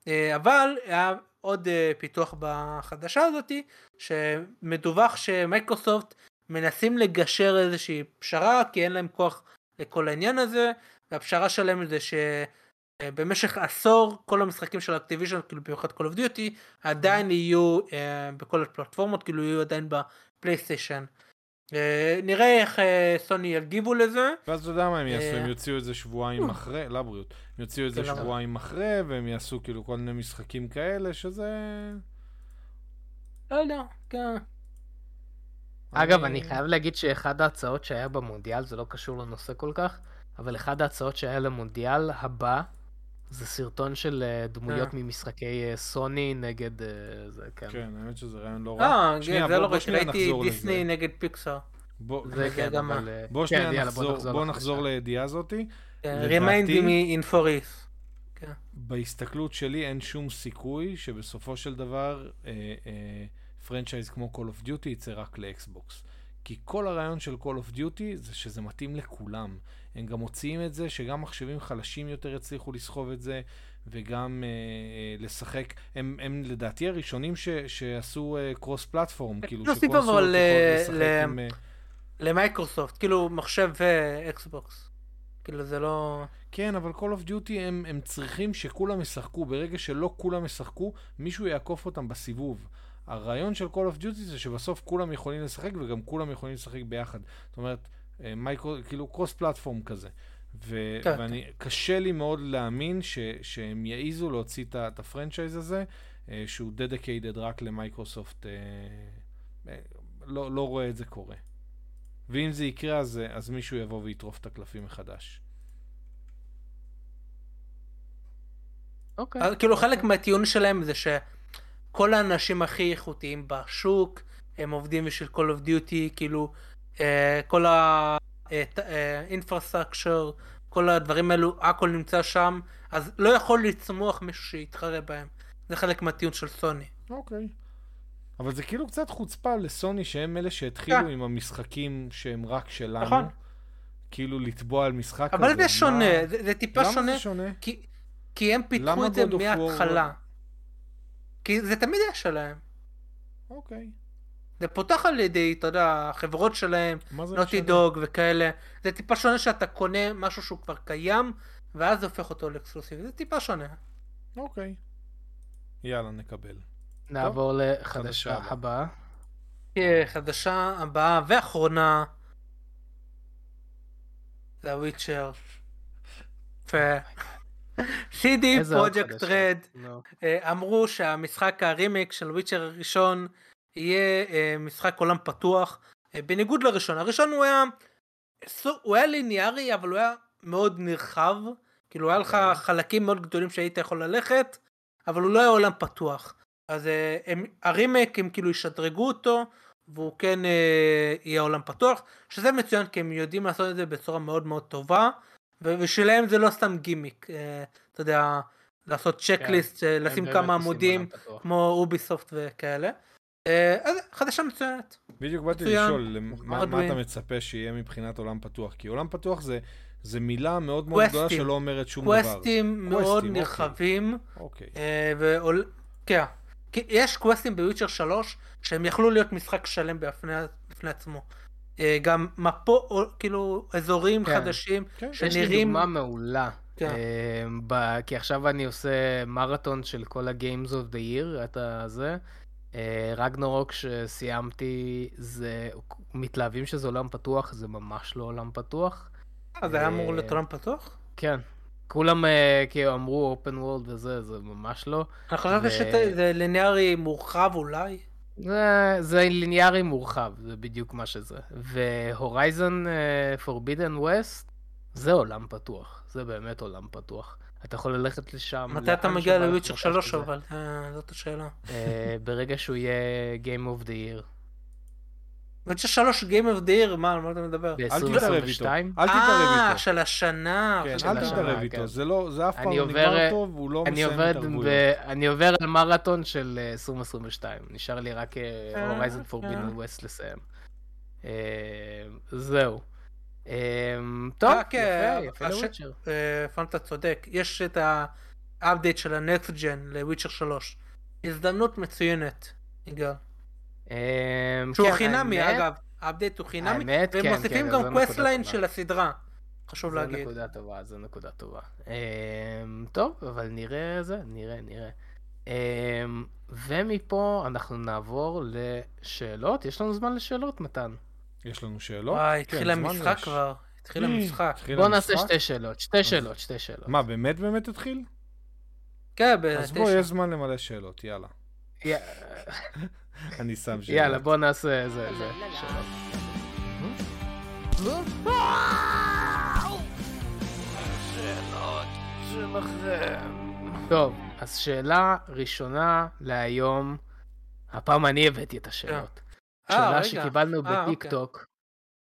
אה, אבל היה עוד אה, פיתוח בחדשה הזאתי שמדווח שמייקרוסופט מנסים לגשר איזושהי פשרה כי אין להם כוח לכל העניין הזה והפשרה שלהם זה ש... אה, במשך עשור כל המשחקים של אקטיביז'ן כאילו במיוחד Call of Duty עדיין יהיו uh, בכל הפלטפורמות כאילו יהיו עדיין בפלייסטיישן. Uh, נראה איך uh, סוני יגיבו לזה. ואז אתה יודע מה הם יעשו, הם יוציאו את זה שבועיים אחרי, לבריאות, הם יוציאו את זה כן, שבועיים אחרי והם יעשו כאילו כל מיני משחקים כאלה שזה... לא יודע, כן. אגב, אני חייב להגיד שאחד ההצעות שהיה במונדיאל, זה לא קשור לנושא כל כך, אבל אחד ההצעות שהיה למונדיאל הבא, זה סרטון של אה, דמויות אה. ממשחקי אה, סוני נגד זה, כן. כן, האמת שזה רעיון לא רע. אה, זה לא רע, ראיתי דיסני נגד פיקסר. בוא, כן, אבל... בוא שנייה כן, נחזור, בוא נחזור לידיעה הזאתי. remind me in foris. כן. בהסתכלות שלי אין שום סיכוי שבסופו של דבר פרנצ'ייז כמו Call of Duty יצא רק לאקסבוקס. כי כל הרעיון של Call of Duty זה שזה מתאים לכולם. הם גם מוציאים את זה שגם מחשבים חלשים יותר יצליחו לסחוב את זה, וגם אה, אה, לשחק. הם, הם לדעתי הראשונים ש, שעשו אה, קרוס פלטפורם, כאילו לא שכל סוג ל... לשחק ל... עם... אה, למייקרוסופט, כאילו מחשב ואקסבוקס. כאילו זה לא... כן, אבל Call of Duty הם, הם צריכים שכולם ישחקו. ברגע שלא כולם ישחקו, מישהו יעקוף אותם בסיבוב. הרעיון של Call of Duty זה שבסוף כולם יכולים לשחק וגם כולם יכולים לשחק ביחד. זאת אומרת, אה, מייקרו, כאילו cross platform כזה. ו- כן, ואני, כן. קשה לי מאוד להאמין ש- שהם יעיזו להוציא את ה franchise הזה, אה, שהוא dedicated רק למייקרוסופט, אה, לא, לא רואה את זה קורה. ואם זה יקרה, אז, אז מישהו יבוא ויטרוף את הקלפים מחדש. אוקיי. Okay. כאילו חלק מהטיעון שלהם זה שכל האנשים הכי איכותיים בשוק, הם עובדים בשביל Call of Duty, כאילו אה, כל האינפרסטרקצ'ר, כל הדברים האלו, הכל נמצא שם, אז לא יכול לצמוח מישהו שיתחרה בהם. זה חלק מהטיעון של סוני. אוקיי. אבל זה כאילו קצת חוצפה לסוני שהם אלה שהתחילו כן. עם המשחקים שהם רק שלנו. נכון. כאילו לתבוע על משחק אבל זה שונה, זה, זה טיפה למה שונה. למה זה שונה? כי, כי הם פיתחו את זה מההתחלה. כי זה תמיד היה שלהם. אוקיי. זה פותח על ידי, אתה יודע, החברות שלהם, נוטי דוג וכאלה. זה טיפה שונה שאתה קונה משהו שהוא כבר קיים, ואז זה הופך אותו לאקסקלוסיבי. זה טיפה שונה. אוקיי. יאללה, נקבל. נעבור לחדשה הבאה. כן, חדשה הבאה ואחרונה. זה הוויצ'ר. CD פרויקט רד אמרו שהמשחק הרימיק של וויצ'ר הראשון יהיה אה, משחק עולם פתוח אה, בניגוד לראשון. הראשון הוא היה הוא היה ליניארי אבל הוא היה מאוד נרחב. כאילו היה לך אוקיי. חלקים מאוד גדולים שהיית יכול ללכת אבל הוא לא היה עולם פתוח. אז אה, הם, הרימק הם כאילו ישדרגו אותו והוא כן אה, יהיה עולם פתוח. שזה מצוין כי הם יודעים לעשות את זה בצורה מאוד מאוד טובה ובשבילם זה לא סתם גימיק אה, אתה יודע לעשות צ'קליסט כן, לשים כמה עמודים כמו אוביסופט וכאלה. אה, חדשה מצוינת. בדיוק באתי לשאול מה, אתה מצפה שיהיה מבחינת עולם פתוח כי עולם פתוח זה זה מילה מאוד מאוד גדולה שלא אומרת שום דבר. קווסטים מאוד אוקיי. נרחבים. אוקיי. אה, ועול... כן. יש קווסטים בוויצ'ר 3 שהם יכלו להיות משחק שלם בפני, בפני עצמו. אה, גם מפו, כאילו אזורים כן. חדשים כן. שנראים... יש לי דוגמה מעולה. כן. אה, ב... כי עכשיו אני עושה מרתון של כל ה-Games of the Year, את הזה. רגנורוק שסיימתי, זה מתלהבים שזה עולם פתוח, זה ממש לא עולם פתוח. אה, זה היה אמור להיות עולם פתוח? כן. כולם אה, כאילו אמרו אופן וורלד וזה, זה ממש לא. אני חושב שזה ליניארי מורחב אולי. זה, זה ליניארי מורחב, זה בדיוק מה שזה. והורייזן פורבידן ווסט, זה עולם פתוח, זה באמת עולם פתוח. אתה יכול ללכת לשם. מתי אתה מגיע לוויצ'ר 3 אבל? אה, זאת השאלה. ברגע שהוא יהיה Game of the Year. וויצ'ר שלוש Game of the Year, מה, על מה אתה מדבר? אל תתערב איתו. אל תתערב איתו. אה, של השנה. כן, אל תתערב איתו. זה לא, זה אף פעם לא נגמר טוב, הוא לא מסיים התערבויות. אני עובר על מרתון של 2022. אה, נשאר לי רק Horizon Forbidden West לסיים. אה, זהו. טוב, יפה, יפה לוויצ'ר. פנטה צודק. יש את ה update של ה next gen לוויצ'ר 3. הזדמנות מצוינת, יגאל. אמ, שהוא כן, חינמי אגב, ה update הוא חינמי, והם כן, מוסיפים כן, גם quest line של הסדרה. חשוב להגיד. זו נקודה טובה, זו נקודה טובה. אמ, טוב, אבל נראה זה, נראה, נראה. אמ, ומפה אנחנו נעבור לשאלות. יש לנו זמן לשאלות, מתן? יש לנו שאלות? וואי, התחיל המשחק כבר. התחיל המשחק. בוא נעשה שתי שאלות, שתי שאלות, שתי שאלות. מה, באמת באמת התחיל? כן, בתשע. אז בוא, יש זמן למלא שאלות, יאללה. אני שם שאלות. יאללה, בוא נעשה זה, זה. טוב, אז שאלה ראשונה להיום, הפעם אני הבאתי את השאלות. אה, שאלה שקיבלנו אה, אוקיי. בטיק טוק.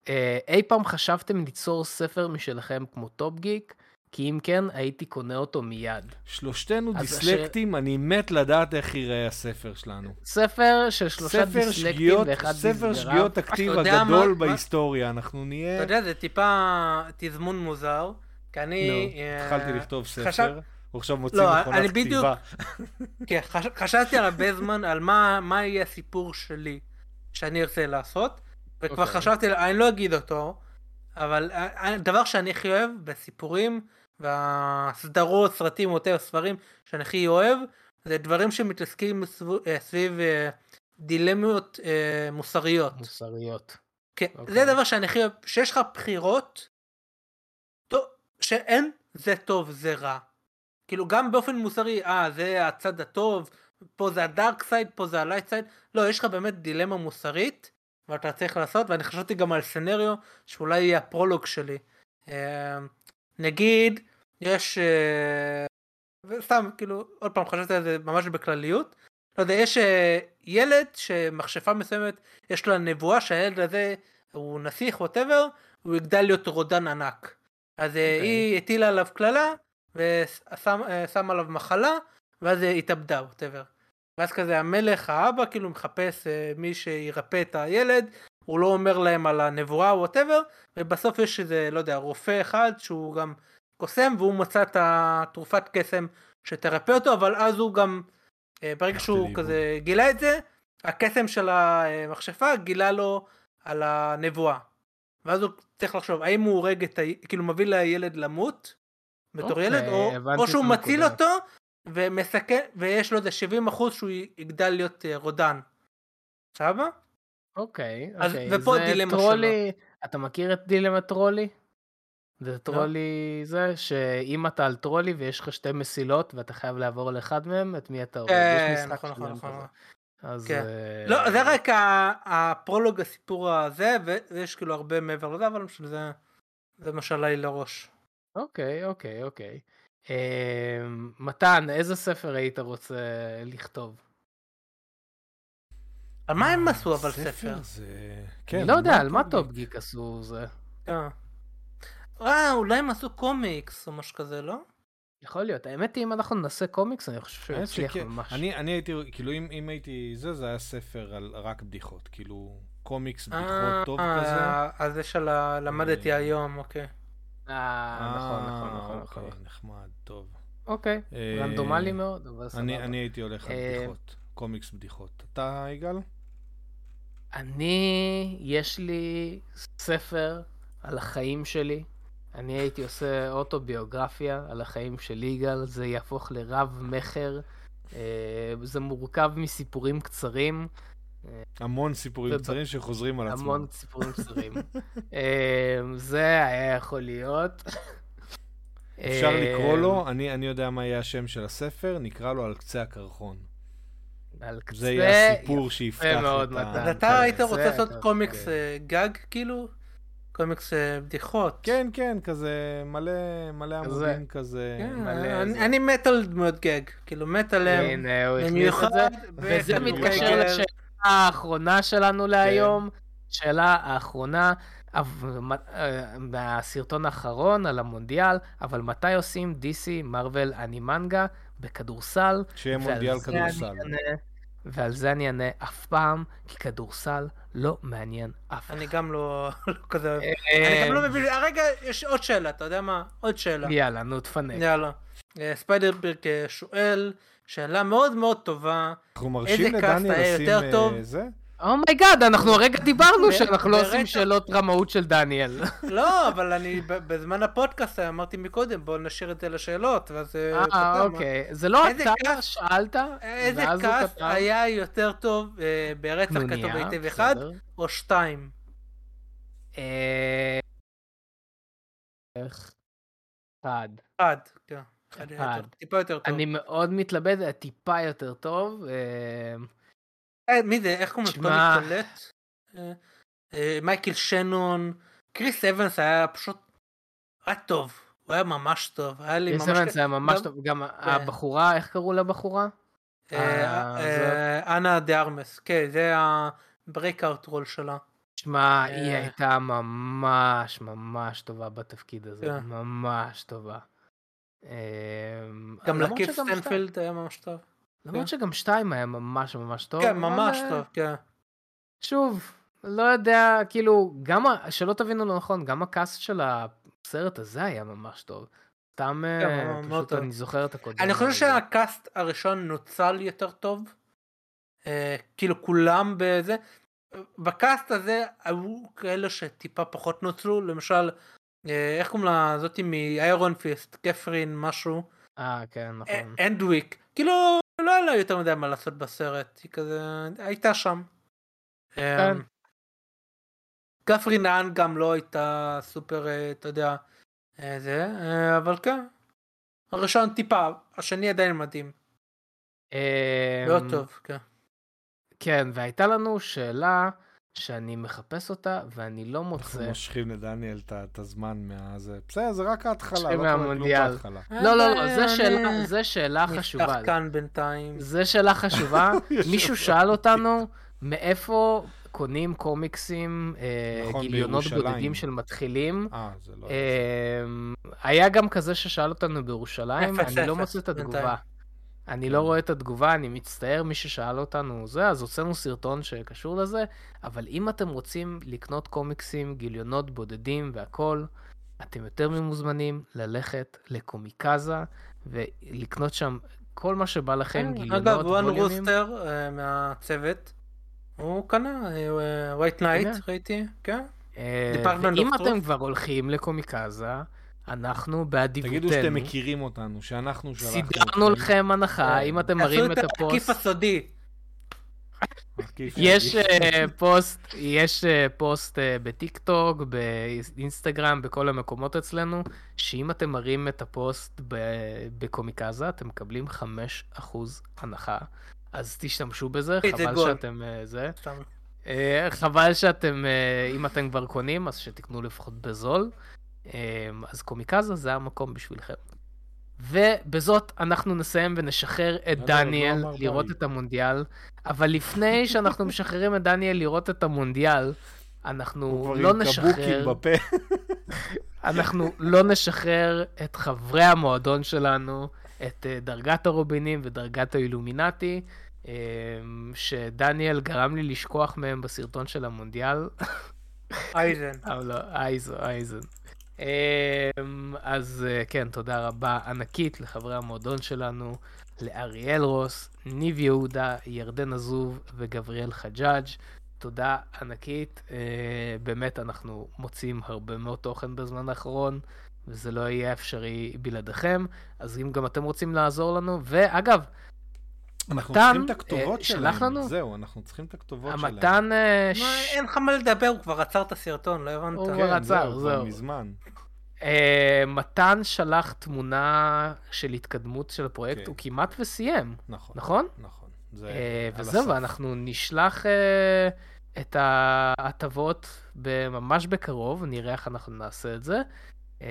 אה, אי פעם חשבתם ליצור ספר משלכם כמו טופ גיק? כי אם כן, הייתי קונה אותו מיד. שלושתנו דיסלקטים, ש... אני מת לדעת איך ייראה הספר שלנו. ספר של שלושה ספר דיסלקטים שגיאות, ואחד ספר שגיאות הכתיב הגדול מה, בהיסטוריה. אנחנו נהיה... אתה יודע, זה טיפה תזמון מוזר, כי אני... נו, התחלתי לכתוב ספר. חשב... הוא עכשיו מוציא לא, מכונת כתיבה. בדיוק, כן, חש, חשבתי הרבה זמן על מה, מה יהיה הסיפור שלי שאני ארצה לעשות, וכבר okay. אוקיי. חשבתי, אני לא אגיד אותו, אבל הדבר שאני הכי אוהב בסיפורים, והסדרות, סרטים, יותר ספרים שאני הכי אוהב, זה דברים שמתעסקים אה, סביב אה, דילמות אה, מוסריות. מוסריות. כן, okay. אוקיי. זה דבר שאני הכי אוהב, שיש לך בחירות, טוב, שאין זה טוב זה רע. כאילו גם באופן מוסרי, אה זה הצד הטוב, פה זה ה dark side, פה זה ה light side, לא, יש לך באמת דילמה מוסרית, ואתה צריך לעשות, ואני חשבתי גם על scenario, שאולי יהיה הפרולוג שלי. נגיד, יש... אה, סתם, כאילו, עוד פעם חשבתי על זה ממש בכלליות. לא יודע, יש אה, ילד שמכשפה מסוימת, יש לה נבואה שהילד הזה הוא נסיך, whatever, הוא יגדל להיות רודן ענק. אז okay. אה, אוקיי. היא הטילה עליו קללה, ושם עליו מחלה, ואז התאבדה, whatever. ואז כזה המלך, האבא, כאילו מחפש אה, מי שירפא את הילד, הוא לא אומר להם על הנבואה, whatever, ובסוף יש איזה, לא יודע, רופא אחד שהוא גם קוסם, והוא מצא את התרופת קסם שתרפא אותו, אבל אז הוא גם, אה, ברגע שהוא כזה גילה את זה, הקסם של המכשפה גילה לו על הנבואה. ואז הוא צריך לחשוב האם הוא הורג את ה... כאילו מביא לילד למות בתור אוקיי, ילד, או, או שהוא מציל אותו ומסכן, ויש לו איזה 70 אחוז שהוא יגדל להיות uh, רודן. סבבה? אוקיי, אז, אוקיי. ופה דילמה טרולי, שלו. אתה מכיר את דילמה טרולי? זה לא. טרולי זה שאם אתה על טרולי ויש לך שתי מסילות ואתה חייב לעבור על אחד מהם, את מי אתה הורג? כן, נכון, נכון, נכון. אז... כן. Uh... לא, זה רק הפרולוג הסיפור הזה, ויש כאילו הרבה מעבר לזה, אבל זה, זה מה שעלה לי לראש. אוקיי, אוקיי, אוקיי. Uh, מתן, איזה ספר היית רוצה לכתוב? על מה הם עשו אבל ספר? זה... כן, אני לא יודע, על מה טופ גיק עשו זה. אה, אה אולי הם עשו קומיקס או משהו כזה, לא? יכול להיות, האמת היא אם אנחנו נעשה קומיקס אני חושב שהוא יצליח ממש. אני, אני הייתי, כאילו אם, אם הייתי זה, זה היה ספר על רק בדיחות, כאילו קומיקס בדיחות טוב אה, כזה. אז זה של למדתי היום, אוקיי. אה, נכון, נכון, נכון, נכון. אוקיי, נחמד, טוב. אוקיי, רנדומלי מאוד, אבל סבבה. אני הייתי הולך על בדיחות, קומיקס בדיחות. אתה, יגאל? אני, יש לי ספר על החיים שלי. אני הייתי עושה אוטוביוגרפיה על החיים של יגאל, זה יהפוך לרב מכר. אה, זה מורכב מסיפורים קצרים. המון סיפורים קצרים שחוזרים על עצמם. המון סיפורים קצרים. אה, זה היה יכול להיות. אפשר לקרוא לו, אני, אני יודע מה יהיה השם של הספר, נקרא לו על קצה הקרחון. על קצה... זה יהיה הסיפור שיפתח את ה... אז אתה היית רוצה לעשות קומיקס אה, גג כאילו? קומיקס אה, בדיחות. כן, כן, כזה מלא, מלא עמודים כזה. כן, אני, אני מת על דמויות גג, כאילו מת עליהם. הנה, הוא הכניס את זה, וזה מתקשר לשאלה האחרונה שלנו להיום. שאלה האחרונה, מהסרטון האחרון על המונדיאל, אבל מתי עושים DC, מרוויל, אנימנגה בכדורסל? שיהיה מונדיאל כדורסל. ועל זה אני אענה אף פעם, כי כדורסל לא מעניין אף אחד. אני גם לא, לא כזה, אני גם לא מבין, הרגע יש עוד שאלה, אתה יודע מה? עוד שאלה. יאללה, נו תפנק. יאללה. אה, ספיידר בירק אה, שואל, שאלה מאוד מאוד טובה. אנחנו מרשים לדניאל לשים אה, זה? oh my god, אנחנו הרגע דיברנו שאנחנו לא עושים שאלות רמאות של דניאל. לא, אבל אני בזמן הפודקאסט אמרתי מקודם, בוא נשאיר את זה לשאלות, ואז... אה, אה אוקיי. זה לא אתה שאלת, איזה קאסט היה יותר טוב אה, ברצח כתוב היטב אחד, או שתיים? אה, אחד. אחד, כן. אחד. טיפה יותר טוב. אני מאוד מתלבט, טיפה יותר טוב. אה, מי זה? איך קוראים לו? קולט? אה, אה, מייקל שנון. קריס אבנס היה פשוט... היה טוב. הוא היה ממש טוב. היה לי ממש... קריס אבנס היה ממש טוב. גם כן. הבחורה, איך קראו לבחורה? אנה דה ארמס. כן, זה ה breakout role שלה. שמע, היא הייתה ממש ממש טובה בתפקיד הזה. כן. ממש טובה. גם לקית' סטנפילד היה ממש טוב. למרות כן. שגם שתיים היה ממש ממש טוב. כן, ממש אבל... טוב, כן. שוב, לא יודע, כאילו, גם, שלא תבינו לא נכון, גם הקאסט של הסרט הזה היה ממש טוב. סתם, כן, אה, פשוט טוב. אני זוכר את הקודם. אני חושב שהקאסט הראשון נוצל יותר טוב. אה, כאילו כולם בזה. בקאסט הזה היו כאלה שטיפה פחות נוצלו, למשל, אה, איך קוראים לה זאתי מאיירון פיסט, קתרין משהו. אה, כן, נכון. אנדוויק. כאילו, לא היה לה יותר מדי מה לעשות בסרט, היא כזה הייתה שם. כן. אמ, נאן גם לא הייתה סופר, אה, אתה יודע, אה, זה, אה, אבל כן. הראשון טיפה, השני עדיין מדהים. מאוד טוב, כן. כן, והייתה לנו שאלה שאני מחפש אותה ואני לא מוצא. אנחנו מושכים לדניאל את הזמן מהזה. בסדר, זה רק ההתחלה, לא קורה כלום בהתחלה. לא, לא, לא, זה שאלה חשובה. נפתח כאן בינתיים. זה שאלה חשובה. מישהו שאל אותנו מאיפה קונים קומיקסים, אה, נכון, גיליונות בודדים של מתחילים. אה, זה לא... היה גם כזה ששאל אותנו בירושלים, אני לא מוצא את התגובה. אני לא כן. רואה את התגובה, אני מצטער, מי ששאל אותנו זה, אז הוצאנו סרטון שקשור לזה, אבל אם אתם רוצים לקנות קומיקסים, גיליונות בודדים והכול, אתם יותר ממוזמנים ללכת לקומיקזה ולקנות שם כל מה שבא לכם, כן, גיליונות. אגב, וואן רוסטר אה, מהצוות, הוא קנה, White Knight, ראיתי, כן. אה, ואם אתם כבר הולכים לקומיקזה, אנחנו באדיבותנו. תגידו שאתם מכירים אותנו, שאנחנו שלחנו. סידרנו לכם הנחה, אם אתם מראים את הפוסט. עשו את העקיף הסודי. יש אה, פוסט, יש אה, פוסט בטיק טוק, באינסטגרם, בכל המקומות אצלנו, שאם אתם מראים את הפוסט בקומיקזה, אתם מקבלים 5% הנחה. אז תשתמשו בזה, חבל שאתם זה. חבל שאתם, אם אתם כבר קונים, אז שתקנו לפחות בזול. אמ, אז קומיקזה זה המקום בשבילכם. ובזאת אנחנו נסיים ונשחרר את לא, לא, דניאל לא לראות את המונדיאל, אבל לפני שאנחנו משחררים את דניאל לראות את המונדיאל, אנחנו לא נשחרר... אנחנו לא נשחרר את חברי המועדון שלנו, את אה, דרגת הרובינים ודרגת האילומינטי, אמ, שדניאל גרם לי לשכוח מהם בסרטון של המונדיאל. אייזן. אייזו, אייזן. אמ, אז אה, כן, תודה רבה ענקית לחברי המועדון שלנו, לאריאל רוס, ניב יהודה, ירדן עזוב וגבריאל חג'אג'. תודה ענקית. אה, באמת, אנחנו מוצאים הרבה מאוד תוכן בזמן האחרון, וזה לא יהיה אפשרי בלעדיכם. אז אם גם אתם רוצים לעזור לנו, ואגב, אנחנו מתן, צריכים את הכתובות אה, שלהם, לנו? זהו, אנחנו צריכים את הכתובות המתן, שלהם. המתן... ש... אין לך מה לדבר, הוא כבר עצר את הסרטון, לא הבנת? הוא כבר כן, עצר, זהו. זהו. מזמן. אה, מתן שלח תמונה של התקדמות של הפרויקט, כן. הוא כמעט וסיים, נכון? נכון. נכון. אה, וזהו, ואנחנו נשלח אה, את ההטבות ממש בקרוב, נראה איך אנחנו נעשה את זה. אה,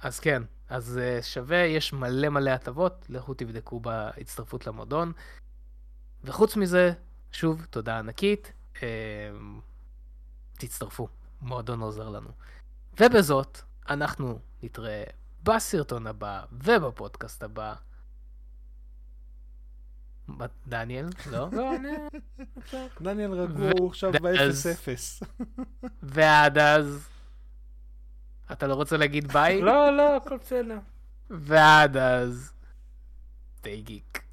אז כן, אז uh, שווה, יש מלא מלא הטבות, לכו תבדקו בהצטרפות למועדון. וחוץ מזה, שוב, תודה ענקית, uh, תצטרפו, מועדון עוזר לנו. ובזאת, אנחנו נתראה בסרטון הבא ובפודקאסט הבא. דניאל? לא? לא. דניאל רגוע, הוא עכשיו ב-0-0. ועד אז... אתה לא רוצה להגיד ביי? לא, לא, הכל בסדר. ועד אז, stay geek.